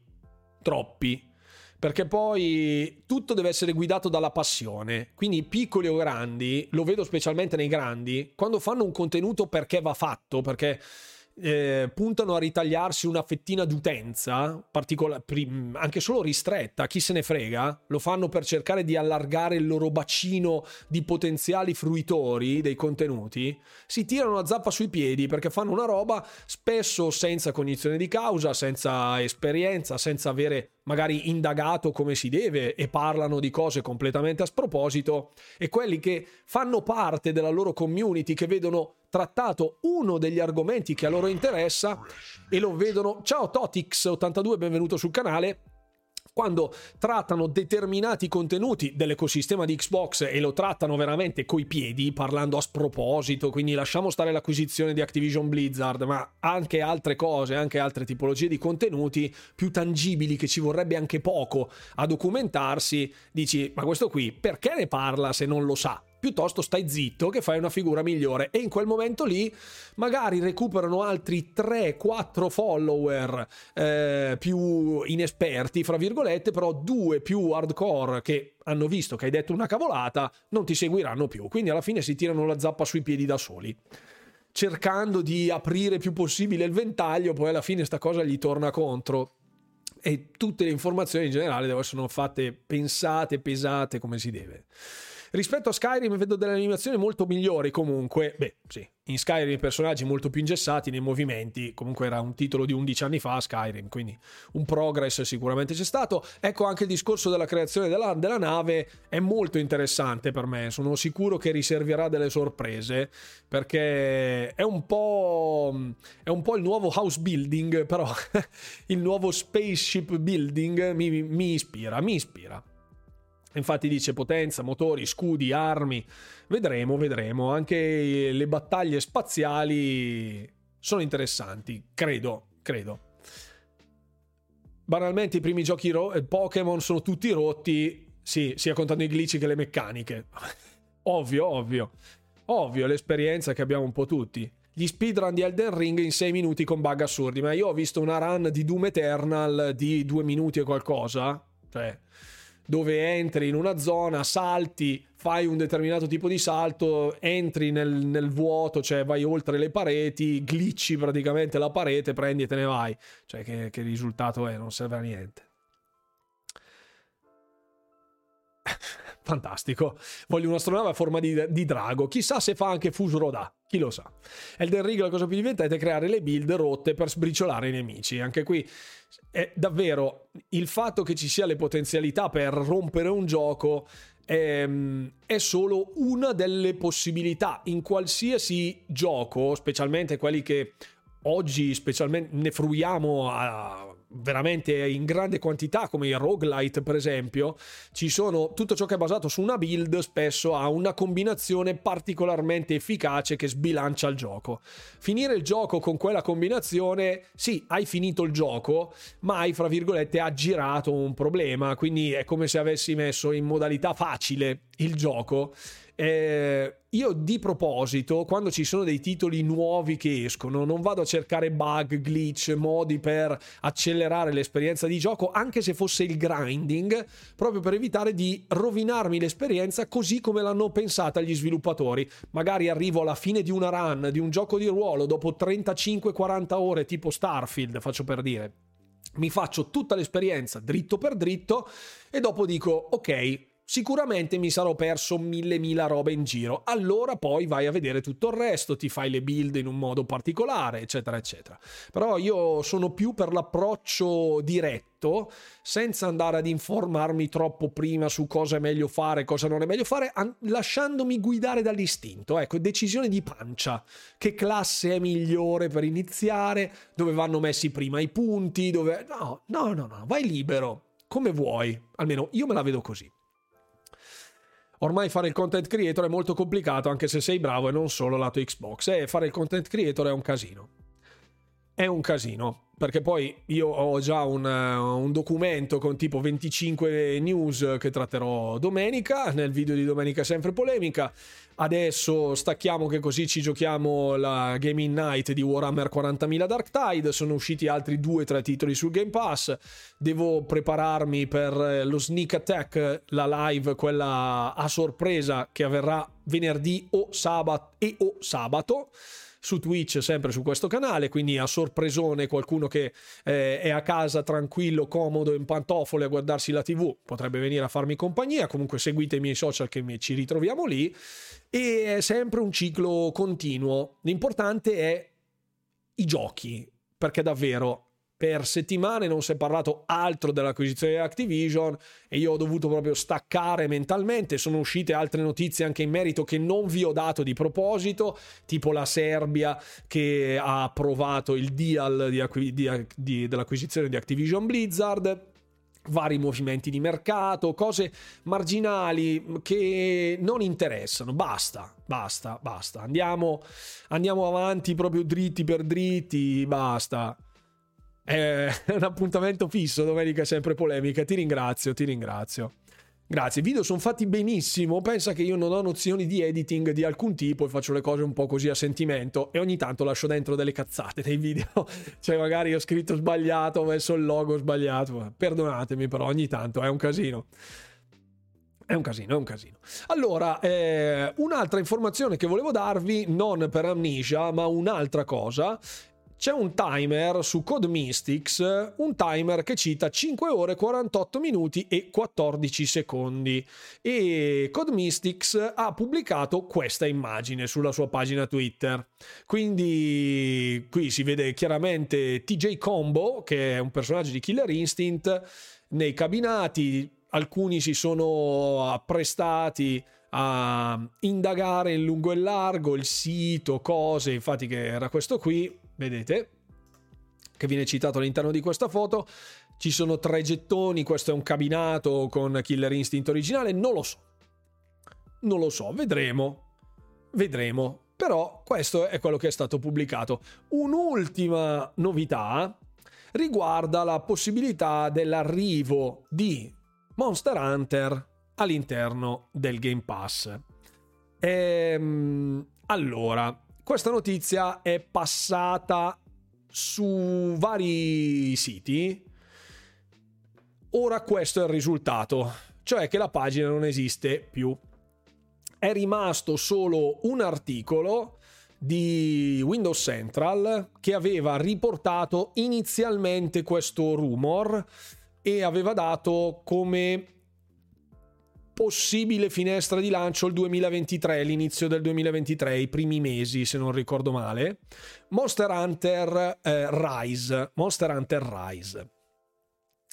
Speaker 1: Troppi. Perché poi tutto deve essere guidato dalla passione. Quindi piccoli o grandi, lo vedo specialmente nei grandi, quando fanno un contenuto perché va fatto, perché eh, puntano a ritagliarsi una fettina d'utenza, particola- anche solo ristretta, chi se ne frega, lo fanno per cercare di allargare il loro bacino di potenziali fruitori dei contenuti, si tirano la zappa sui piedi perché fanno una roba spesso senza cognizione di causa, senza esperienza, senza avere magari indagato come si deve e parlano di cose completamente a sproposito. E quelli che fanno parte della loro community, che vedono trattato uno degli argomenti che a loro interessa e lo vedono. Ciao Totix82, benvenuto sul canale quando trattano determinati contenuti dell'ecosistema di Xbox e lo trattano veramente coi piedi, parlando a sproposito, quindi lasciamo stare l'acquisizione di Activision Blizzard, ma anche altre cose, anche altre tipologie di contenuti più tangibili che ci vorrebbe anche poco a documentarsi, dici, ma questo qui perché ne parla se non lo sa? Piuttosto stai zitto che fai una figura migliore e in quel momento lì magari recuperano altri 3-4 follower eh, più inesperti, fra virgolette, però due più hardcore che hanno visto che hai detto una cavolata, non ti seguiranno più. Quindi alla fine si tirano la zappa sui piedi da soli cercando di aprire più possibile il ventaglio, poi alla fine sta cosa gli torna contro. E tutte le informazioni in generale devono essere fatte pensate, pesate come si deve. Rispetto a Skyrim vedo delle animazioni molto migliori comunque. Beh, sì, in Skyrim i personaggi molto più ingessati nei movimenti, comunque era un titolo di 11 anni fa Skyrim, quindi un progress sicuramente c'è stato. Ecco anche il discorso della creazione della, della nave è molto interessante per me, sono sicuro che riserverà delle sorprese perché è un po', è un po il nuovo house building, però (laughs) il nuovo spaceship building mi, mi ispira, mi ispira. Infatti dice potenza, motori, scudi, armi. Vedremo, vedremo. Anche le battaglie spaziali sono interessanti, credo, credo. Banalmente i primi giochi ro- eh, Pokémon sono tutti rotti, sì, sia contando i glitch che le meccaniche. (laughs) ovvio, ovvio. Ovvio, l'esperienza che abbiamo un po' tutti. Gli speedrun di Elden Ring in 6 minuti con bug assurdi, ma io ho visto una run di Doom Eternal di 2 minuti e qualcosa. Cioè, dove entri in una zona, salti, fai un determinato tipo di salto, entri nel, nel, vuoto, cioè vai oltre le pareti, glitchi praticamente la parete, prendi e te ne vai. Cioè che, che risultato è? Non serve a niente. (laughs) Fantastico. Voglio un'astronave a forma di, di, drago. Chissà se fa anche Fusroda. Chi lo sa. Elden Ring la cosa più divertente è creare le build rotte per sbriciolare i nemici. Anche qui è davvero il fatto che ci sia le potenzialità per rompere un gioco è, è, solo una delle possibilità in qualsiasi gioco, specialmente quelli che oggi specialmente ne fruiamo a, veramente in grande quantità, come il roguelite per esempio, ci sono tutto ciò che è basato su una build spesso ha una combinazione particolarmente efficace che sbilancia il gioco. Finire il gioco con quella combinazione, sì, hai finito il gioco, ma hai fra virgolette aggirato un problema, quindi è come se avessi messo in modalità facile il gioco eh, io di proposito, quando ci sono dei titoli nuovi che escono, non vado a cercare bug, glitch, modi per accelerare l'esperienza di gioco, anche se fosse il grinding, proprio per evitare di rovinarmi l'esperienza così come l'hanno pensata gli sviluppatori. Magari arrivo alla fine di una run di un gioco di ruolo dopo 35-40 ore, tipo Starfield, faccio per dire. Mi faccio tutta l'esperienza dritto per dritto e dopo dico ok, sicuramente mi sarò perso mille mila robe in giro. Allora poi vai a vedere tutto il resto, ti fai le build in un modo particolare, eccetera, eccetera. Però io sono più per l'approccio diretto, senza andare ad informarmi troppo prima su cosa è meglio fare, cosa non è meglio fare, an- lasciandomi guidare dall'istinto. Ecco, decisione di pancia. Che classe è migliore per iniziare? Dove vanno messi prima i punti? Dove... No, no, no, no, vai libero. Come vuoi. Almeno io me la vedo così. Ormai fare il content creator è molto complicato anche se sei bravo e non solo lato Xbox. E fare il content creator è un casino. È un casino perché poi io ho già un, un, documento con tipo 25 news che tratterò domenica, nel video di domenica sempre polemica. Adesso stacchiamo che così ci giochiamo la Gaming Night di Warhammer 40.000 Dark Tide, sono usciti altri 2-3 titoli sul Game Pass, devo prepararmi per lo Sneak Attack, la live, quella a sorpresa che avverrà venerdì o sabato e o sabato su Twitch, sempre su questo canale, quindi a sorpresone qualcuno che eh, è a casa tranquillo, comodo, in pantofole a guardarsi la TV, potrebbe venire a farmi compagnia, comunque seguite i miei social che mi, ci ritroviamo lì e è sempre un ciclo continuo. L'importante è i giochi, perché davvero per settimane non si è parlato altro dell'acquisizione di Activision e io ho dovuto proprio staccare mentalmente. Sono uscite altre notizie anche in merito che non vi ho dato di proposito, tipo la Serbia che ha approvato il deal di acqui- di, di, dell'acquisizione di Activision Blizzard vari movimenti di mercato, cose marginali che non interessano. Basta, basta, basta. Andiamo, andiamo avanti proprio dritti per dritti, basta. È (laughs) un appuntamento fisso, domenica sempre polemica. Ti ringrazio, ti ringrazio. Grazie, i video sono fatti benissimo, pensa che io non ho nozioni di editing di alcun tipo e faccio le cose un po' così a sentimento e ogni tanto lascio dentro delle cazzate nei video, (laughs) cioè magari ho scritto sbagliato, ho messo il logo sbagliato, perdonatemi però ogni tanto è un casino. È un casino, è un casino. Allora, eh, un'altra informazione che volevo darvi, non per amnesia, ma un'altra cosa, c'è un timer su Code Mystics, un timer che cita 5 ore 48 minuti e 14 secondi e Code Mystics ha pubblicato questa immagine sulla sua pagina Twitter. Quindi qui si vede chiaramente TJ Combo, che è un personaggio di Killer Instinct, nei cabinati, alcuni si sono apprestati a indagare in lungo e largo il sito, cose, infatti che era questo qui, vedete, che viene citato all'interno di questa foto. Ci sono tre gettoni, questo è un cabinato con Killer Instinct originale, non lo so. Non lo so, vedremo. Vedremo. Però questo è quello che è stato pubblicato. Un'ultima novità riguarda la possibilità dell'arrivo di Monster Hunter all'interno del Game Pass. Ehm, allora, questa notizia è passata su vari siti. Ora questo è il risultato, cioè che la pagina non esiste più. È rimasto solo un articolo di Windows Central che aveva riportato inizialmente questo rumor e aveva dato come possibile finestra di lancio il 2023, l'inizio del 2023, i primi mesi se non ricordo male. Monster Hunter eh, Rise. Monster Hunter Rise.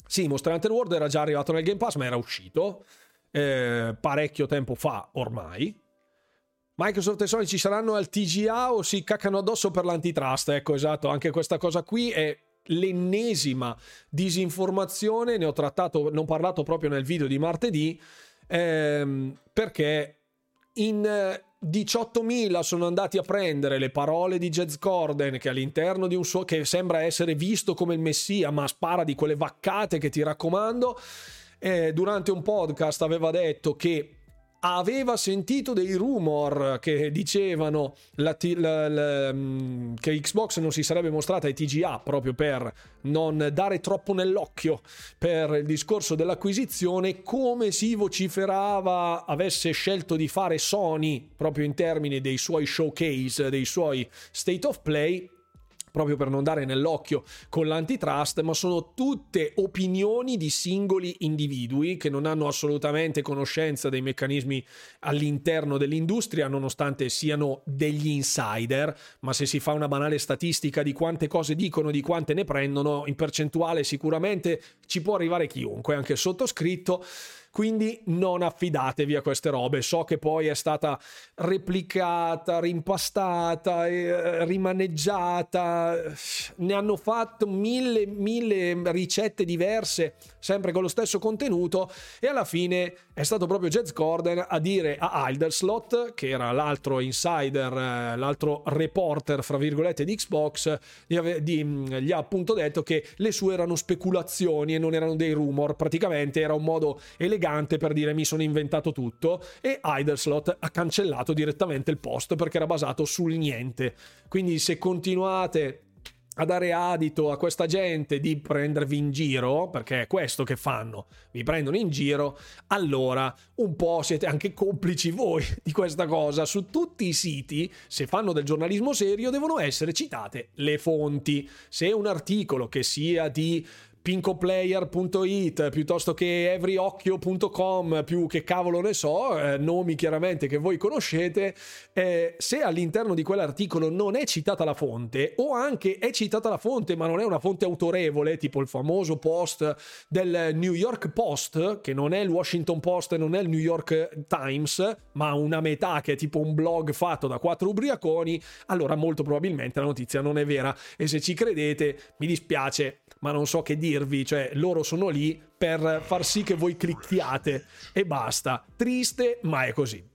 Speaker 1: Sì, Monster Hunter World era già arrivato nel Game Pass, ma era uscito eh, parecchio tempo fa ormai. Microsoft e Sony ci saranno al TGA o si caccano addosso per l'antitrust? Ecco, esatto, anche questa cosa qui è l'ennesima disinformazione, ne ho trattato, ho parlato proprio nel video di martedì, ehm, perché in 18.000 sono andati a prendere le parole di Jez Corden che all'interno di un suo che sembra essere visto come il messia ma spara di quelle vaccate che ti raccomando. Eh, durante un podcast aveva detto che aveva sentito dei rumor che dicevano la, la, la, mm, che Xbox non si sarebbe mostrata ai TGA proprio per non dare troppo nell'occhio per il discorso dell'acquisizione, come si vociferava avesse scelto di fare Sony proprio in termini dei suoi showcase, dei suoi state of play proprio per non dare nell'occhio con l'antitrust, ma sono tutte opinioni di singoli individui che non hanno assolutamente conoscenza dei meccanismi all'interno dell'industria, nonostante siano degli insider, ma se si fa una banale statistica di quante cose dicono, di quante ne prendono, in percentuale sicuramente ci può arrivare chiunque, anche sottoscritto. Quindi non affidatevi a queste robe. So che poi è stata replicata, rimpastata, eh, rimaneggiata. Ne hanno fatto mille, mille ricette diverse, sempre con lo stesso contenuto. E alla fine è stato proprio Jez Gordon a dire a Alderslot, che era l'altro insider, eh, l'altro reporter, fra virgolette, di Xbox, di, gli ha appunto detto che le sue erano speculazioni e non erano dei rumor. Praticamente era un modo elegante elegante per dire mi sono inventato tutto e Iderslot ha cancellato direttamente il post perché era basato sul niente. Quindi se continuate a dare adito a questa gente di prendervi in giro, perché è questo che fanno, vi prendono in giro, allora un po' siete anche complici voi (laughs) di questa cosa. Su tutti i siti, se fanno del giornalismo serio, devono essere citate le fonti. Se un articolo che sia di pincoplayer.it piuttosto che everyocchio.com più che cavolo ne so, eh, nomi chiaramente che voi conoscete, eh, se all'interno di quell'articolo non è citata la fonte o anche è citata la fonte ma non è una fonte autorevole, tipo il famoso post del New York Post, che non è il Washington Post e non è il New York Times, ma una metà che è tipo un blog fatto da quattro ubriaconi, allora molto probabilmente la notizia non è vera. E se ci credete mi dispiace, ma non so che dirvi, cioè loro sono lì per far sì che voi clicchiate e basta. Triste, ma è così.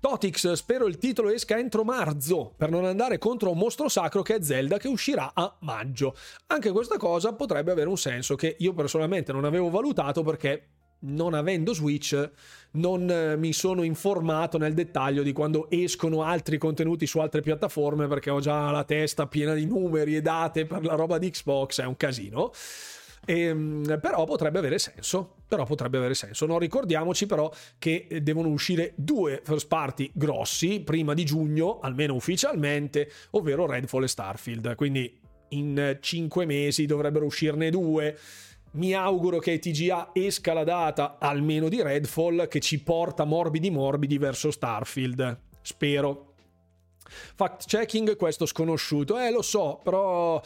Speaker 1: Totix, spero il titolo esca entro marzo per non andare contro un mostro sacro che è Zelda che uscirà a maggio. Anche questa cosa potrebbe avere un senso che io personalmente non avevo valutato perché non avendo Switch non eh, mi sono informato nel dettaglio di quando escono altri contenuti su altre piattaforme perché ho già la testa piena di numeri e date per la roba di Xbox, è un casino. E, ehm, però potrebbe avere senso. Però potrebbe avere senso. Non ricordiamoci però che devono uscire due first party grossi prima di giugno, almeno ufficialmente, ovvero Redfall e Starfield. Quindi in cinque mesi dovrebbero uscirne due. Mi auguro che TGA esca la data almeno di Redfall che ci porta morbidi morbidi verso Starfield. Spero. Fact checking questo sconosciuto. Eh, lo so, però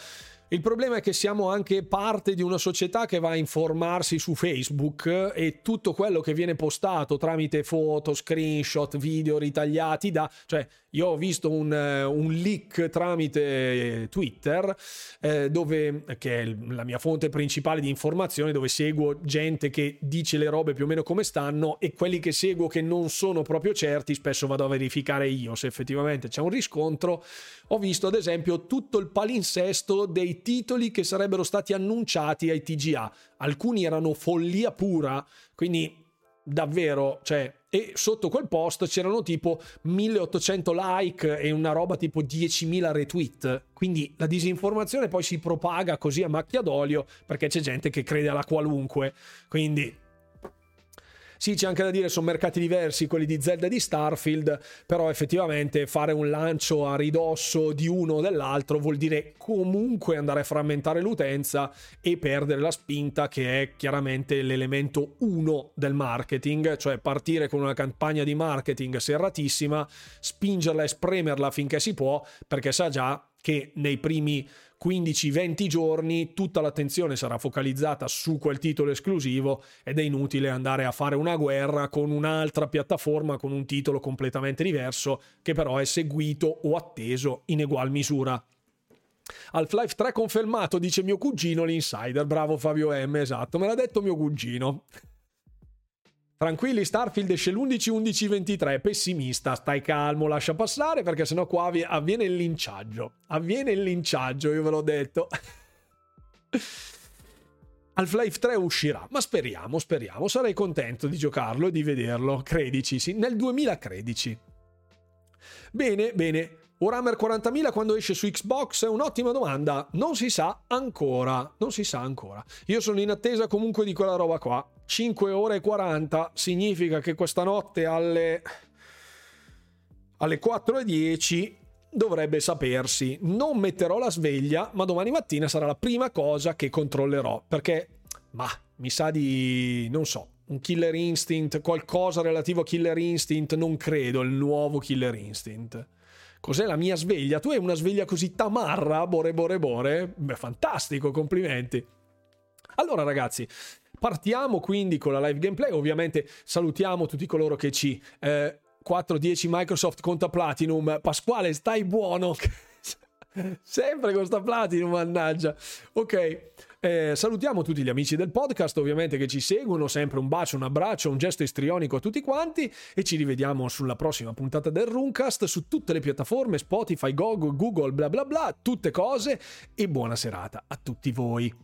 Speaker 1: il problema è che siamo anche parte di una società che va a informarsi su Facebook e tutto quello che viene postato tramite foto, screenshot, video ritagliati da... cioè io ho visto un, un leak tramite Twitter eh, dove, che è la mia fonte principale di informazione dove seguo gente che dice le robe più o meno come stanno e quelli che seguo che non sono proprio certi spesso vado a verificare io se effettivamente c'è un riscontro. Ho visto ad esempio tutto il palinsesto titoli che sarebbero stati annunciati ai TGA. Alcuni erano follia pura, quindi davvero, cioè, e sotto quel post c'erano tipo 1800 like e una roba tipo 10.000 retweet. Quindi la disinformazione poi si propaga così a macchia d'olio perché c'è gente che crede alla qualunque. Quindi sì, c'è anche da dire, sono mercati diversi quelli di Zelda e di Starfield, però effettivamente fare un lancio a ridosso di uno o dell'altro vuol dire comunque andare a frammentare l'utenza e perdere la spinta che è chiaramente l'elemento uno del marketing, cioè partire con una campagna di marketing serratissima, spingerla e spremerla finché si può, perché sa già che nei primi 15-20 giorni tutta l'attenzione sarà focalizzata su quel titolo esclusivo ed è inutile andare a fare una guerra con un'altra piattaforma con un titolo completamente diverso che però è seguito o atteso in egual misura. Half-Life 3 confermato, dice mio cugino l'insider. Bravo Fabio M, esatto, me l'ha detto mio cugino. Tranquilli, Starfield esce l'11-11-23, pessimista, stai calmo, lascia passare perché sennò qua avviene il linciaggio. Avviene il linciaggio, io ve l'ho detto. (laughs) Half-Life 3 uscirà, ma speriamo, speriamo, sarei contento di giocarlo e di vederlo, credici, sì, nel 2013. Bene, bene, Warhammer 40.000 quando esce su Xbox un'ottima domanda. Non si sa ancora. Non si sa ancora. Io sono in attesa comunque di quella roba qua. 5 ore e 40 significa che questa notte alle alle 4.10 dovrebbe sapersi. Non metterò la sveglia, ma domani mattina sarà la prima cosa che controllerò. Perché, ma mi sa di. non so. Un Killer Instinct, qualcosa relativo a Killer Instinct, non credo, il nuovo Killer Instinct. Cos'è la mia sveglia? Tu hai una sveglia così tamarra, bore bore bore? Beh, fantastico, complimenti. Allora ragazzi, partiamo quindi con la live gameplay. Ovviamente salutiamo tutti coloro che ci... Eh, 410 Microsoft conta Platinum. Pasquale, stai buono. (laughs) Sempre con sta Platinum, mannaggia. Ok. Eh, salutiamo tutti gli amici del podcast, ovviamente che ci seguono, sempre un bacio, un abbraccio, un gesto istrionico a tutti quanti e ci rivediamo sulla prossima puntata del Runcast su tutte le piattaforme Spotify, Google, Google, bla bla bla, tutte cose e buona serata a tutti voi.